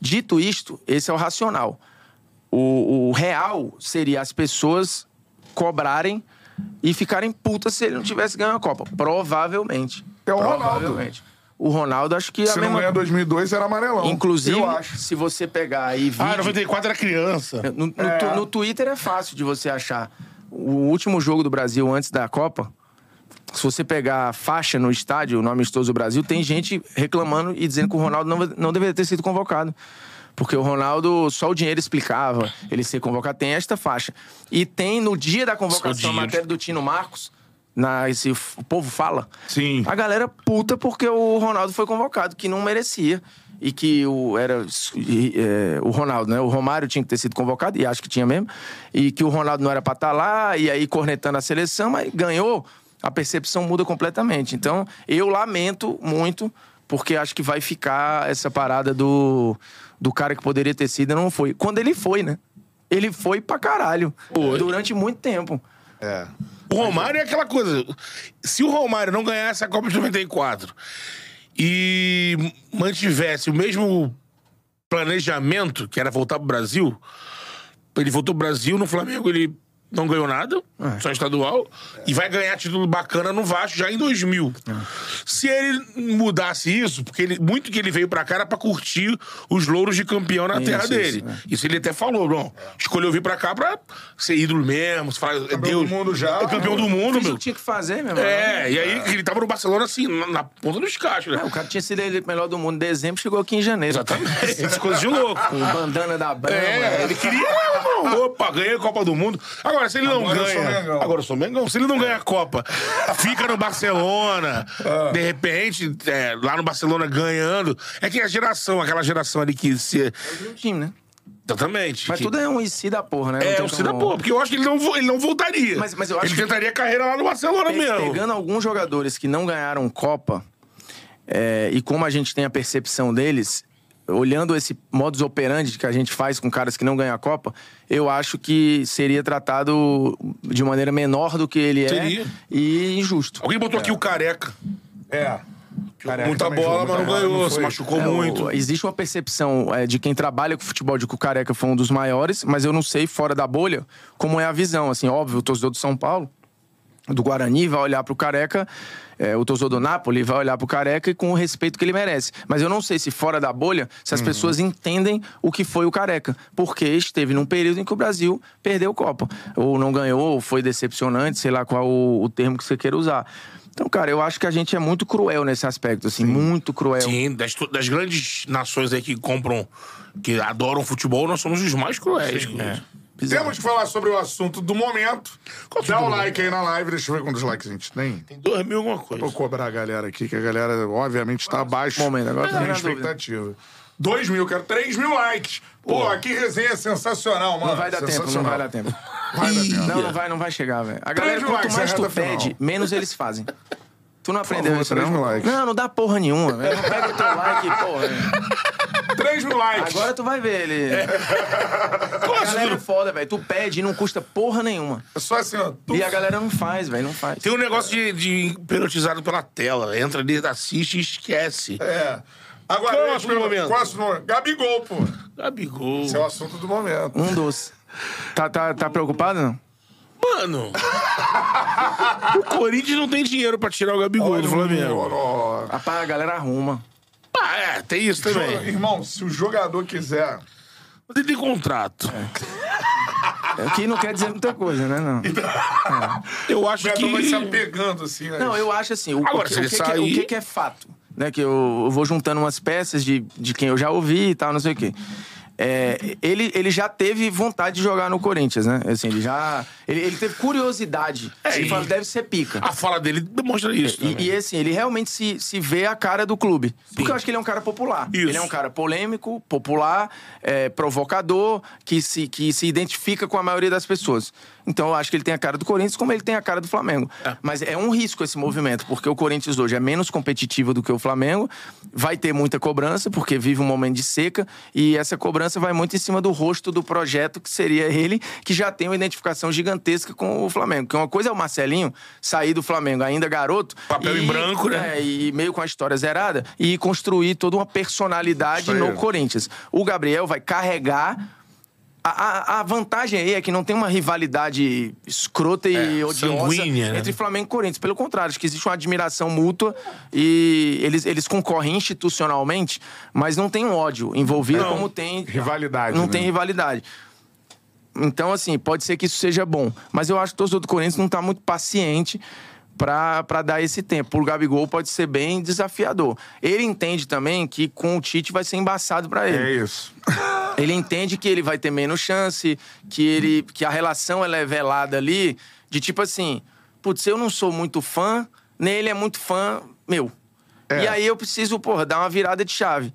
Dito isto, esse é o racional. O, o real seria as pessoas cobrarem e ficarem putas se ele não tivesse ganho a Copa. Provavelmente. É o Ronaldo. O Ronaldo, acho que é a Se não mesma ganhar 2002, era amarelão. Inclusive, Eu acho. se você pegar e vídeo... Ah, 94 era criança. No, no tu- no Twitter é fácil de você achar. O último jogo do Brasil antes da Copa, se você pegar a faixa no estádio, no Amistoso do Brasil, tem gente reclamando e dizendo que o Ronaldo não, não deveria ter sido convocado. Porque o Ronaldo, só o dinheiro explicava ele ser convocado. Tem esta faixa. E tem no dia da convocação a dinheiro. matéria do Tino Marcos, na, esse, o povo fala. Sim. A galera puta porque o Ronaldo foi convocado, que não merecia. E que o, era e, é, o Ronaldo, né? O Romário tinha que ter sido convocado, e acho que tinha mesmo. E que o Ronaldo não era pra estar lá, e aí cornetando a seleção, mas ganhou, a percepção muda completamente. Então, eu lamento muito, porque acho que vai ficar essa parada do, do cara que poderia ter sido e não foi. Quando ele foi, né? Ele foi pra caralho. Durante muito tempo. É. O Romário é aquela coisa. Se o Romário não ganhasse a Copa de 94 e mantivesse o mesmo planejamento, que era voltar pro Brasil, ele voltou pro Brasil, no Flamengo ele não ganhou nada, É. só estadual, e vai ganhar título bacana no Vasco já em 2000. É. Se ele mudasse isso, porque ele- muito que ele veio pra cá era pra curtir os louros de campeão na Isso, terra isso, dele. é. Isso ele até falou, não. Escolheu vir pra cá pra ser ídolo mesmo, se fala, Campeão Deus, do mundo já. É campeão do mundo, Fez o meu. que tinha que fazer, meu irmão. É, e aí ele tava no Barcelona assim, na, na ponta dos cachos, né? É, o cara tinha sido eleito melhor do mundo em dezembro, chegou aqui em janeiro. Exatamente. Essas coisas de louco. Com bandana da Brahma. É, ele queria. Opa, ganhei a Copa do Mundo. Agora, se ele não Agora eu sou ganha. Mengão. Agora eu sou Mengão. Se ele não ganha a Copa, fica no Barcelona, Ah. de repente, é, lá no Barcelona ganhando. É que a geração, aquela geração ali que se. um time, né? Exatamente. Mas que- tudo é um IC da porra, né? Não É, tem o Cida, como- pô, porque eu acho que ele não, vo- ele não voltaria. Mas- mas eu acho ele que- tentaria carreira lá no Barcelona Pe- mesmo. Pegando alguns jogadores que não ganharam Copa, é, e como a gente tem a percepção deles, olhando esse modus operandi que a gente faz com caras que não ganham a Copa, eu acho que seria tratado de maneira menor do que ele é Seria. e injusto. Alguém botou aqui o careca. É. Careca muita bola, jogou mas não ganhou, não se machucou É, muito. o- existe uma percepção é, de quem trabalha com futebol de que o Careca foi um dos maiores, mas eu não sei, fora da bolha, como é a visão. Assim, óbvio, o torcedor do São Paulo, do Guarani, vai olhar pro Careca, é, o torcedor do Napoli vai olhar pro Careca e com o respeito que ele merece. Mas eu não sei se fora da bolha, se as pessoas entendem o que foi o Careca, porque esteve num período em que o Brasil perdeu Copa, ou não ganhou, ou foi decepcionante, sei lá qual o, o termo que você queira usar. Então, cara, eu acho que a gente é muito cruel nesse aspecto, assim, muito cruel. Sim, das, das grandes nações aí que compram, que adoram futebol, nós somos os mais cruéis. É. Temos que falar sobre o assunto do momento. Dá o like aí na live, deixa eu ver quantos likes a gente tem. Tem dois mil alguma coisa. Vou cobrar a galera aqui, que a galera, obviamente, está abaixo Momento, agora da tá minha expectativa. Dois mil, quero três mil likes. Pô, que resenha sensacional, mano. Não vai dar tempo, não vai dar tempo. Vai dar tempo. Não, não vai, não vai chegar, velho. A galera, quanto mais tu pede, menos eles fazem. Tu não aprendeu favor, isso, três não? mil likes. Não, não dá porra nenhuma. velho. Não pega o teu like, porra. Três mil likes. Agora tu vai ver ele. A galera é foda, velho. Tu pede e não custa porra nenhuma. É só assim, ó. tu- E a galera não faz, velho. Não faz. Tem um negócio de, de hipnotizado pela tela. Entra ali, assiste e esquece. É. Agora, Qual é o assunto do momento? Qual é o assunto do momento? Gabigol, pô. Gabigol. Esse é o assunto do momento. Um doce. Tá, tá, tá preocupado, não? Mano. o Corinthians não tem dinheiro pra tirar o Gabigol do Flamengo. Rapaz, a galera arruma. Ah, é, tem isso também. Jo- Irmão, se o jogador quiser. Mas ele tem contrato. É, O que não quer dizer muita coisa, né? Não. Eu O acho jogador vai se que. apegando, assim, né? Não, eu acho assim, o, Agora, o que, se o ele que que é- sair- o que, que é fato? Né, que eu, eu vou juntando umas peças de, de quem eu já ouvi e tal, não sei o quê. É, ele, ele já teve vontade de jogar no Corinthians, né? Assim, ele já. Ele, ele teve curiosidade. É, ele fala, deve ser pica. A fala dele demonstra isso. E, também. e, assim, ele realmente se, se vê a cara do clube. Porque eu acho que ele é um cara popular. Isso. Ele é um cara polêmico, popular, é, provocador, que se, que se identifica com a maioria das pessoas. Então eu acho que ele tem a cara do Corinthians como ele tem a cara do Flamengo. Mas é um risco esse movimento, porque o Corinthians hoje é menos competitivo do que o Flamengo, vai ter muita cobrança, porque vive um momento de seca, e essa cobrança vai muito em cima do rosto do projeto, que seria ele, que já tem uma identificação gigantesca com o Flamengo. Que uma coisa é o Marcelinho sair do Flamengo ainda garoto. Papel em branco, né? É, e meio com a história zerada, e construir toda uma personalidade no Corinthians. O Gabriel vai carregar. A, a- vantagem aí é que não tem uma rivalidade escrota e É, odiosa sanguínea, né? entre Flamengo e Corinthians. Pelo contrário, acho que existe uma admiração mútua e eles, eles concorrem institucionalmente, mas não tem um ódio envolvido Não. como tem. Rivalidade, Não né? tem rivalidade. Então, assim, pode ser que isso seja bom. Mas eu acho que o torcedor do Corinthians não tá muito paciente pra dar esse tempo. O Gabigol pode ser bem desafiador. Ele entende também que com o Tite vai ser embaçado pra ele. É isso. Ele entende que ele vai ter menos chance, que, ele, que a relação ela é velada ali, de tipo assim, putz, eu não sou muito fã, nem ele é muito fã meu. É. E aí eu preciso, porra, dar uma virada de chave.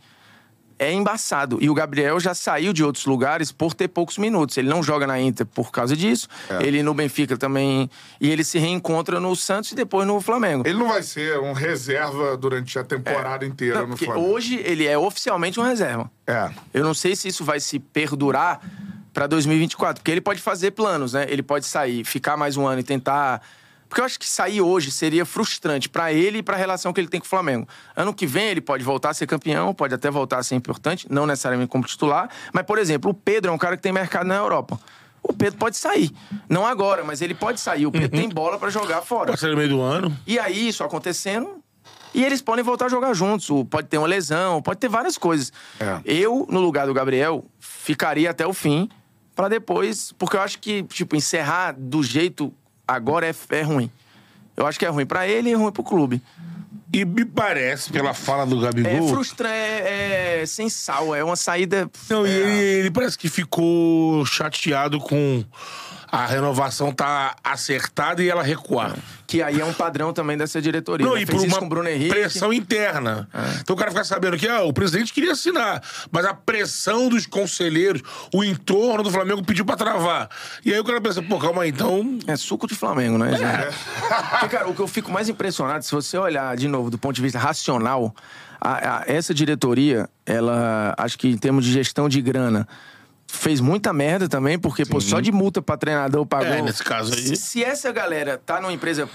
É embaçado. E o Gabriel já saiu de outros lugares por ter poucos minutos. Ele não joga na Inter por causa disso. É. Ele no Benfica também. E ele se reencontra no Santos e depois no Flamengo. Ele não vai ser um reserva durante a temporada inteira Não, no Flamengo. hoje ele é oficialmente um reserva. É. Eu não sei se isso vai se perdurar pra 2024, porque ele pode fazer planos, né? Ele pode sair, ficar mais um ano e tentar. Porque eu acho que sair hoje seria frustrante pra ele e pra relação que ele tem com o Flamengo. Ano que vem ele pode voltar a ser campeão, pode até voltar a ser importante, não necessariamente como titular. Mas, por exemplo, o Pedro é um cara que tem mercado na Europa. O Pedro pode sair. Não agora, mas ele pode sair. O Pedro tem bola pra jogar fora. Pode ser no meio do ano. E aí, isso acontecendo, e eles podem voltar a jogar juntos. O- Pode ter uma lesão, pode ter várias coisas. É. Eu, no lugar do Gabriel, ficaria até o fim pra depois. Porque eu acho que, tipo, encerrar do jeito agora é, é ruim. Eu acho que é ruim pra ele e ruim pro clube. E me parece, pela fala do É Gabigol. frustrante, é, é sem sal, é uma saída. Não, e ele, ele parece que ficou chateado com a renovação tá acertada e ela recuar. Que aí é um padrão também dessa diretoria. Não, né? e Fez por uma com Bruno Henrique. pressão interna. Então o cara fica sabendo que ah, o presidente queria assinar, mas a pressão dos conselheiros, o entorno do Flamengo pediu pra travar. E aí o cara pensa, pô, calma aí, então. É suco de Flamengo, né, É. gente? Porque, cara, o que eu fico mais impressionado, se você olhar de novo do ponto de vista racional, a- a- essa diretoria, ela, acho que em termos de gestão de grana, fez muita merda também, porque, pô, só de multa pra treinador pagou. É, nesse caso aí. Se, se essa galera tá numa empresa.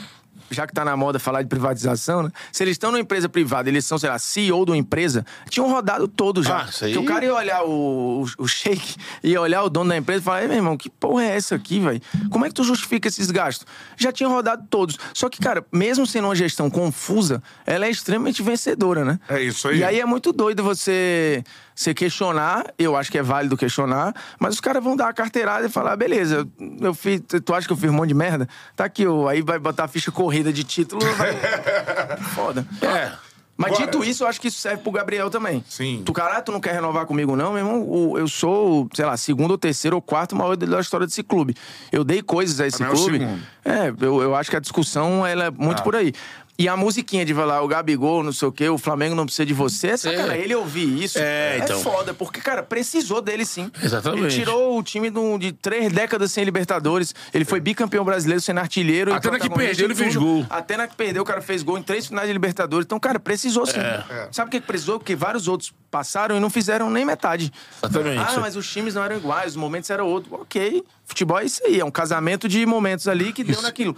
Já que tá na moda falar de privatização, né? Se eles estão numa empresa privada, eles são, sei lá, CEO de uma empresa, tinham rodado todo já. Ah, isso aí- Que o cara ia olhar o, o, o shake, ia olhar o dono da empresa e falar: meu irmão, que porra é essa aqui, velho? Como é que tu justifica esses gastos? Já tinha rodado todos. Só que, cara, mesmo sendo uma gestão confusa, ela é extremamente vencedora, né? É isso aí. E aí é muito doido você, você questionar, eu acho que é válido questionar, mas os caras vão dar a carteirada e falar: beleza, eu fiz, tu acha que eu fiz um monte de merda? Tá aqui, ó, aí vai botar a ficha corrida de título, vai. Foda. É. Mas Agora- dito isso, eu acho que isso serve pro Gabriel também. Sim. Tu, cara, tu não quer renovar comigo, não, meu irmão? Eu sou, sei lá, segundo ou terceiro ou quarto maior da história desse clube. Eu dei coisas a esse Também é o clube. segundo. É, eu, eu acho que a discussão ela é muito por aí. E a musiquinha de falar, o Gabigol, não sei o quê, o Flamengo não precisa de você, essa, É. cara, ele ouvir isso É, então. foda, porque, cara, precisou dele sim. Exatamente. Ele tirou o time de, um- de três décadas sem Libertadores. Ele foi bicampeão brasileiro, sendo artilheiro. e Até na que perdeu, ele fez gol. Até na que perdeu, o cara fez gol em três finais de Libertadores. Então, cara, precisou sim. É. Sabe o que que precisou? Porque vários outros passaram e não fizeram nem metade. Exatamente. Ah, mas os times não eram iguais, os momentos eram outros. Ok, futebol é isso aí, é um casamento de momentos ali que deu naquilo.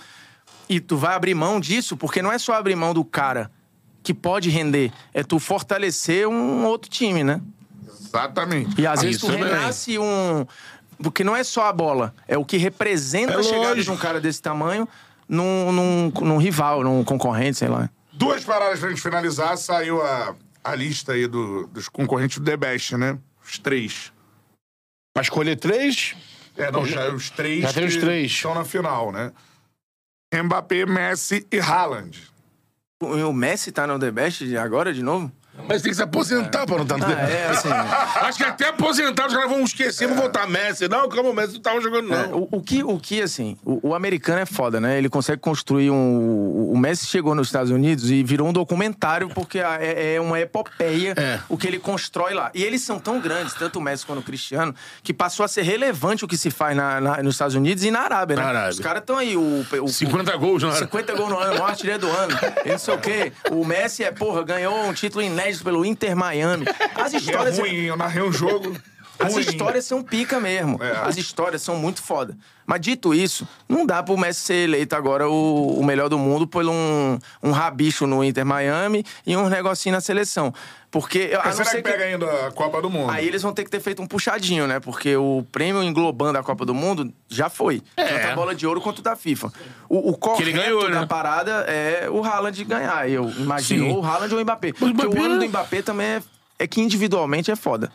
E tu vai abrir mão disso, porque não é só abrir mão do cara que pode render, é tu fortalecer um outro time, né? Exatamente. E às vezes tu Isso renasce um. Porque não é só a bola, é o que representa É a chegada de um cara desse tamanho num, num, num rival, num concorrente, sei lá. Duas paradas pra gente finalizar. Saiu a, a lista aí do- dos concorrentes do The Best, né? Os três. Pra escolher três, É, não, já os três Já tem os três. estão na final, né? Mbappé, Messi e Haaland. O Messi tá no The Best agora de novo? Mas tem que se aposentar pra não estar no Ah, é, assim. Acho que até aposentado os caras vão esquecer, vão votar Messi. Não, calma, o Messi não tava jogando, É, não. o, o que, o que, assim, o, o americano é foda, né? Ele consegue construir um. O Messi chegou nos Estados Unidos e virou um documentário, porque a- é, é uma epopeia É. o que ele constrói lá. E eles são tão grandes, tanto o Messi quanto o Cristiano, que passou a ser relevante o que se faz na- na- nos Estados Unidos e na Arábia, né? Na Arábia. Os caras estão aí, o, o, 50 gols, era? 50 gols no ano, maior artilheiro do ano. E não sei o quê. O Messi é, porra, ganhou um título inédito pelo Inter Miami. As É histórias. ruim, eu narrei um jogo. As ruim. histórias são pica mesmo. É. As histórias são muito foda. Mas dito isso, não dá pro Messi ser eleito agora o, o melhor do mundo por um, um rabicho no Inter Miami e um negocinho na seleção. Porque. A Mas não será ser que pega ainda a Copa do Mundo? Aí eles vão ter que ter feito um puxadinho, né? Porque o prêmio englobando a Copa do Mundo já foi. Tanto a bola de ouro quanto o da FIFA. O, o correto ele ganhou, da né? parada é o Haaland ganhar. Eu imagino Sim. ou o Haaland ou o Mbappé. Porque Mbappé- o ano do Mbappé também é, é que individualmente é foda.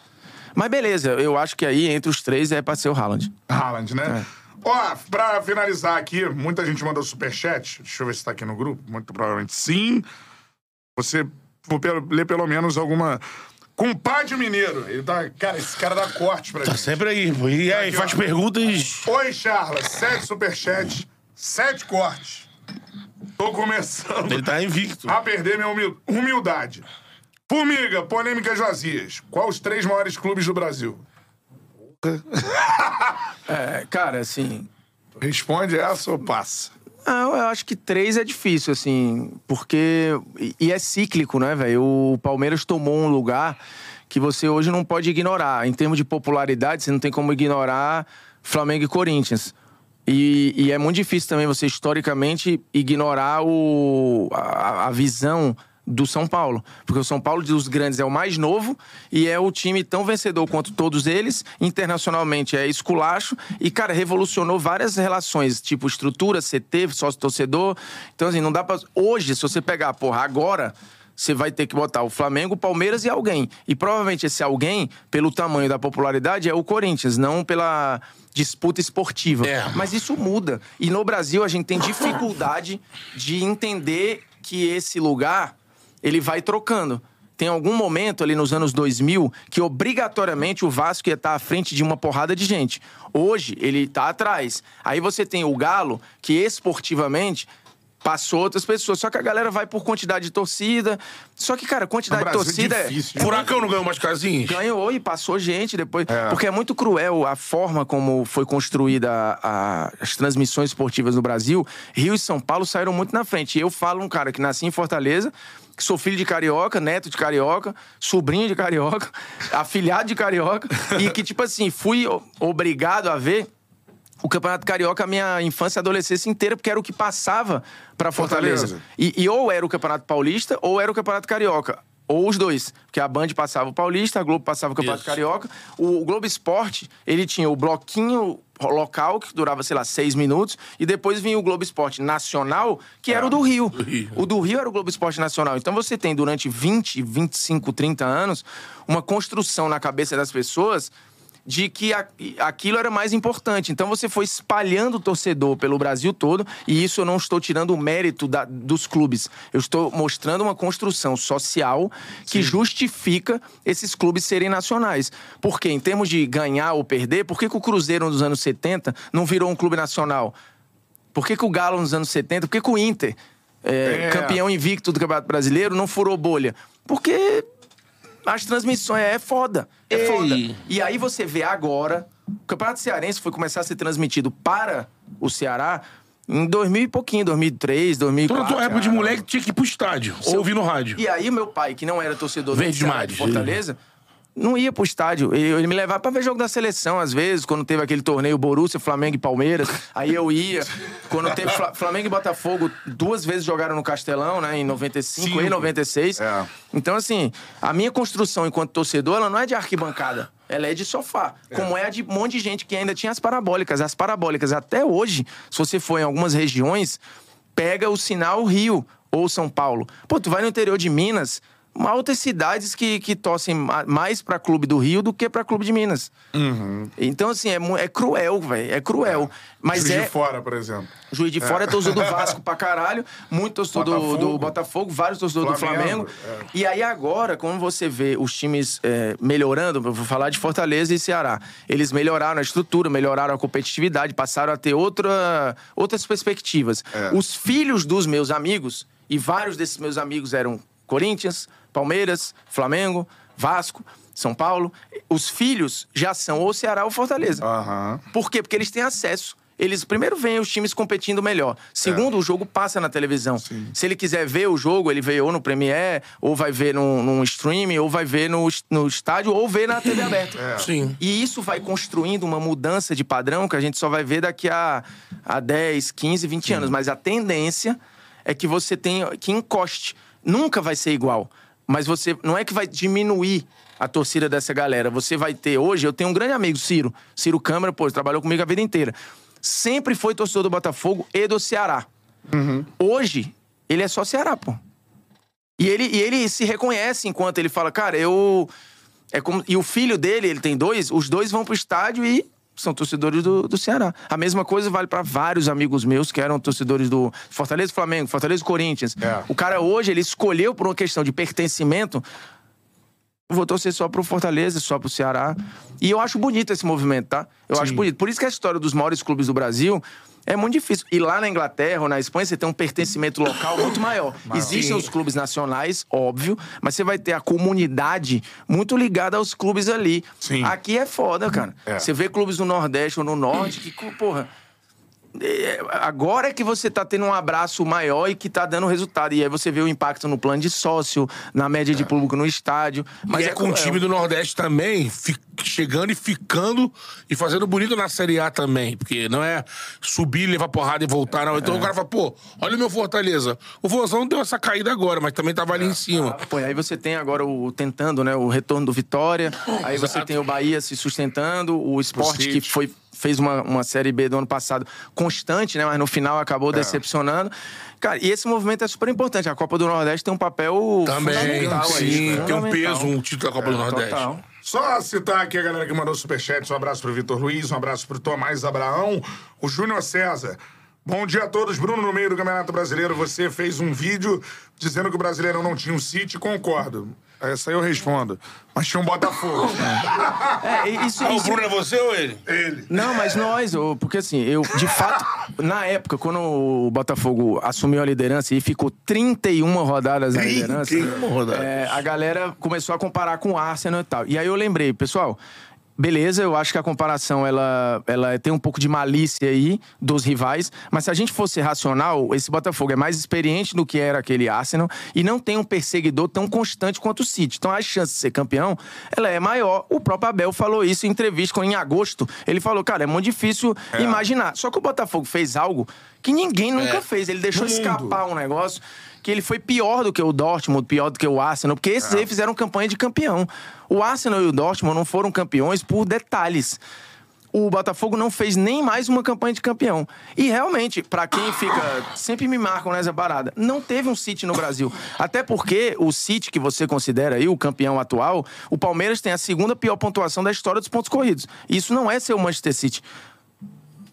Mas beleza, eu acho que aí entre os três é pra ser o Haaland. Haaland, né? É. Ó, pra finalizar aqui, muita gente mandou superchat. Deixa eu ver se tá aqui no grupo. Muito provavelmente sim. Você vou ler pelo menos alguma. Compadre Mineiro. Ele tá. Cara, esse cara dá corte pra Tá gente. sempre aí. E aí, Aqui, faz ó. perguntas. Oi, Charla. Sete superchats, sete cortes. Tô começando Ele tá invicto. a perder minha humil- humildade. Formiga, polêmicas vazias. Qual os três maiores clubes do Brasil? É, cara, assim. Responde essa ou passa? Não, eu acho que três é difícil, assim, porque. E e é cíclico, né, velho? O Palmeiras tomou um lugar que você hoje não pode ignorar. Em termos de popularidade, você não tem como ignorar Flamengo e Corinthians. E, e é muito difícil também você, historicamente, ignorar o, a, a visão do São Paulo. Porque o São Paulo dos grandes é o mais novo e é o time tão vencedor quanto todos eles. Internacionalmente é esculacho e, cara, revolucionou várias relações, tipo estrutura, CT, sócio-torcedor. Então, assim, não dá pra. Hoje, se você pegar, porra, agora você vai ter que botar o Flamengo, o Palmeiras e alguém. E provavelmente esse alguém, pelo tamanho da popularidade, é o Corinthians, não pela disputa esportiva. É. Mas isso muda. E no Brasil a gente tem dificuldade de entender que esse lugar ele vai trocando. Tem algum momento ali nos anos 2000 que obrigatoriamente o Vasco ia estar à frente de uma porrada de gente. Hoje ele está atrás. Aí você tem o Galo que esportivamente passou outras pessoas. Só que a galera vai por quantidade de torcida. Só que, cara, quantidade de é torcida difícil, é Furacão não ganhou mais casinhas? ganhou e passou gente depois. É. Porque é muito cruel a forma como foi construída a- a- as transmissões esportivas no Brasil. Rio e São Paulo saíram muito na frente. E eu falo um cara que nasci em Fortaleza, que sou filho de carioca, neto de carioca, sobrinho de carioca, afilhado de carioca, e que, tipo assim, fui obrigado a ver o Campeonato Carioca a minha infância e adolescência inteira, porque era o que passava pra Fortaleza. Fortaleza. E, e ou era o Campeonato Paulista ou era o Campeonato Carioca. Ou os dois. Porque a Band passava o Paulista, a Globo passava o Campeonato Isso. Carioca. O, o Globo Esporte, ele tinha o bloquinho local, que durava, sei lá, seis minutos. E depois vinha o Globo Esporte Nacional, que era o do Rio. Rio. O do Rio era o Globo Esporte Nacional. Então você tem, durante 20, 25, 30 anos, uma construção na cabeça das pessoas de que a- aquilo era mais importante. Então você foi espalhando o torcedor pelo Brasil todo, e isso eu não estou tirando o mérito da- dos clubes. Eu estou mostrando uma construção social que justifica esses clubes serem nacionais. Porque, em termos de ganhar ou perder, por que, que o Cruzeiro nos anos 70 não virou um clube nacional? Por que, que o Galo nos anos 70, por que, que o Inter, é, É. campeão invicto do Campeonato Brasileiro, não furou bolha? Porque as transmissões é foda. É Ei. foda. E aí você vê agora, o Campeonato Cearense foi começar a ser transmitido para o Ceará em 2000 e pouquinho, 2003, Tu, na 2004. tua época de moleque, tinha que ir pro estádio. Ou ouvir no rádio. E aí o meu pai, que não era torcedor Verde do Ceará demais. de Fortaleza, não ia pro estádio. Ele, me levava pra ver jogo da seleção, às vezes, quando teve aquele torneio Borussia, Flamengo e Palmeiras. Aí eu ia. Quando teve Fla- Flamengo e Botafogo, duas vezes jogaram no Castelão, né? Em 95 e Cinco. 96. É. Então, assim, a minha construção enquanto torcedor, ela não é de arquibancada. Ela é de sofá. Como é a de um monte de gente que ainda tinha as parabólicas. As parabólicas, até hoje, se você for em algumas regiões, pega o sinal Rio ou São Paulo. Pô, tu vai no interior de Minas, altas cidades que, que torcem ma- mais pra clube do Rio do que pra clube de Minas. Então, assim, é, é cruel, velho. É cruel. Mas Juiz é. de fora, por exemplo. Juiz de Fora é torcedor do Vasco pra caralho, muito torcedor do, Botafogo. do Botafogo, vários torcedores Flamengo, do Flamengo. E aí agora, como você vê os times é, melhorando, eu vou falar de Fortaleza e Ceará, eles melhoraram a estrutura, melhoraram a competitividade, passaram a ter outra, outras perspectivas. Os filhos dos meus amigos, e vários desses meus amigos eram Corinthians, Palmeiras, Flamengo, Vasco, São Paulo, os filhos já são ou Ceará ou Fortaleza. Aham. Por quê? Porque eles têm acesso. Eles, primeiro, veem os times competindo melhor. Segundo, o jogo passa na televisão. Se ele quiser ver o jogo, ele vê ou no Premiere, ou vai ver num, num streaming, ou vai ver no, no estádio, ou vê na TV aberta. Sim. E isso vai construindo uma mudança de padrão que a gente só vai ver daqui a, a 10, 15, 20 anos. Mas a tendência é que você tenha que encoste. Nunca vai ser igual. Mas você não é que vai diminuir a torcida dessa galera. Você vai ter hoje, eu tenho um grande amigo, Ciro. Ciro Câmara, pô, trabalhou comigo a vida inteira. Sempre foi torcedor do Botafogo e do Ceará. Hoje, ele é só Ceará, pô. E ele, e ele se reconhece enquanto ele fala, cara, eu. É como, e o filho dele, ele tem dois, os dois vão pro estádio e são torcedores do, do Ceará. A mesma coisa vale para vários amigos meus que eram torcedores do Fortaleza Flamengo, Fortaleza Corinthians. É. O cara hoje, ele escolheu por uma questão de pertencimento. Vou torcer só pro Fortaleza, só pro Ceará. E eu acho bonito esse movimento, tá? Eu acho bonito. Por isso que a história dos maiores clubes do Brasil é muito difícil. E lá na Inglaterra ou na Espanha, você tem um pertencimento local muito maior. Existem os clubes nacionais, óbvio, mas você vai ter a comunidade muito ligada aos clubes ali. Sim. Aqui é foda, cara. É. Você vê clubes no Nordeste ou no Norte que, porra, agora é que você tá tendo um abraço maior e que tá dando resultado. E aí você vê o impacto no plano de sócio, na média de público no estádio. Mas é, com o time do Nordeste também, chegando e ficando e fazendo bonito na Série A também. Porque não é subir, levar porrada e voltar, não. Então o cara fala, pô, olha o meu Fortaleza. O Vozão deu essa caída agora, mas também tava ali em cima. Pô, e aí você tem agora o tentando, né, o retorno do Vitória. Aí você Exato. tem o Bahia se sustentando, o Sport que foi fez uma, uma série B do ano passado constante, né, mas no final acabou decepcionando. Cara, e esse movimento é super importante. A Copa do Nordeste tem um papel Também, fundamental aí, sim. Tem um peso, um título da Copa do Nordeste. Total. Só citar aqui a galera que mandou superchat. Um abraço pro Vitor Luiz, um abraço pro Tomás Abraão, o Júnior César. Bom dia a todos. Bruno, no meio do Campeonato Brasileiro, você fez um vídeo dizendo que o Brasileirão não tinha um City. Concordo. Essa aí eu respondo. Mas tinha um Botafogo. É, e isso, Ah, o isso- Bruno é você ou ele? Ele. Não, mas nós, porque assim, eu, de fato, na época, quando o Botafogo assumiu a liderança e ficou 31 rodadas na liderança, 31 rodadas. é, a galera começou a comparar com o Arsenal e tal. E aí eu lembrei, pessoal. Beleza, eu acho que a comparação ela, ela tem um pouco de malícia aí dos rivais, mas se a gente fosse racional, esse Botafogo é mais experiente do que era aquele Arsenal e não tem um perseguidor tão constante quanto o City. Então a chance de ser campeão, ela é maior. O próprio Abel falou isso em entrevista em agosto. Ele falou, cara, é muito difícil imaginar. Só que o Botafogo fez algo que ninguém nunca É. fez. Ele deixou escapar um negócio que ele foi pior do que o Dortmund, pior do que o Arsenal, porque esses aí fizeram campanha de campeão. O Arsenal e o Dortmund não foram campeões por detalhes. O Botafogo não fez nem mais uma campanha de campeão. E realmente, pra quem fica. Sempre me marcam nessa parada. Não teve um City no Brasil. Até porque o City, que você considera aí o campeão atual, o Palmeiras tem a segunda pior pontuação da história dos pontos corridos. Isso não é ser o Manchester City.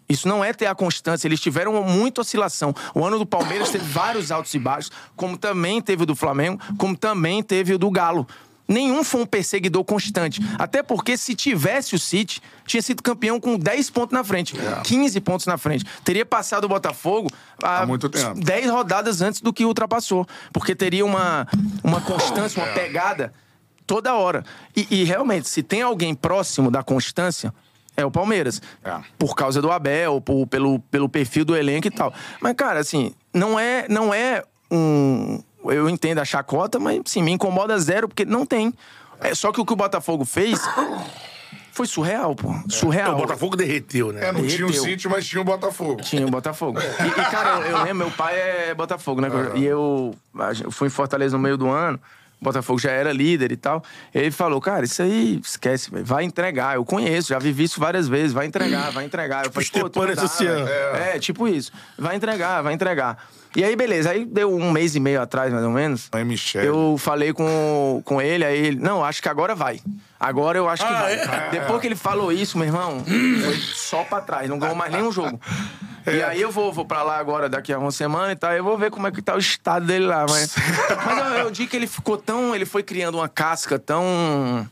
Isso não é ter a constância. Eles tiveram muita oscilação. O ano do Palmeiras teve vários altos e baixos, como também teve o do Flamengo, como também teve o do Galo. Nenhum foi um perseguidor constante. Até porque, se tivesse o City, tinha sido campeão com 10 pontos na frente, 15 pontos na frente. Teria passado o Botafogo há, Há muito tempo. 10 rodadas antes do que ultrapassou. Porque teria uma, uma constância, uma pegada toda hora. E, e, realmente, se tem alguém próximo da constância, é o Palmeiras. É. Por causa do Abel, por- pelo, pelo perfil do elenco e tal. Mas, cara, assim, não é, não é um. Eu entendo a chacota, mas sim, me incomoda zero, porque não tem. É, só que o que o Botafogo fez foi surreal, pô. Surreal. O Botafogo derreteu, né? É, não tinha o Derreteu. City, mas tinha o Botafogo. Tinha o Botafogo. E, e, cara, eu, eu lembro, meu pai é Botafogo, né? E eu, eu fui em Fortaleza no meio do ano, Botafogo já era líder e tal. Ele falou, cara, isso aí, esquece, velho, vai entregar. Eu conheço, já vivi isso várias vezes, vai entregar, vai entregar. Eu falei, pô, tu dá, velho. É, tipo isso. Vai entregar, vai entregar. E aí, beleza. Aí deu um mês e meio atrás, mais ou menos. Aí, Michel. Eu falei com, com ele, aí ele, não, acho que agora vai. Agora eu acho que Ah, vai. é? Depois que ele falou isso, meu irmão, foi só pra trás, não ganhou mais nenhum jogo. E aí eu vou, vou pra lá agora daqui a uma semana e tal, eu vou ver como é que tá o estado dele lá. Mas, mas eu, eu digo que ele ficou tão. Ele foi criando uma casca tão.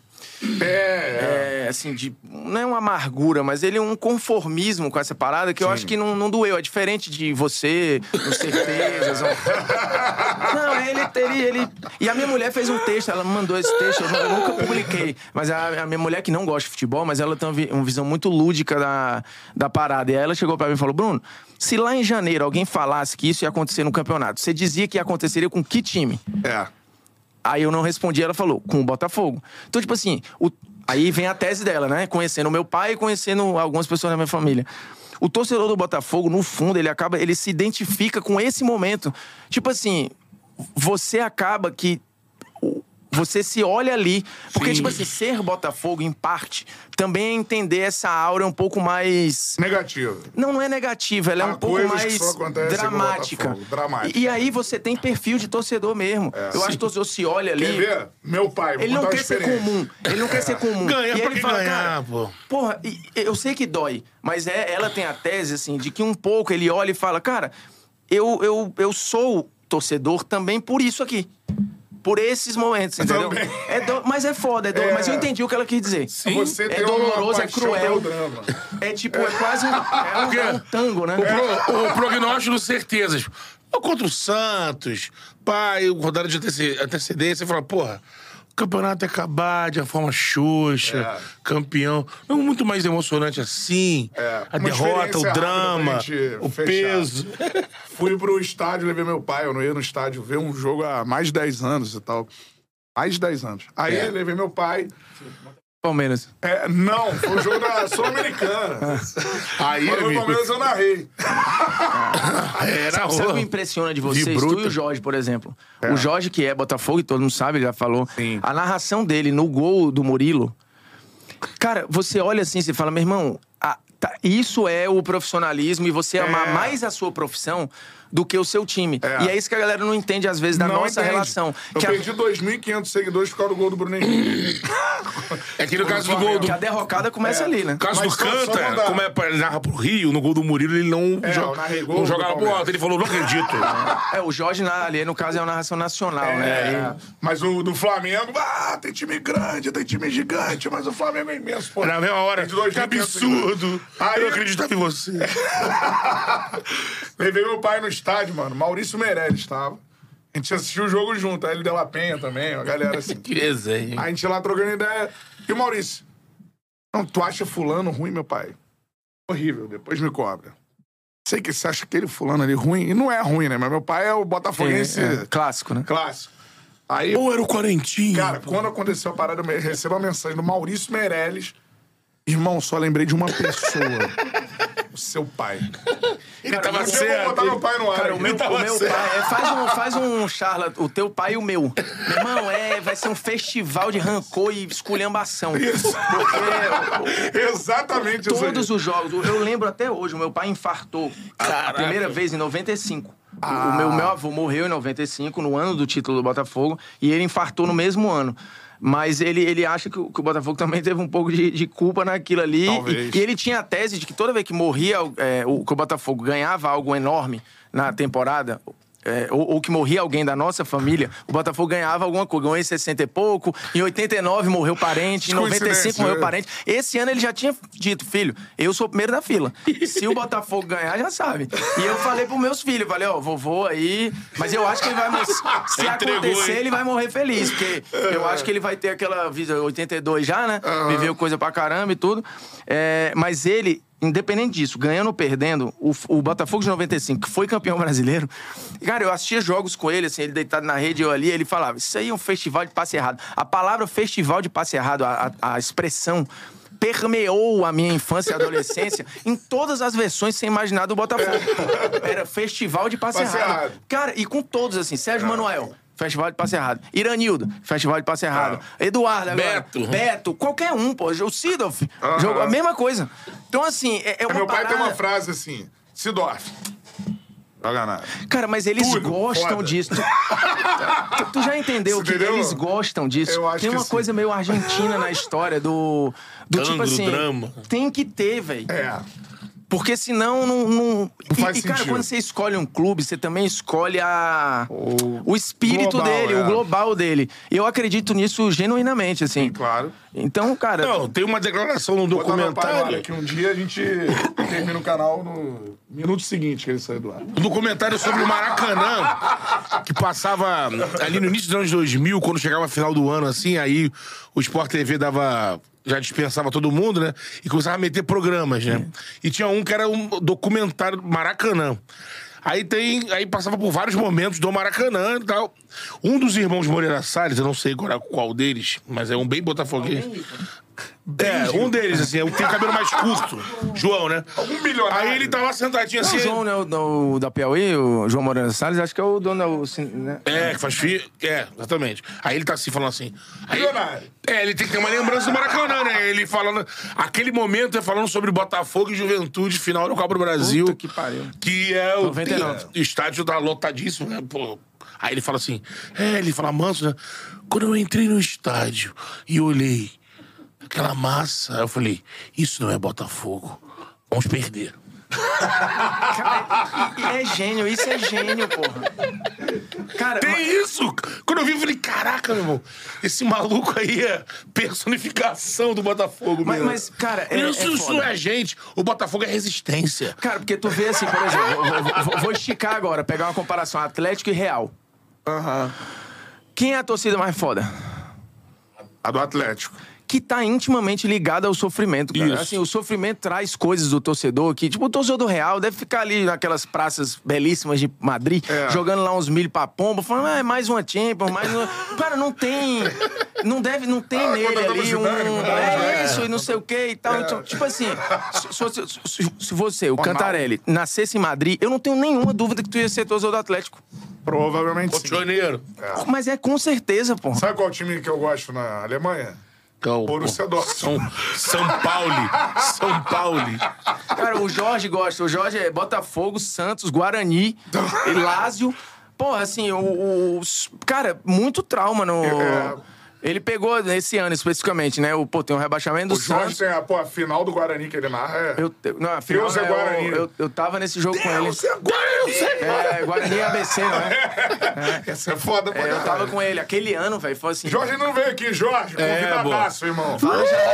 É, É, assim, de. Não é uma amargura, mas ele é um conformismo com essa parada que eu acho que não, não doeu. É diferente de você, com certezas. Não, ele, ele, ele. E a minha mulher fez um texto, ela me mandou esse texto, eu, nu- eu nunca publiquei. Mas a, a minha mulher, que não gosta de futebol, mas ela tem uma, vi- uma visão muito lúdica da, da parada. E aí ela chegou pra mim e falou: Bruno, se lá em janeiro alguém falasse que isso ia acontecer no campeonato, você dizia que aconteceria com que time? é. Aí eu não respondi, ela falou, com o Botafogo. Então, tipo assim, o- aí vem a tese dela, né? Conhecendo o meu pai e conhecendo algumas pessoas da minha família. O torcedor do Botafogo, no fundo, ele acaba, ele se identifica com esse momento. Tipo assim, você acaba que você se olha ali. Porque, Sim. tipo assim, ser Botafogo, em parte, também é entender essa aura um pouco mais. Negativo. Não, não é negativa, ela é Há um pouco mais dramática. Dramática. E, e aí você tem perfil de torcedor mesmo. Eu acho que o torcedor se olha ali. Quer ver? Meu pai, Ele não quer ser comum. Ele não quer ser comum. Ganha e pra ele que fala, ganhar, cara, pô. Porra, eu sei que dói, mas é, ela tem a tese, assim, de que um pouco ele olha e fala, cara, eu, eu, eu sou torcedor também por isso aqui. Por esses momentos, entendeu? Também. É do- Mas é foda, é do- É. mas eu entendi o que ela quis dizer. Você é doloroso, é cruel. É tipo, é quase um, é um, é um tango, né? O, pro- o prognóstico, certezas. Contra o Santos, pai, rodada de antece- antecedência, fala, porra, campeonato acabar de uma forma xoxa, É. campeão. Não muito mais emocionante assim. É, A uma derrota, o drama, o fechar. peso. Fui pro estádio, levei meu pai, eu não ia no estádio ver um jogo há mais de 10 anos e tal. Mais de 10 anos. Aí É. levei meu pai. Palmeiras. É, não, foi o jogo da Sul-Americana. Aí, Mas amigo, Palmeiras eu narrei. era Sabe o que me impressiona de vocês? De. Tu e o Jorge, por exemplo. O Jorge, que é Botafogo, e todo mundo sabe, ele já falou. Sim. A narração dele no gol do Murilo. Cara, você olha assim, você fala, meu irmão, a- tá, isso é o profissionalismo e você amar É. mais a sua profissão do que o seu time. É. E é isso que a galera não entende, às vezes, da Não nossa entende. relação. Eu Que a, perdi 2.500 seguidores por causa do gol do Bruno Henrique. É que no caso do gol do. que a derrocada começa É. ali, né? No caso Mas do Canta, como é pra ele narra pro Rio, no gol do Murilo, ele não, É, joga, não jogava alto. Ele falou, não acredito. É, o Jorge na, ali, no caso, é uma narração nacional, né? É, mas o do Flamengo, ah, tem time grande, tem time gigante, mas o Flamengo é imenso, pô. Na mesma hora, que absurdo. Aí- Eu não acreditava em você. Levei meu pai no estádio, mano. Maurício Meirelles tava. A gente assistiu o jogo junto. Aí ele deu a penha também, a galera assim. Que resenha. Aí a gente lá trocando ideia. E o Maurício? Não, tu acha fulano ruim, meu pai? Horrível, depois me cobra. Sei que você acha aquele fulano ali ruim. E não é ruim, né? Mas meu pai é o botafoguense é, clássico, né? clássico. Aí, Ou era o Quarentinho. cara, quando aconteceu a parada, eu recebo uma mensagem do Maurício Meirelles. Irmão, só lembrei de uma pessoa. o seu pai. ele tava dia eu vou certo. botar meu pai no ar. Cara, o meu, tava o meu certo. pai. é, faz, um, faz um charla, o teu pai e o meu. Meu irmão, é, vai ser um festival de rancor e esculhambação. Porque Exatamente isso aí. todos os jogos. Eu lembro até hoje, o meu pai infartou a- a, Caraca. primeira vez em 95. O- O meu, meu avô morreu em 95, no ano do título do Botafogo, e ele infartou no mesmo ano. Mas ele, ele acha que o, que o Botafogo também teve um pouco de, de culpa naquilo ali. E, e ele tinha a tese de que toda vez que morria, é, o, que o Botafogo ganhava algo enorme na temporada, é, ou, ou que morria alguém da nossa família, o Botafogo ganhava alguma coisa. Ganhou em 60 e pouco, em 89 morreu parente, em 95 Coincidência, morreu né? parente. Esse ano ele já tinha dito, filho, eu sou o primeiro da fila. Se o Botafogo ganhar, já sabe. E eu falei pros meus filhos, falei, ó, vovô aí. Mas eu acho que ele vai. morrer. Se Entregou, acontecer, hein? ele vai morrer feliz. Porque eu acho que ele vai ter aquela vida 82 já, né? Viveu coisa pra caramba e tudo. É, mas ele. Independente disso, ganhando ou perdendo, o, o Botafogo de 95, que foi campeão brasileiro, cara, eu assistia jogos com ele, assim, ele deitado na rede, eu ali, ele falava: Isso aí é um festival de passe errado. A palavra festival de passe errado, a, a- a expressão permeou a minha infância e adolescência em todas as versões sem imaginar do Botafogo. Era festival de passe, Passe errado. errado. Cara, e com todos, assim, Sérgio Manuel. Festival de passe errado. Iranildo, festival de passe errado. Eduardo, agora. Beto. Beto, qualquer um, pô. O Sidolf, jogou a mesma coisa. Então, assim, é, é uma Meu pai tem parada- uma frase assim: Sidorf. Joga nada. Cara, mas eles Tudo, gostam foda. disso. Tu, tu já entendeu Você que entendeu? eles gostam disso? Eu acho tem uma sim. coisa meio argentina na história do. Do Tango, tipo assim. drama. Tem que ter, velho. É. Porque senão não. não... e, faz e, cara, sentido. quando você escolhe um clube, você também escolhe a... o, espírito global, dele, é. o global dele. E eu acredito nisso genuinamente, assim. Claro. Então, cara. Não, tem uma declaração no documentário. que um dia a gente termina o canal no minuto seguinte que ele saiu do ar. Um documentário sobre o Maracanã, que passava ali no início dos anos 2000, quando chegava a final do ano, assim, aí o Sport TV dava. Já dispensava todo mundo, né? E começava a meter programas, né? E tinha um que era um documentário Maracanã. Aí tem. Aí passava por vários momentos do Maracanã e tal. Um dos irmãos Moreira Salles, eu não sei agora qual deles, mas é um bem botafoguense. É, um deles, assim, é o que tem o cabelo mais curto. João, né? Algum milionário. Aí ele tava sentadinho O assim. João, né, o, do- da Piauí, o João Moreira Salles, acho que é o dono do. cin- Né? É, que faz filho. É, exatamente. Aí ele tá assim, falando assim. Aí, Milionário. é, ele tem que ter uma lembrança do Maracanã, né? Ele falando. Aquele momento é falando sobre Botafogo e Juventude, final do Copa do Brasil. Puta que pariu. Que é o. 99. O estádio tá lotadíssimo, né? Pô. Aí ele fala assim. É, ele fala manso, né? Quando eu entrei no estádio e olhei aquela massa, eu falei: Isso não é Botafogo. Vamos perder. Cara, e, e é gênio, isso é gênio, porra. Cara, Tem mas- isso! Quando eu vi, eu falei, caraca, meu irmão, esse maluco aí é personificação do Botafogo, Mas- meu. mas, cara, é- isso, é isso é gente. O Botafogo é resistência. Cara, porque tu vê assim, por exemplo, vou, vou- vou- esticar agora, pegar uma comparação Atlético e Real. Quem é a torcida mais foda? A do Atlético. Que tá intimamente ligada ao sofrimento, cara. Isso. Assim, o sofrimento traz coisas do torcedor que, tipo, o torcedor do Real deve ficar ali naquelas praças belíssimas de Madrid, É. jogando lá uns milho pra pomba, falando, ah, é mais uma Champions, mais uma... Cara, não tem... Não deve, não tem Ah, nele ali um... É isso, e não sei o quê e tal. Então, tipo assim, se, se- se- você, o Cantarelli, nascesse em Madrid, eu não tenho nenhuma dúvida que tu ia ser torcedor do Atlético. Provavelmente Rio sim. de Janeiro. Mas é com certeza, pô. Sabe qual time que eu gosto na Alemanha? Então, Borussia Dortmund. São, São Paulo. São Paulo. Cara, o Jorge gosta. O Jorge é Botafogo, Santos, Guarani, e Lázio. Porra, assim, o, o- os- Cara, muito trauma no. É. Ele pegou esse ano especificamente, né? O, pô, tem um rebaixamento do O Jorge Santos. tem a, pô, a final do Guarani que ele narra. É... Eu, eu- não, afinal, Deus é é, Guarani. eu, eu, eu tava nesse jogo com ele. Deus é Guarani! É, Guarani e ABC, não é? Essa é foda pra É, eu tava com ele. Aquele ano, velho, foi assim. Jorge não veio aqui, Jorge. É, Convidadaço, irmão. Fala já-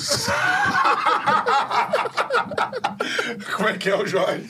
Como é que é o Jorge?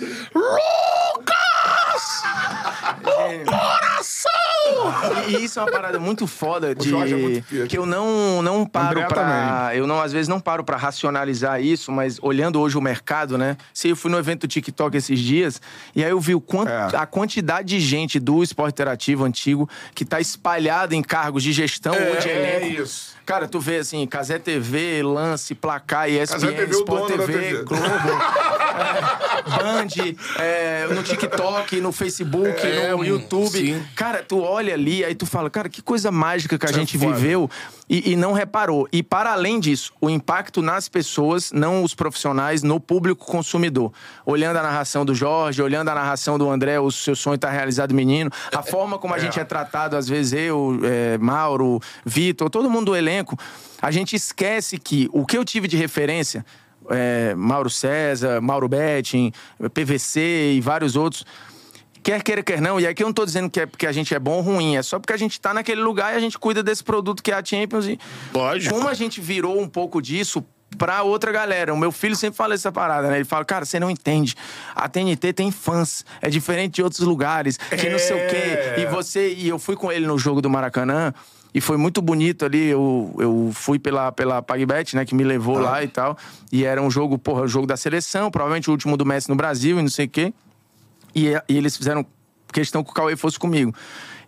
E, e isso é uma parada muito foda de é muito que eu não não paro pra. eu não às vezes não paro pra racionalizar isso, mas olhando hoje o mercado, né? Se eu fui no evento do TikTok esses dias e aí eu vi o quanto É. a quantidade de gente do esporte interativo antigo que tá espalhada em cargos de gestão ou de É, elenco. isso. Cara, tu vê assim, Casé TV, Lance, Placar, ESPN, TV, o Sport TV, TV. Globo, é, Band, é, no TikTok, no Facebook, É, no YouTube. sim. Cara, tu olha ali, aí tu fala, cara, que coisa mágica que a é gente foda. viveu e, e não reparou. E para além disso, o impacto nas pessoas, não os profissionais, no público consumidor. Olhando a narração do Jorge, olhando a narração do André, o seu sonho tá realizado, menino. A forma como a gente é tratado, às vezes eu, é, Mauro, Vitor, todo mundo do elenco, a gente esquece que o que eu tive de referência é, Mauro César, Mauro Betting, PVC e vários outros. Quer queira, quer não, e aqui eu não tô dizendo que é porque a gente é bom ou ruim, é só porque a gente tá naquele lugar e a gente cuida desse produto que é a Champions. E Lógico. como a gente virou um pouco disso pra outra galera. O meu filho sempre fala essa parada, né? Ele fala, cara, você não entende. A TNT tem fãs, é diferente de outros lugares, que não sei o quê. E você, e eu fui com ele no jogo do Maracanã. E foi muito bonito ali. Eu, eu fui pela, pela PagBet, né? Que me levou lá e tal. E era um jogo, porra, o jogo da seleção, provavelmente o último do Messi no Brasil e não sei o quê. E, e eles fizeram questão que o Cauê fosse comigo.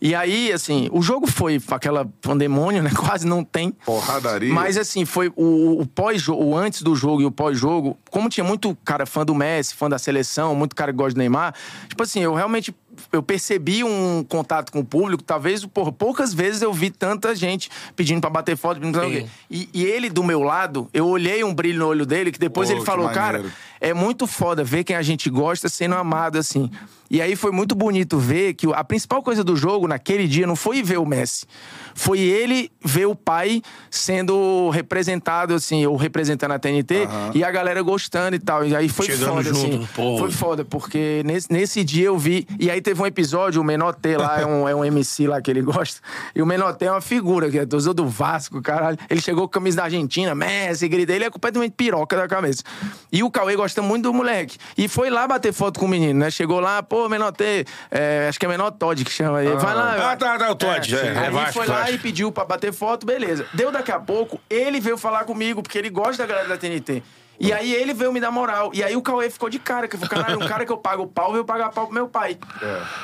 E aí, assim, o jogo foi aquela pandemônio, né? Quase não tem. Porradaria. Mas assim, foi o, o pós-jogo, o antes do jogo e o pós-jogo, como tinha muito cara fã do Messi, fã da seleção, muito cara que gosta do Neymar, tipo assim, eu realmente eu percebi um contato com o público, talvez, porra, poucas vezes eu vi tanta gente pedindo pra bater foto, pedindo pra... E, e ele do meu lado, eu olhei um brilho no olho dele que depois Pô, ele falou, cara, é muito foda ver quem a gente gosta sendo amado assim. E aí foi muito bonito ver que a principal coisa do jogo naquele dia não foi ver o Messi. Foi ele ver o pai sendo representado, assim, ou representando a TNT, e a galera gostando e tal. E aí foi Chegando foda, junto, assim. pô. Foi foda, porque nesse, nesse dia eu vi. E aí teve um episódio, o Menor T lá é um, é um MC lá que ele gosta. E o Menor T é uma figura, que é torcedor do Vasco, caralho. Ele chegou com a camisa da Argentina, Messi, grita. Ele é completamente piroca da cabeça. E o Cauê gosta muito do moleque. E foi lá bater foto com o menino, né? Chegou lá, pô, Menor T, é, acho que é Menor Todd que chama ele. Vai lá. Ah, tá, tá, o Todd, é, é Aí Vasco, foi lá E pediu pra bater foto, beleza. Deu daqui a pouco, ele veio falar comigo, porque ele gosta da galera da TNT. E aí ele veio me dar moral. E aí o Cauê ficou de cara, que foi, caralho, um cara que eu pago pau, veio pagar pau pro meu pai.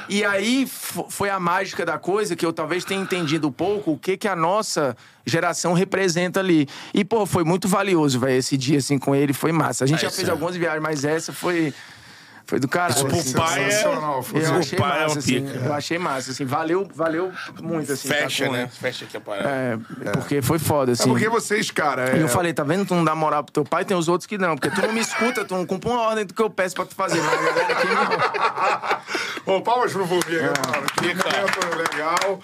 E aí foi a mágica da coisa, que eu talvez tenha entendido um pouco o que que a nossa geração representa ali. E, pô, foi muito valioso, velho, esse dia, assim, com ele, foi massa. A gente É, já fez é. algumas viagens, mas essa foi... Foi do caralho. Isso pro assim. pai é- Sensacional, foi Eu achei pai é massa, um assim. pica. Eu achei massa, assim. Valeu, valeu muito, assim. tá Fecha, com- né? Fecha aqui a parada. É, porque foi foda, É assim. porque vocês, cara. E é- eu falei, tá vendo? Tu não dá moral pro teu pai, tem os outros que não. Porque tu não me escuta, tu não cumpre uma ordem do que eu peço pra tu fazer. Mas a galera aqui não. Ô, palmas pro Vulguinha, É. mano. Que momento legal.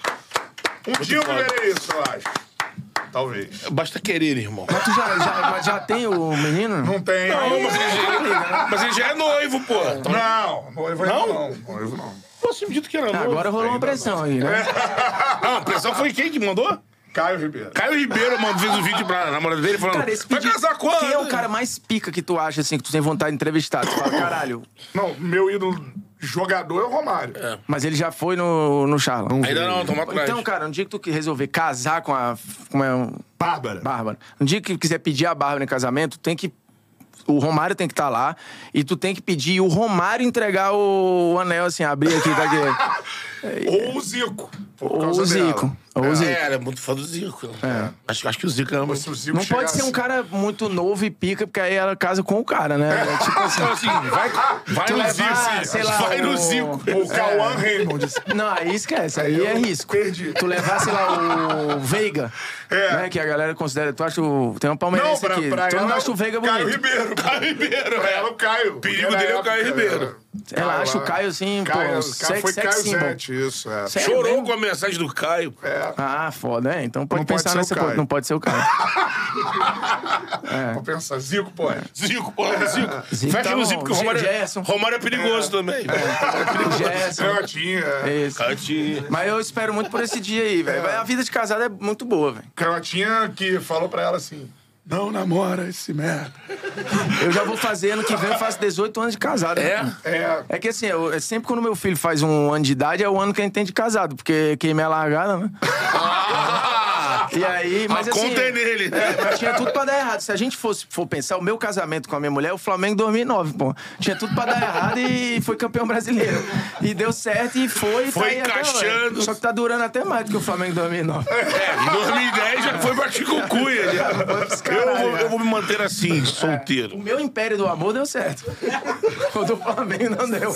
Um dia eu viverei isso, eu acho. Talvez. Basta querer, irmão. Mas tu já, já, mas já tem o menino? Não tem. Não, mas ele já, mas ele já é noivo, pô. Então, Não, noivo ainda Não? não. Noivo não. Pô, você me dito que era noivo. Agora rolou uma pressão aí, né? Não, a pressão foi quem que mandou? Caio Ribeiro. Caio Ribeiro mandou, fez um vídeo pra namorada dele falando. Cara, esse vai pedido- casar quando? Quem é o cara mais pica que tu acha, assim, que tu tem vontade de entrevistar? Tu fala, caralho, Não, meu ídolo Jogador é o Romário. Mas ele já foi no, no Charla. Ainda não, toma atrás. Então, cara, no dia que tu resolver casar com a. Como é? Bárbara. Bárbara. No dia que quiser pedir a Bárbara em casamento, tem que. O Romário tem que estar lá e tu tem que pedir o Romário entregar o, o anel, assim, abrir aqui, tá aqui. Ou o Zico. por Ou causa o Zico. dela. Ou o É, Zico. era muito fã do Zico. Acho, acho que o Zico ama. Se o Zico Não pode ser um cara muito novo e pica, porque aí ela casa com o cara, né? É, tipo assim. Então, assim, vai, vai no levar, Zico. sei lá, vai no o- Zico. O Cauã Raymond. Não, aí esquece, aí, Aí eu é risco. perdi. Tu levar, sei lá, o Veiga, É. né? Que a galera considera. Tu acha o. Tem um Não, palmeirense pra, aqui. pra tu não é acha o Veiga Caio bonito. Ribeiro. Caio Ribeiro, Pra é. ela, o Caio. O perigo dele é o Caio Ribeiro. Ela Caio acha o. Caio assim, pô, Caio, o sex, Caio foi sex Caio symbol. Zete, isso. É. Sério Chorou mesmo? com a mensagem do Caio. Ah, foda, é. Então pode Não pode pensar o nessa coisa. Não pode ser o Caio. Vou pensar, Zico pode. Zico, porra, Zico. Zico Fecha tá no bom. Zico, porque o Romário, Gerson. Romário é perigoso também. o Gerson. Canhotinha. é. Isso. Mas eu espero muito por esse dia aí, velho. A vida de casado é muito boa, velho. Canhotinha que falou pra ela assim: Não namora esse merda. Eu já vou fazer, ano que vem eu faço 18 anos de casado. É? né? É. É que assim, eu- é sempre quando meu filho faz um ano de idade, é o ano que a gente tem de casado, porque queimei a largada, né? E aí, mas a assim. conta é nele. É, mas tinha tudo pra dar errado. Se a gente fosse for pensar, o meu casamento com a minha mulher, o Flamengo em 2009, pô. Tinha tudo pra dar errado e foi campeão brasileiro. E deu certo e foi. e Foi tá encaixando. Só que tá durando até mais do que o Flamengo em 2009. É, em 2010 já foi pra já. pros Eu, vou, eu vou me manter assim, O solteiro. meu império do amor deu certo. O do Flamengo não deu.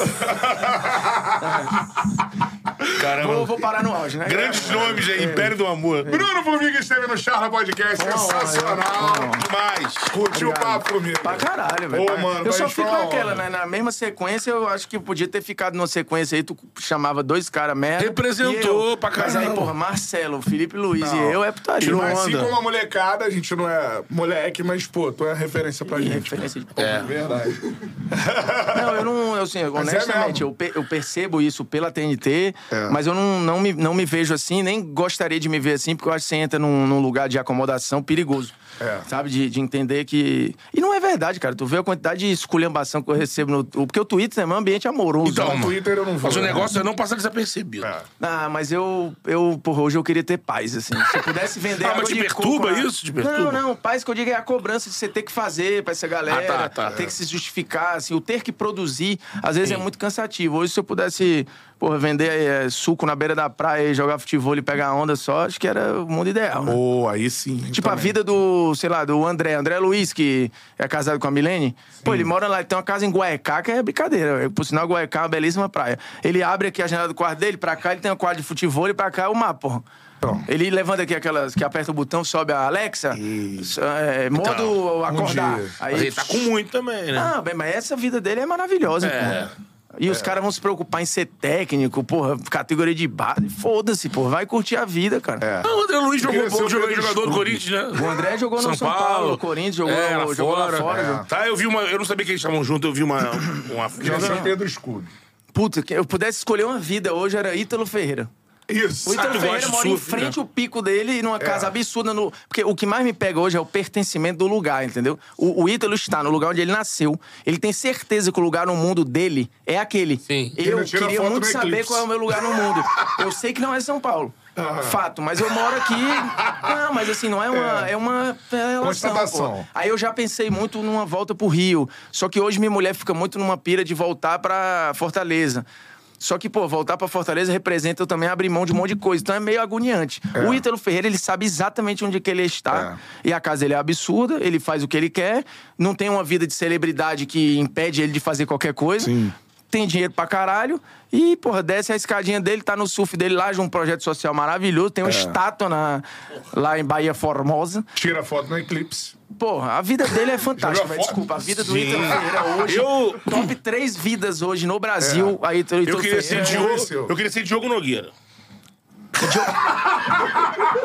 Caramba. Vou, vou parar no auge, né? Grandes nomes aí, Império do Amor. Bruno Formiga esteve no Charla Podcast. Sensacional. Demais. Curtiu o papo, Formiga? Pra caralho, velho. Ô, mano, eu só mas fico naquela, né? Na mesma sequência, eu acho que podia ter ficado numa sequência aí, tu chamava dois caras merda. Representou e eu. pra Mas aí, porra, Marcelo, Felipe Luiz e eu é putaria. Mas assim como a molecada, a gente não é moleque, mas, pô, tu é referência pra Ih, gente. referência de pô. É verdade. Não, eu não, eu, assim, é honestamente, mesmo. eu, pe- eu percebo isso pela TNT, É. mas eu não, não, me, não me vejo assim, nem gostaria de me ver assim, porque eu acho que você entra num, num lugar de acomodação perigoso. É. Sabe? De, de entender que. E não é verdade, cara. Tu vê a quantidade de esculhambação que eu recebo no. Porque o Twitter é um ambiente amoroso. Então, né? No Twitter eu não vou. Mas o né? negócio é não passar desapercebido. É. Ah, mas eu, eu, porra, hoje eu queria ter paz, assim. Se eu pudesse vender Ah, mas te perturba coco na- isso? Te perturba? Não, não, paz que eu digo é a cobrança de você ter que fazer pra essa galera, Ah, tá, tá. ter que se justificar, assim, o ter que produzir, às vezes é muito cansativo. Hoje, se eu pudesse, porra, vender eh, suco na beira da praia e jogar futebol e pegar onda só, acho que era o mundo ideal, né? Pô, aí sim. Tipo, a também. vida do, sei lá, do André, André Luiz, que é casado com a Milene. Pô, ele mora lá, ele tem uma casa em Guaecá, que é brincadeira. Por sinal, Guaecá é uma belíssima praia. Ele abre aqui a janela do quarto dele, pra cá ele tem um quadro de futebol e pra cá é o mar, porra. Então. Ele levanta aqui aquelas que aperta o botão, sobe a Alexa, Isso. é, modo Então, acordar. dia. Aí, Mas ele tá com muito também, né? Ah, bem, mas essa vida dele é maravilhosa, É. porra. E os caras vão se preocupar em ser técnico, porra, categoria de base. Foda-se, porra, vai curtir a vida, cara. É. Ah, o André Luiz jogou, ser o jogou jogador do. Corinthians, né? O André jogou no São Paulo, Corinthians, jogou- É, lá jogou lá fora, É. jogou. Tá, eu vi uma. Eu não sabia que eles estavam juntos, eu vi uma. uma Queria ser Pedro Escudo. Puta, que eu pudesse escolher uma vida hoje era Ítalo Ferreira. Isso. O Ítalo Ah, Ferreira mora em surf, frente né? ao pico dele, numa casa absurda. No... Porque o que mais me pega hoje é o pertencimento do lugar, entendeu? O, o Ítalo está no lugar onde ele nasceu. Ele tem certeza que o lugar no mundo dele é aquele. Sim. Eu queria muito saber eclipse. qual é o meu lugar no mundo. Eu sei que não é São Paulo. Fato, mas eu moro aqui. Não, mas assim, não é uma. É, uma é relação, Constatação. Aí eu já pensei muito numa volta pro Rio. Só que hoje minha mulher fica muito numa pira de voltar pra Fortaleza. Só que, pô, voltar pra Fortaleza representa eu também abrir mão de um monte de coisa. Então é meio agoniante. O Ítalo Ferreira, ele sabe exatamente onde que ele está. E a casa dele é absurda, ele faz o que ele quer. Não tem uma vida de celebridade que impede ele de fazer qualquer coisa. Sim. Tem dinheiro pra caralho. E, porra, desce a escadinha dele, tá no surf dele lá, de um projeto social maravilhoso. Tem uma estátua na, lá em Bahia Formosa. Tira foto no eclipse. Porra, a vida dele é fantástica, velho. foto? Desculpa, a vida do Sim. Ítalo Ferreira hoje. Eu- Top três vidas hoje no Brasil. A Ítalo, Eu queria ser Ferreira. Diogo. Eu queria ser Diogo Nogueira.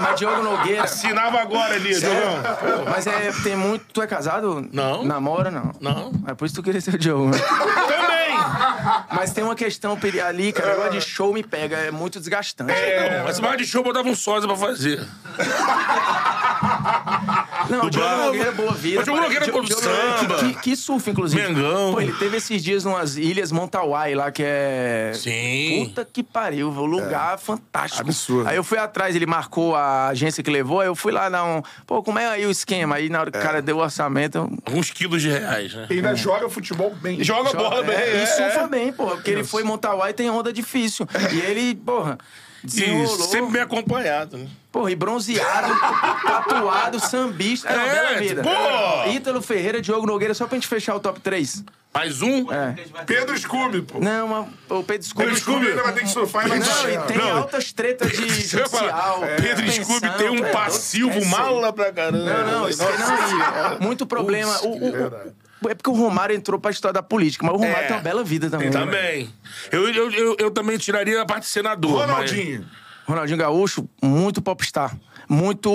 Mas Diogo Nogueira. Assinava agora ali, Diogão. Mas é, tem muito. Tu é casado? Não. Namora, não? Não. É por isso que tu queria ser o Diogo. né? Também! Mas tem uma questão ali, cara. O negócio de show me pega. É muito desgastante. Não, mas mais de show eu botava um sósia pra fazer. Não, o Diogo. Nogueira é boa vida. O Diogo pô. Nogueira Diogo- Diogo samba. Que, que surfa, inclusive. Mengão. Pô, ele teve esses dias numas ilhas Montauai lá, que é... Sim. Puta que pariu, um lugar fantástico. Absurdo. Aí eu fui atrás, ele marcou a agência que levou, aí eu fui lá dar um... Pô, como é aí o esquema? Aí na hora que o cara deu o orçamento... eu- Alguns quilos de reais, né? E ainda joga futebol bem. Joga bola bem. É, é, e surfa bem, porra, porque ele foi em Montauai e tem onda difícil. E ele, porra... E Desenrolou, sempre bem acompanhado, né? Porra, e bronzeado, tatuado, sambista. É uma É, bela vida. pô! Ítalo Ferreira, Diogo Nogueira, só pra gente fechar o top 3. Mais um? É. Pedro Scooby, pô. Não, mas o Pedro Scooby. Pedro Scooby ainda vai ter que surfar e vai Não, e tem Não. altas tretas de judicial. Pedro pensão, Scooby tem um é, passivo esquece. mala pra caramba. Não, não, isso aí não. e Muito problema. O- o- o- é porque o Romário entrou pra história da política, mas o Romário É. tem uma bela vida também. né? Também. Eu, eu, eu, eu também tiraria a parte de senador. Ronaldinho. Ronaldinho Gaúcho, muito popstar. Muito.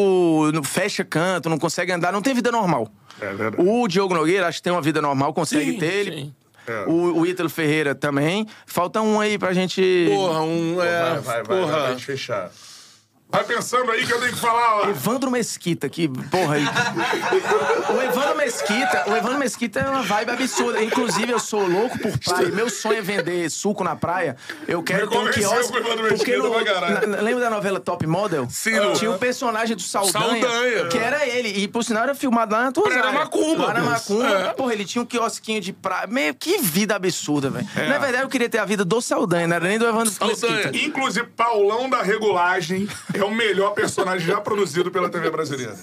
Fecha canto, não consegue andar, não tem vida normal. É verdade. O Diogo Nogueira, acho que tem uma vida normal, consegue Sim, ter. Ele, sim. É. o, o Ítalo Ferreira também. Falta um aí pra gente. Porra, um. É, Vai, vai, vai, vai, porra. vai fechar. Vai pensando aí que eu tenho que falar, ó. Evandro Mesquita, que, porra, aí. o Evandro Mesquita, o Evandro Mesquita é uma vibe absurda. Inclusive, eu sou louco por praia. Meu sonho é vender suco na praia. Eu quero ter um quiosque. Porque no, na- lembra da novela Top Model? Sim, Tinha no- um personagem do Saldanha, Saldanha. que era ele. E, por sinal, era filmado lá na tua da Macumba. Lá na Macumba. É. Porra, ele tinha um quiosquinho de praia. Meio que vida absurda, velho. Na verdade, eu queria ter a vida do Saldanha, não era nem do Evandro Saldanha. Mesquita. Inclusive, Paulão da Regulagem é o melhor personagem já produzido pela TV brasileira.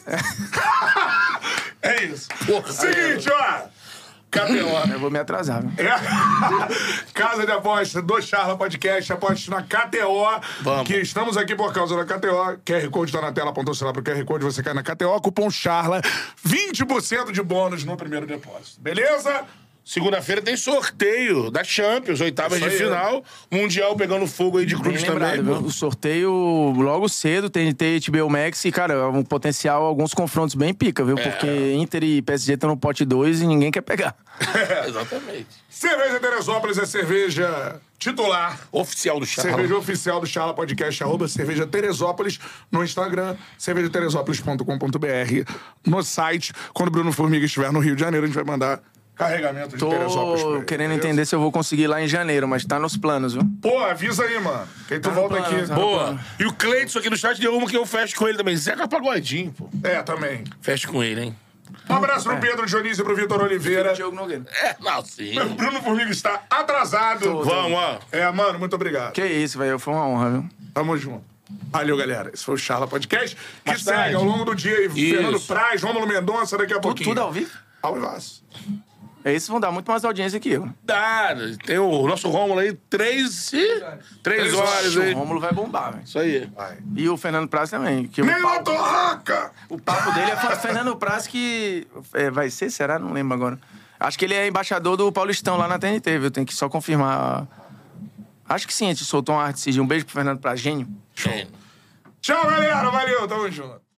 É isso. Seguinte, ó. KTO. Eu vou me atrasar, viu? É. Casa de aposta do Charla Podcast, aposte na KTO. Vamos. Que estamos aqui por causa da KTO. QR Code tá na tela, apontou o celular pro QR Code, você cai na KTO, cupom Charla, 20% de bônus no primeiro depósito. Beleza? Segunda-feira tem sorteio da Champions, oitavas de aí, final. Mundial pegando fogo aí de clubes lembrado, também. viu? O sorteio logo cedo, TNT e HBO Max, e, cara, um potencial, alguns confrontos bem pica, viu? Porque Inter e PSG estão no pote 2 e ninguém quer pegar. Exatamente. Cerveja Teresópolis é cerveja titular. Oficial do Charla. Cerveja oficial do Charla Podcast, arroba Cerveja Teresópolis no Instagram, cervejateresópolis.com.br no site. Quando o Bruno Formiga estiver no Rio de Janeiro, a gente vai mandar carregamento de Teresópolis pra Tô querendo beleza? entender se eu vou conseguir lá em janeiro, mas tá nos planos, viu? Pô, avisa aí, mano. Que aí tu Tá volta plano, aqui. tá Boa. E o Cleiton aqui no chat deu uma que eu fecho com ele também. Zeca Pagodinho, pô. É, também. Fecho com ele, hein? Um abraço pro Pedro Dionísio e pro Vitor Oliveira. Diogo Nogueira. É, não, sim. Bruno Formiga está atrasado. Vamos, ó. É, mano, muito obrigado. Que isso, velho, foi uma honra, viu? Tamo junto. Valeu, galera. Esse foi o Charla Podcast. Que Mais segue ao longo do dia aí. Isso. Fernando Praz, Rômulo Mendonça, daqui a Tudo, pouquinho. tudo ao vivo? Ao vivaço. Esses vão dar muito mais audiência que eu. Dá, tem o nosso Rômulo aí, três, e- três horas O aí. Rômulo vai bombar, velho. Isso aí. Vai. E o Fernando Praz também. Que o, Neila papo, Torraca! o papo dele é o Fernando Praz que... é, vai ser, será? Não lembro agora. Acho que ele é embaixador do Paulistão lá na TNT, viu? Tem que só confirmar. Acho que sim, a gente soltou uma arte Um beijo pro Fernando Praz, gênio. Show. Tchau, galera. Valeu. Tamo junto.